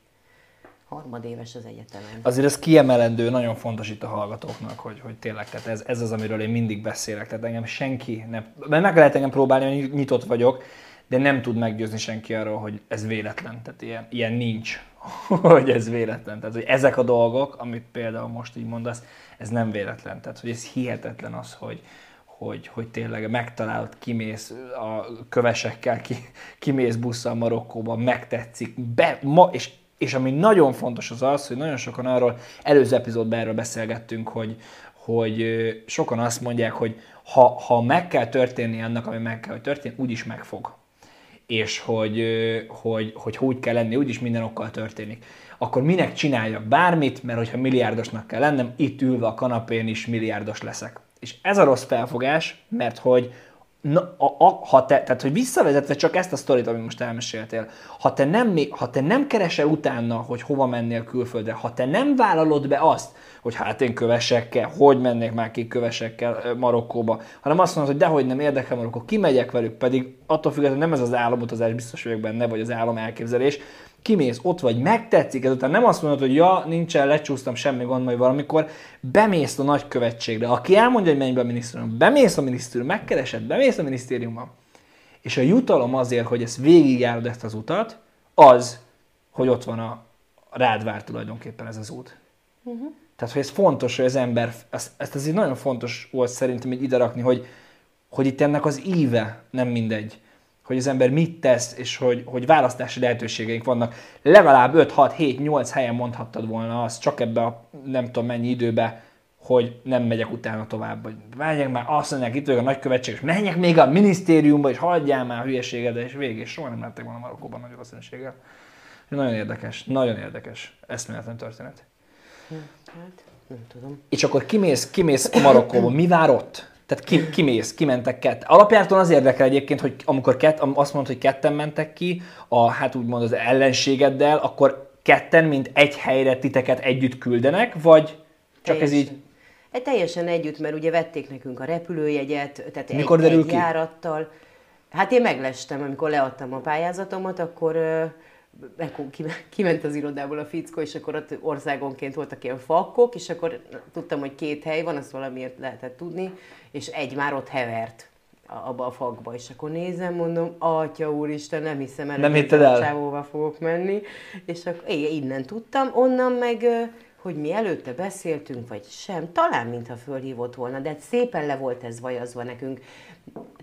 harmadéves az egyetemen. Azért ez kiemelendő, nagyon fontos itt a hallgatóknak, hogy, hogy tényleg, tehát ez, ez az, amiről én mindig beszélek. Tehát engem senki nem, mert meg lehet engem próbálni, hogy nyitott vagyok, de nem tud meggyőzni senki arról, hogy ez véletlen. Tehát ilyen, ilyen nincs, hogy ez véletlen. Tehát, hogy ezek a dolgok, amit például most így mondasz, ez nem véletlen. Tehát, hogy ez hihetetlen az, hogy, hogy, hogy tényleg megtalálod, kimész a kövesekkel, ki, kimész busszal Marokkóba, megtetszik, be, ma, és, és ami nagyon fontos az az, hogy nagyon sokan arról, előző epizódban erről beszélgettünk, hogy, hogy sokan azt mondják, hogy ha, ha meg kell történni annak, ami meg kell, hogy történjen, úgyis meg fog. És hogy, hogy, hogy úgy kell lenni, úgyis minden okkal történik. Akkor minek csináljak bármit, mert hogyha milliárdosnak kell lennem, itt ülve a kanapén is milliárdos leszek. És ez a rossz felfogás, mert hogy na, a, a, ha te, tehát hogy visszavezetve csak ezt a sztorit, amit most elmeséltél, ha te, nem, ha te nem keresel utána, hogy hova mennél külföldre, ha te nem vállalod be azt, hogy hát én kövesekkel, hogy mennék már ki kövesekkel Marokkóba, hanem azt mondod, hogy dehogy nem érdekel Marokkó, kimegyek velük, pedig attól függetlenül nem ez az álomutazás, biztos vagyok benne, vagy az álom elképzelés, kimész, ott vagy, megtetszik, ezután nem azt mondod, hogy ja, nincsen, lecsúsztam, semmi gond, majd valamikor bemész a nagykövetségre, aki elmondja, hogy menj be a minisztérium, bemész a minisztérium, megkeresed, bemész a minisztériumba, és a jutalom azért, hogy ezt végigjárod ezt az utat, az, hogy ott van a rád vár tulajdonképpen ez az út. Uh-huh. Tehát, hogy ez fontos, hogy az ember, ezt, ezt azért nagyon fontos volt szerintem így ide rakni, hogy, hogy itt ennek az íve nem mindegy hogy az ember mit tesz, és hogy, hogy választási lehetőségeink vannak. Legalább 5, 6, 7, 8 helyen mondhattad volna azt, csak ebbe a nem tudom mennyi időbe, hogy nem megyek utána tovább, vagy menjek már, azt mondják, itt vagyok a nagykövetség, és menjek még a minisztériumba, és hagyjál már a hülyeséget, és végig, és soha nem lettek volna Marokkóban nagy valószínűséggel. Nagyon érdekes, nagyon érdekes, eszméletlen történet. Hát, nem tudom. És akkor kimész, kimész Marokkóba, mi vár ott? Tehát ki, kimész, kimentek kett. Alapjáraton az érdekel egyébként, hogy amikor kett, azt mondod, hogy ketten mentek ki, a, hát úgymond az ellenségeddel, akkor ketten, mint egy helyre titeket együtt küldenek, vagy csak teljesen. ez így? Egy teljesen együtt, mert ugye vették nekünk a repülőjegyet, tehát Mikor egy, egy ki? járattal. Hát én meglestem, amikor leadtam a pályázatomat, akkor kiment az irodából a fickó, és akkor ott országonként voltak ilyen fakkok, és akkor tudtam, hogy két hely van, azt valamiért lehetett tudni, és egy már ott hevert abba a fakba, és akkor nézem, mondom, atya úristen, nem hiszem el, nem hitted el? Csávóval fogok menni, és akkor én innen tudtam, onnan meg, hogy mi előtte beszéltünk, vagy sem, talán mintha fölhívott volna, de szépen le volt ez vajazva nekünk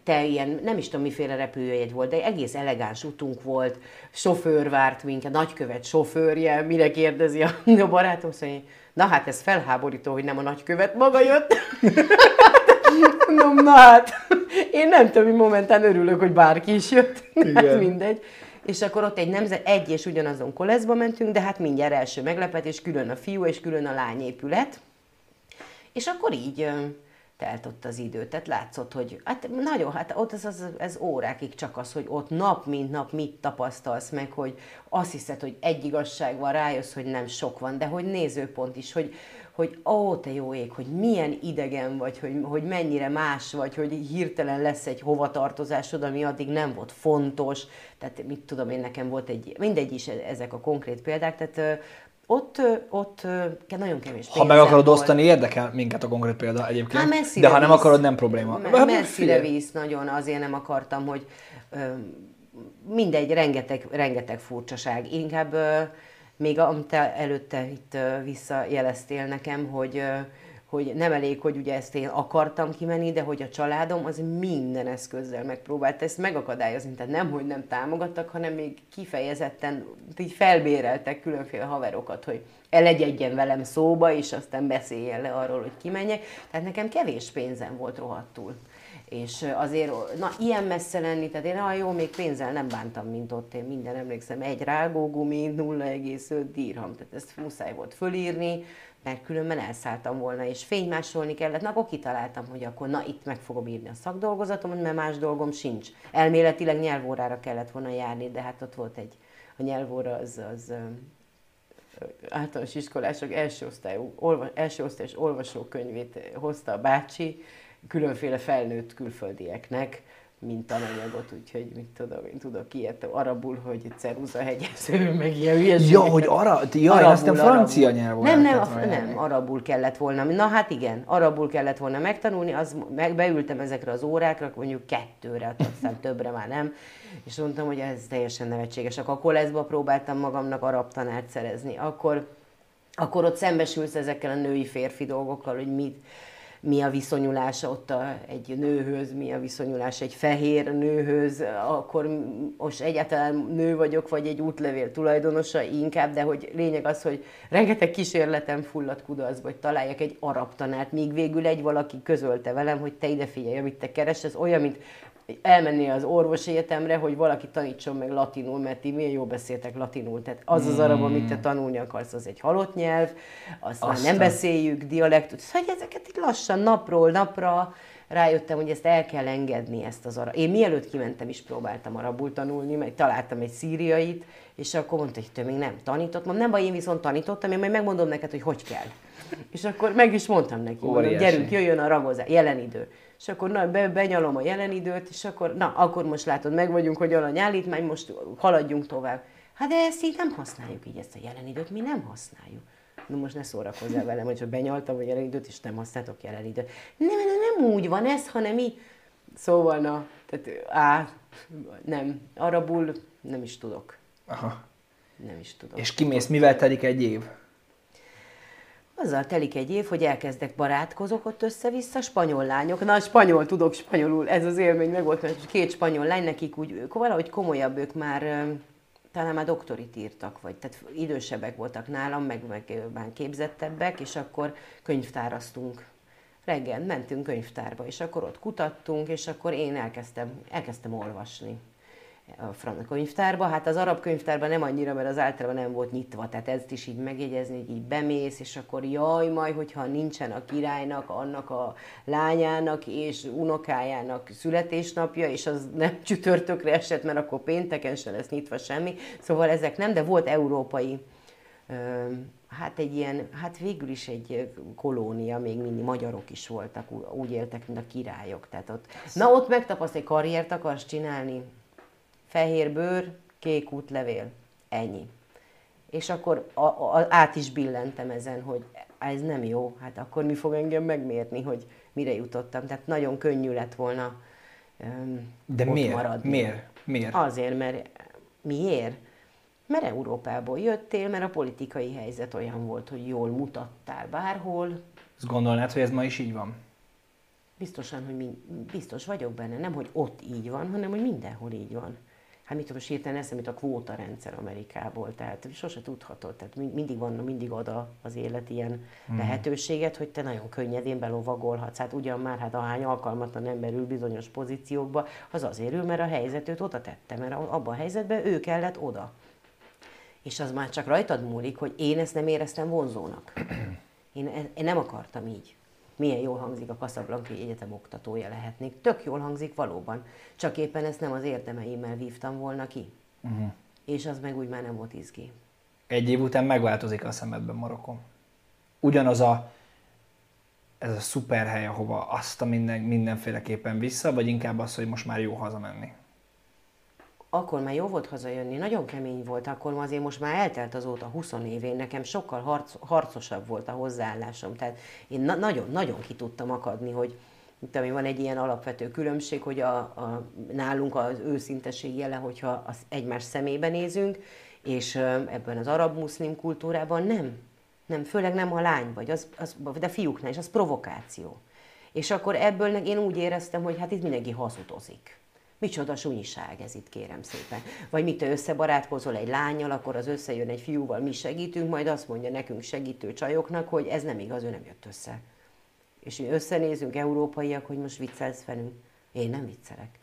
te ilyen, nem is tudom miféle repülőjegy volt, de egész elegáns utunk volt, sofőr várt minket, nagykövet sofőrje, mire kérdezi a, a barátom, szóval, na hát ez felháborító, hogy nem a nagykövet maga jött. no, na hát, én nem tudom, hogy momentán örülök, hogy bárki is jött, hát mindegy. És akkor ott egy nemzet, egy és ugyanazon koleszba mentünk, de hát mindjárt első meglepetés, külön a fiú és külön a lány épület. És akkor így telt ott az idő. Tehát látszott, hogy hát nagyon, hát ott az, az, ez órákig csak az, hogy ott nap mint nap mit tapasztalsz meg, hogy azt hiszed, hogy egy igazság van, rájössz, hogy nem sok van, de hogy nézőpont is, hogy, hogy ó, te jó ég, hogy milyen idegen vagy, hogy, hogy mennyire más vagy, hogy hirtelen lesz egy hovatartozásod, ami addig nem volt fontos, tehát mit tudom én, nekem volt egy, mindegy is ezek a konkrét példák, tehát ott, ott nagyon kevés Ha meg akarod volt. osztani, érdekel minket a konkrét példa egyébként. Hát de ha nem víz, akarod, nem probléma. Me- hát messzire víz nagyon, azért nem akartam, hogy mindegy, rengeteg, rengeteg furcsaság. Inkább még amit előtte itt visszajeleztél nekem, hogy hogy nem elég, hogy ugye ezt én akartam kimenni, de hogy a családom az minden eszközzel megpróbált ezt megakadályozni. Tehát nem, hogy nem támogattak, hanem még kifejezetten így felbéreltek különféle haverokat, hogy elegyedjen velem szóba, és aztán beszéljen le arról, hogy kimenjek. Tehát nekem kevés pénzem volt rohadtul. És azért, na, ilyen messze lenni, tehát én, ah, jó, még pénzzel nem bántam, mint ott, én minden emlékszem, egy rágógumi, 0,5 dirham, tehát ezt muszáj volt fölírni, mert különben elszálltam volna, és fénymásolni kellett, na akkor kitaláltam, hogy akkor na itt meg fogom írni a szakdolgozatom, mert más dolgom sincs. Elméletileg nyelvórára kellett volna járni, de hát ott volt egy, a nyelvóra az, az általános iskolások első, osztályú, olva, első osztályos olvasókönyvét hozta a bácsi, különféle felnőtt külföldieknek, mint tananyagot, úgyhogy mit tudom, én tudok ilyet arabul, hogy ceruza hegyező, meg ilyen hülyeség. Ja, hogy ara, ja, arabul, azt nem francia nyelv Nem, nem, a, nem, arabul kellett volna. Na hát igen, arabul kellett volna megtanulni, az, meg beültem ezekre az órákra, mondjuk kettőre, aztán többre már nem, és mondtam, hogy ez teljesen nevetséges. Akkor a koleszba próbáltam magamnak arab tanárt szerezni. Akkor, akkor ott szembesülsz ezekkel a női-férfi dolgokkal, hogy mit, mi a viszonyulása ott a, egy nőhöz, mi a viszonyulása egy fehér nőhöz, akkor most egyáltalán nő vagyok, vagy egy útlevél tulajdonosa inkább, de hogy lényeg az, hogy rengeteg kísérletem fulladt kudarcba, hogy találjak egy arab tanárt, míg végül egy valaki közölte velem, hogy te ide figyelj, amit te keres, ez olyan, mint elmenni az orvosi egyetemre, hogy valaki tanítson meg latinul, mert ti milyen jól beszéltek latinul. Tehát az az arab, amit te hmm. tanulni akarsz, az egy halott nyelv, aztán, aztán. nem beszéljük, dialektus. Szóval ezeket itt lassan, napról napra rájöttem, hogy ezt el kell engedni, ezt az arab. Én mielőtt kimentem is próbáltam arabul tanulni, mert találtam egy szíriait, és akkor mondta, hogy te még nem tanított. Mondom, nem baj, én viszont tanítottam, én majd megmondom neked, hogy hogy kell. És akkor meg is mondtam neki, mondom, gyerünk, jöjjön a ragozás, jelen idő és akkor na, be, benyalom a jelen időt, és akkor, na, akkor most látod, meg vagyunk, hogy a nyállítmány, most haladjunk tovább. Hát de ezt így nem használjuk így, ezt a jelen időt mi nem használjuk. Na most ne szórakozzál velem, hogy csak benyaltam a jelen időt, és nem használtok jelen időt. Nem, nem, nem úgy van ez, hanem így. Szóval, na, tehát, á, nem, arabul nem is tudok. Aha. Nem is tudok. És kimész, mivel telik egy év? Azzal telik egy év, hogy elkezdek barátkozok ott össze-vissza, spanyol lányok. Na, spanyol tudok spanyolul, ez az élmény meg volt, mert két spanyol lány, nekik úgy, ők valahogy komolyabb, ők már talán már doktorit írtak, vagy tehát idősebbek voltak nálam, meg, meg már képzettebbek, és akkor könyvtáraztunk. Reggel mentünk könyvtárba, és akkor ott kutattunk, és akkor én elkezdtem, elkezdtem olvasni a franc könyvtárba. Hát az arab könyvtárban nem annyira, mert az általában nem volt nyitva, tehát ezt is így megjegyezni, hogy így bemész, és akkor jaj, majd, hogyha nincsen a királynak, annak a lányának és unokájának születésnapja, és az nem csütörtökre esett, mert akkor pénteken se lesz nyitva semmi. Szóval ezek nem, de volt európai hát egy ilyen, hát végül is egy kolónia, még mindig magyarok is voltak, úgy éltek, mint a királyok. Tehát ott, na ott megtapasztalni, karriert akarsz csinálni, fehér bőr, kék útlevél. Ennyi. És akkor a, a, át is billentem ezen, hogy ez nem jó, hát akkor mi fog engem megmérni, hogy mire jutottam. Tehát nagyon könnyű lett volna um, De ott miért? maradni. Miért? Miért? Azért, mert miért? Mert Európából jöttél, mert a politikai helyzet olyan volt, hogy jól mutattál bárhol. Ezt gondolnád, hogy ez ma is így van? Biztosan, hogy mi, biztos vagyok benne. Nem, hogy ott így van, hanem, hogy mindenhol így van hát mit tudom, hirtelen eszembe a kvóta rendszer Amerikából, tehát sose tudhatod, tehát mindig van, mindig ad az élet ilyen mm. lehetőséget, hogy te nagyon könnyedén belovagolhatsz. Hát ugyan már, hát ahány alkalmatlan ember ül bizonyos pozíciókba, az azért ül, mert a helyzet őt oda tette, mert abban a helyzetben ő kellett oda. És az már csak rajtad múlik, hogy én ezt nem éreztem vonzónak. Én, én nem akartam így milyen jól hangzik a Kaszablanki Egyetem oktatója lehetnék. Tök jól hangzik valóban, csak éppen ezt nem az érdemeimmel vívtam volna ki. Uh-huh. És az meg úgy már nem volt izgi. Egy év után megváltozik a szemedben Marokko. Ugyanaz a ez a szuper hely, ahova azt a minden, mindenféleképpen vissza, vagy inkább az, hogy most már jó hazamenni? Akkor már jó volt hazajönni, nagyon kemény volt, akkor azért most már eltelt azóta 20 évén, nekem sokkal harc, harcosabb volt a hozzáállásom, tehát én na- nagyon, nagyon ki tudtam akadni, hogy itt ami van egy ilyen alapvető különbség, hogy a, a, nálunk az őszinteség jele, hogyha az egymás szemébe nézünk, és ebben az arab-muszlim kultúrában nem. Nem, főleg nem a lány vagy, az, az, de fiúknál is, az provokáció. És akkor ebből én úgy éreztem, hogy hát itt mindenki hazudozik. Micsoda sunyiság ez itt, kérem szépen. Vagy mit összebarátkozol egy lányjal, akkor az összejön egy fiúval, mi segítünk, majd azt mondja nekünk segítő csajoknak, hogy ez nem igaz, ő nem jött össze. És mi összenézünk, európaiak, hogy most viccelsz velünk. Én nem viccelek.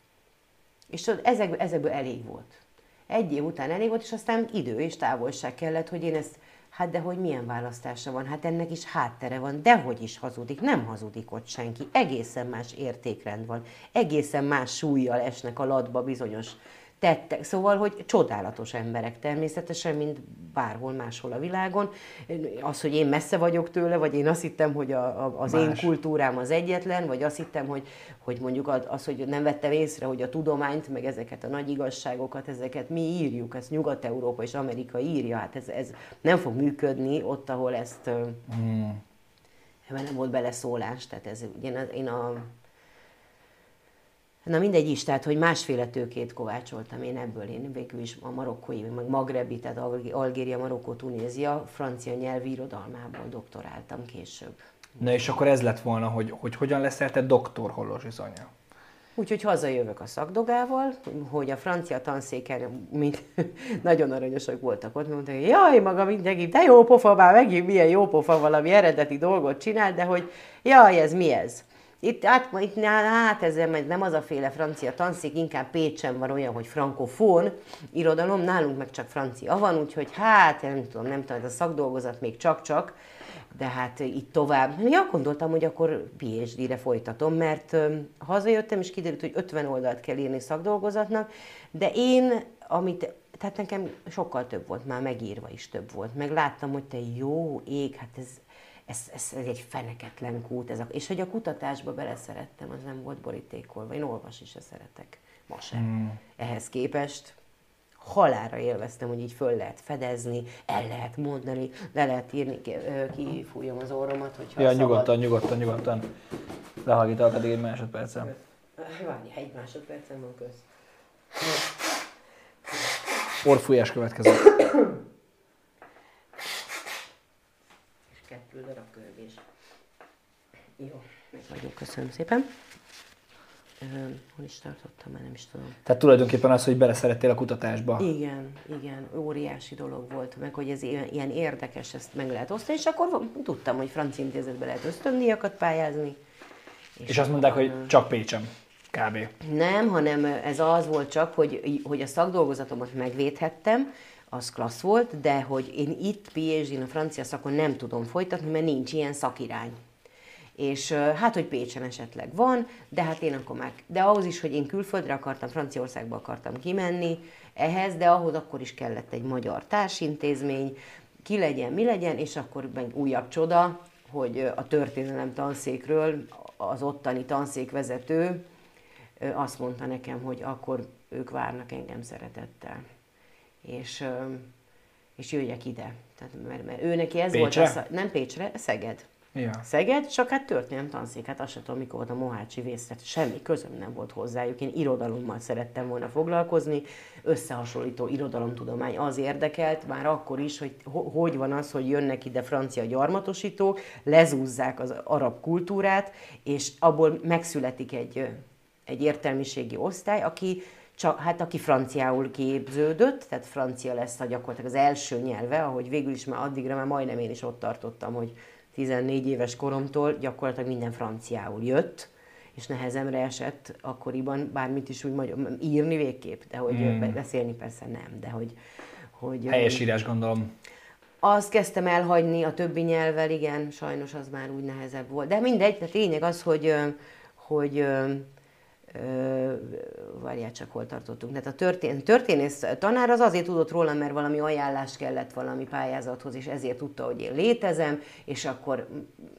És tudod, ezekből, ezekből elég volt. Egy év után elég volt, és aztán idő és távolság kellett, hogy én ezt Hát de hogy milyen választása van? Hát ennek is háttere van, dehogy is hazudik, nem hazudik ott senki. Egészen más értékrend van, egészen más súlyjal esnek a latba bizonyos tettek. Szóval, hogy csodálatos emberek természetesen, mint bárhol máshol a világon. Az, hogy én messze vagyok tőle, vagy én azt hittem, hogy a, a, az Más. én kultúrám az egyetlen, vagy azt hittem, hogy, hogy mondjuk az, hogy nem vettem észre, hogy a tudományt, meg ezeket a nagy igazságokat, ezeket mi írjuk, ezt Nyugat-Európa és Amerika írja, hát ez, ez nem fog működni ott, ahol ezt hmm. ebben nem volt beleszólás. Tehát ez, én, én a Na mindegy is, tehát hogy másféle tőkét kovácsoltam én ebből. Én végül is a marokkói, meg magrebi, tehát Algéria, Marokkó, Tunézia, francia nyelvi irodalmából doktoráltam később. Na és akkor ez lett volna, hogy, hogy hogyan leszel te doktor Hollós Izonya? Úgyhogy hazajövök a szakdogával, hogy a francia tanszéken mint nagyon aranyosak voltak ott, mondták, hogy jaj, maga mindenki, de jó pofa, már megint milyen jó pofa, valami eredeti dolgot csinál, de hogy jaj, ez mi ez? Itt, át, itt hát ez nem az a féle francia tanszék, inkább Pécsen van olyan, hogy frankofón irodalom, nálunk meg csak francia van, úgyhogy hát nem tudom, nem tudom, ez a szakdolgozat még csak-csak, de hát itt tovább. Ja, gondoltam, hogy akkor PhD-re folytatom, mert hazajöttem, és kiderült, hogy 50 oldalt kell írni szakdolgozatnak, de én, amit, tehát nekem sokkal több volt, már megírva is több volt, meg láttam, hogy te jó ég, hát ez, ez, ez, ez egy feneketlen kút, ez a, és hogy a kutatásba beleszerettem, az nem volt borítékolva, én olvasni se szeretek, ma sem. Mm. Ehhez képest halára élveztem, hogy így föl lehet fedezni, el lehet mondani, le lehet írni, kifújom az orromat, hogyha Ja, szabad. nyugodtan, nyugodtan, nyugodtan. Lehallgatok addig egy másodpercen. Várj, egy másodpercen van köz. Orfújás következő. Kettő darab körgés. Jó, meg vagyok, köszönöm szépen hol is tartottam, már nem is tudom. Tehát tulajdonképpen az, hogy beleszerettél a kutatásba. Igen, igen, óriási dolog volt, meg hogy ez ilyen, ilyen érdekes, ezt meg lehet osztani, és akkor tudtam, hogy francia intézetbe lehet ösztöndíjakat pályázni. És, és azt mondták, hogy csak Pécsem. Kb. Nem, hanem ez az volt csak, hogy, hogy a szakdolgozatomat megvédhettem, az klassz volt, de hogy én itt phd a francia szakon nem tudom folytatni, mert nincs ilyen szakirány és hát, hogy Pécsen esetleg van, de hát én akkor meg, de ahhoz is, hogy én külföldre akartam, Franciaországba akartam kimenni ehhez, de ahhoz akkor is kellett egy magyar társintézmény, ki legyen, mi legyen, és akkor meg újabb csoda, hogy a történelem tanszékről az ottani tanszékvezető azt mondta nekem, hogy akkor ők várnak engem szeretettel. És, és jöjjek ide. Tehát, mert, mert ő neki ez Pécsre? volt, a, nem Pécsre, Szeged. Ja. Szeged, csak hát történelem tanszék, hát azt sem tudom, mikor volt a Mohácsi vész, tehát semmi közöm nem volt hozzájuk. Én irodalommal szerettem volna foglalkozni, összehasonlító irodalomtudomány az érdekelt, már akkor is, hogy hogy van az, hogy jönnek ide francia gyarmatosítók, lezúzzák az arab kultúrát, és abból megszületik egy, egy értelmiségi osztály, aki csak, hát aki franciául képződött, tehát francia lesz a gyakorlatilag az első nyelve, ahogy végül is már addigra már majdnem én is ott tartottam, hogy 14 éves koromtól gyakorlatilag minden franciául jött, és nehezemre esett akkoriban bármit is úgy magyar, írni végképp, de hogy mm. beszélni persze nem, de hogy... hogy Helyes írás gondolom. Azt kezdtem elhagyni a többi nyelvvel, igen, sajnos az már úgy nehezebb volt. De mindegy, tehát lényeg az, hogy, hogy várjál csak, hol tartottunk. Tehát a történ- történész tanár az azért tudott róla, mert valami ajánlás kellett valami pályázathoz, és ezért tudta, hogy én létezem, és akkor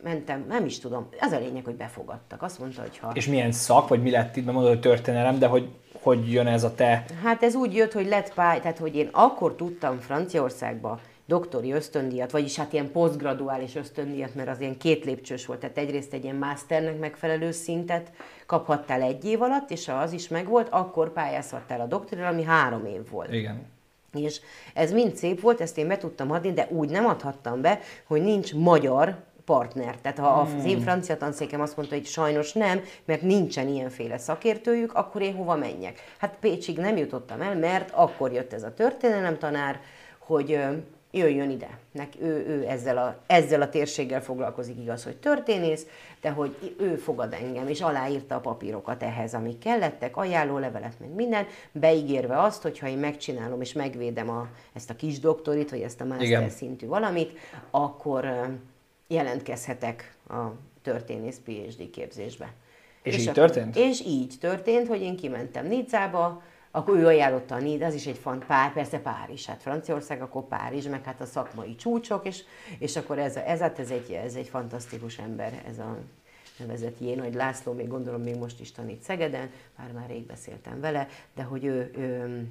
mentem, nem is tudom, az a lényeg, hogy befogadtak. Azt mondta, hogy ha... És milyen szak, vagy mi lett itt, mondod, hogy történelem, de hogy hogy jön ez a te? Hát ez úgy jött, hogy lett pály, tehát hogy én akkor tudtam Franciaországba doktori ösztöndíjat, vagyis hát ilyen posztgraduális ösztöndíjat, mert az ilyen két lépcsős volt, tehát egyrészt egy ilyen masternek megfelelő szintet kaphattál egy év alatt, és ha az is megvolt, akkor pályázhattál a doktorira, ami három év volt. Igen. És ez mind szép volt, ezt én be tudtam adni, de úgy nem adhattam be, hogy nincs magyar partner. Tehát ha hmm. az én francia tanszékem azt mondta, hogy sajnos nem, mert nincsen ilyenféle szakértőjük, akkor én hova menjek? Hát Pécsig nem jutottam el, mert akkor jött ez a történelemtanár, hogy jöjjön ide. Nek, ő, ő ezzel, a, ezzel a térséggel foglalkozik, igaz, hogy történész, de hogy ő fogad engem, és aláírta a papírokat ehhez, amik kellettek, ajánlólevelet, meg minden, beígérve azt, hogy ha én megcsinálom és megvédem a, ezt a kis doktorit, vagy ezt a master Igen. szintű valamit, akkor jelentkezhetek a történész PhD képzésbe. És, és így akkor, történt? És így történt, hogy én kimentem Nicába, akkor ő ajánlotta a NID, az is egy fant, Pár, persze Párizs, hát Franciaország, akkor Párizs, meg hát a szakmai csúcsok, és, és akkor ez, ez, hát ez, egy, ez egy fantasztikus ember, ez a nevezett Jé Nagy László, még gondolom még most is tanít Szegeden, már már rég beszéltem vele, de hogy ő, ő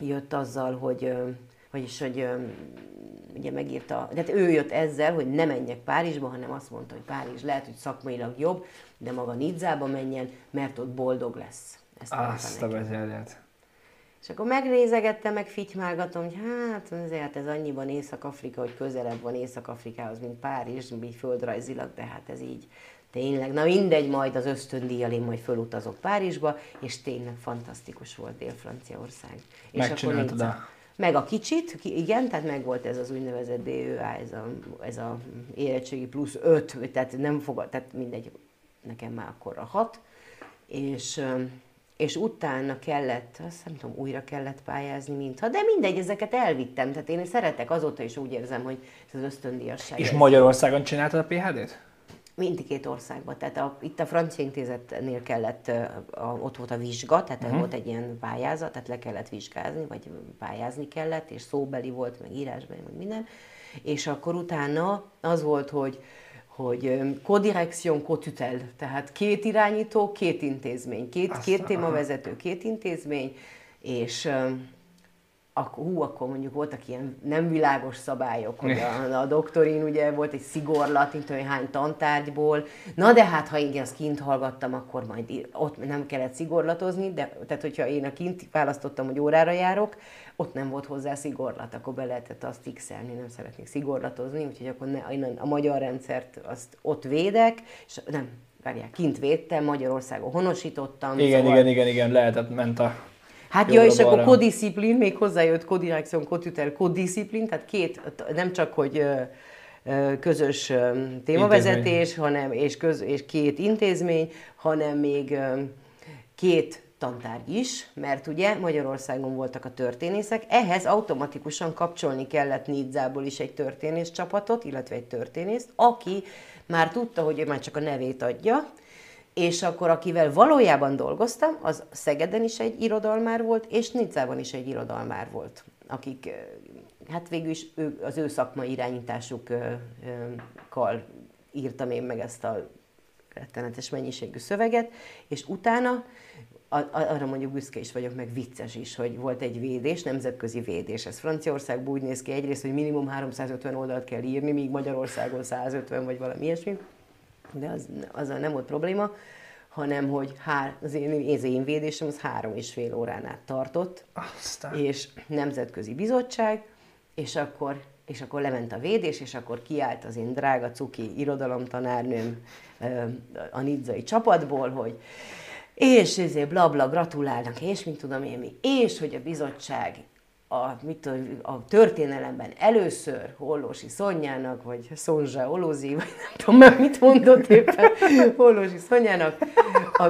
jött azzal, hogy vagyis, hogy ugye megírta, tehát ő jött ezzel, hogy ne menjek Párizsba, hanem azt mondta, hogy Párizs lehet, hogy szakmailag jobb, de maga Nidzába menjen, mert ott boldog lesz. Ezt Azt a bezérjét. És akkor megnézegettem, meg fitymálgatom, hogy hát azért ez annyiban Észak-Afrika, hogy közelebb van Észak-Afrikához, mint Párizs, így földrajzilag, de hát ez így tényleg. Na mindegy, majd az ösztöndíjjal én majd fölutazok Párizsba, és tényleg fantasztikus volt Dél-Franciaország. És akkor Nica. a- Meg a kicsit, ki- igen, tehát meg volt ez az úgynevezett DÖA, ez a, ez a érettségi plusz 5, tehát nem fogad, tehát mindegy, nekem már akkor a 6, és, és utána kellett, azt nem tudom, újra kellett pályázni, mintha, de mindegy, ezeket elvittem, tehát én szeretek azóta is úgy érzem, hogy ez az ösztöndíjasság. És ez- Magyarországon csináltad a PHD-t? Mindkét országban. Tehát a, itt a francia intézetnél kellett, a, ott volt a vizsga, tehát uh-huh. volt egy ilyen pályázat, tehát le kellett vizsgázni, vagy pályázni kellett, és szóbeli volt, meg írásbeli, meg minden. És akkor utána az volt, hogy hogy ö, co-direction, co-tutel, tehát két irányító, két intézmény, két, két témavezető, két intézmény, és akkor, hú, akkor mondjuk voltak ilyen nem világos szabályok, hogy a, a doktorin ugye volt egy szigorlat, mint olyan hány tantárgyból, na de hát ha én azt kint hallgattam, akkor majd ott nem kellett szigorlatozni, de tehát hogyha én a kint választottam, hogy órára járok, ott nem volt hozzá szigorlat, akkor be lehetett azt x nem szeretnék szigorlatozni, úgyhogy akkor ne, a magyar rendszert azt ott védek, és nem, várjál, kint védtem, Magyarországon honosítottam. Igen, szóval- igen, igen, igen, lehetett, ment a... Hát ja, és akkor jobbra-balra. kodisziplin, még hozzájött kodirekción, kodtutel, kodisziplin, tehát két, nem csak, hogy közös témavezetés, hanem, és, köz, és két intézmény, hanem még két tantárgy is, mert ugye Magyarországon voltak a történészek, ehhez automatikusan kapcsolni kellett Nidzából is egy történész csapatot, illetve egy történészt, aki már tudta, hogy ő már csak a nevét adja, és akkor akivel valójában dolgoztam, az Szegeden is egy irodalmár volt, és Nizzában is egy irodalmár volt, akik, hát végül is ő, az ő szakmai irányításukkal írtam én meg ezt a rettenetes mennyiségű szöveget, és utána arra mondjuk büszke is vagyok, meg vicces is, hogy volt egy védés, nemzetközi védés. Ez Franciaországban úgy néz ki egyrészt, hogy minimum 350 oldalt kell írni, míg Magyarországon 150 vagy valami ilyesmi de az, azzal nem volt probléma, hanem hogy hár, az, én, az én védésem az három és fél órán át tartott, Aztán. és nemzetközi bizottság, és akkor, és akkor lement a védés, és akkor kiállt az én drága cuki irodalomtanárnőm a nidzai csapatból, hogy és ezért bla bla gratulálnak, és mit tudom én mi, és hogy a bizottság a, mit tudom, a történelemben először Hollósi Szonyának, vagy Szonzsa Olózi, vagy nem tudom már mit mondott éppen Hollósi Szonyának, a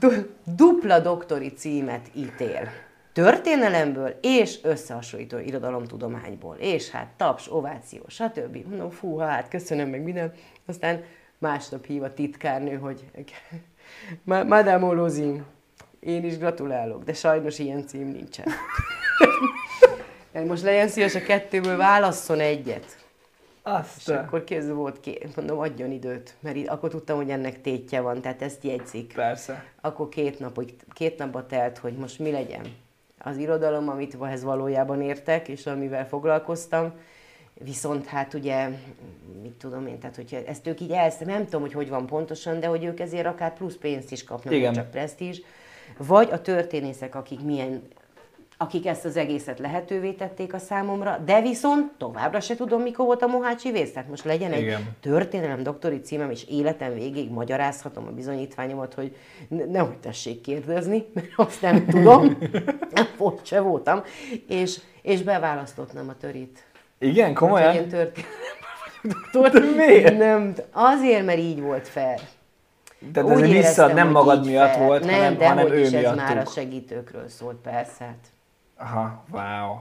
du- dupla doktori címet ítél. Történelemből és összehasonlító irodalomtudományból. És hát taps, ováció, stb. Mondom, fú, hát köszönöm meg minden. Aztán másnap hív a titkárnő, hogy Madame Olózi, én is gratulálok, de sajnos ilyen cím nincsen. Most legyen szíves a kettőből válasszon egyet. És Aztán. akkor kéz volt, két, mondom, adjon időt, mert akkor tudtam, hogy ennek tétje van, tehát ezt jegyzik. Persze. Akkor két, napig, két napba telt, hogy most mi legyen. Az irodalom, amit ehhez valójában értek, és amivel foglalkoztam, viszont hát ugye, mit tudom én, tehát hogyha ezt ők így elsz, nem tudom, hogy hogy van pontosan, de hogy ők ezért akár plusz pénzt is kapnak, Igen. csak presztízs, vagy a történészek, akik milyen akik ezt az egészet lehetővé tették a számomra, de viszont továbbra se tudom, mikor volt a Mohácsi vész. Tehát most legyen egy Igen. történelem doktori címem, és életem végig magyarázhatom a bizonyítványomat, hogy ne- nehogy tessék kérdezni, mert azt nem tudom, nem volt, se voltam, és, és beválasztottam a törit. Igen, komolyan? történelemben vagyok doktor. miért? Nem, azért, mert így volt fair. Tehát Úgy ez vissza nem magad miatt fair. volt, nem, hanem, de hanem hogy ő is ez már a miattuk. segítőkről szólt, persze. Hát. Aha, wow.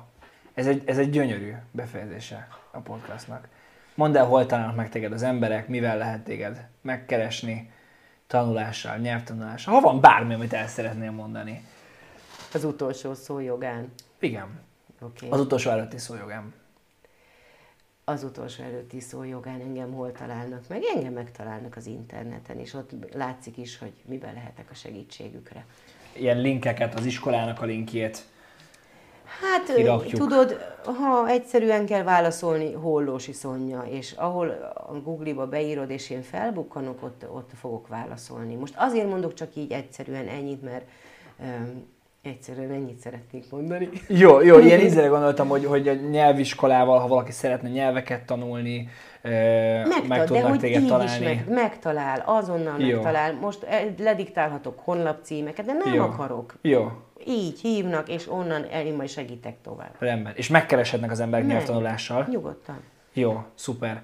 Ez egy, ez egy gyönyörű befejezése a podcastnak. Mondd el, hol találnak meg téged az emberek, mivel lehet téged megkeresni, tanulással, nyelvtanulással. Ha van bármi, amit el szeretnél mondani. Az utolsó szó jogán. Igen. Okay. Az utolsó előtti szójogám. Az utolsó előtti szó jogán engem hol találnak meg? Engem megtalálnak az interneten, és ott látszik is, hogy miben lehetek a segítségükre. Ilyen linkeket, az iskolának a linkjét. Hát Kirakjuk. tudod, ha egyszerűen kell válaszolni Hollósi Szonya, és ahol a Google-ba beírod, és én felbukkanok, ott, ott fogok válaszolni. Most azért mondok csak így egyszerűen ennyit, mert öm, Egyszerűen ennyit szeretnék mondani. Jó, jó, ilyen ízre gondoltam, hogy, hogy a nyelviskolával, ha valaki szeretne nyelveket tanulni, meg, meg tudnak de hogy téged így találni. Is meg, megtalál, azonnal Jó. megtalál. Most eh, lediktálhatok honlapcímeket, de nem Jó. akarok. Jó, Így hívnak, és onnan én majd segítek tovább. rendben. És megkeresednek az emberek Meg. nyelvtanulással. Nyugodtan. Jó, szuper.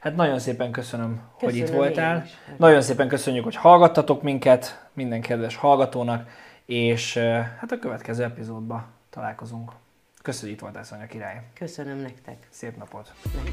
Hát nagyon szépen köszönöm, hogy itt Köszönöm voltál. is. Nagyon szépen köszönjük, hogy hallgattatok minket, minden kedves hallgatónak, és hát a következő epizódban találkozunk. Köszönjük, itt voltál, Szonya király. Köszönöm nektek. Szép napot! nektek.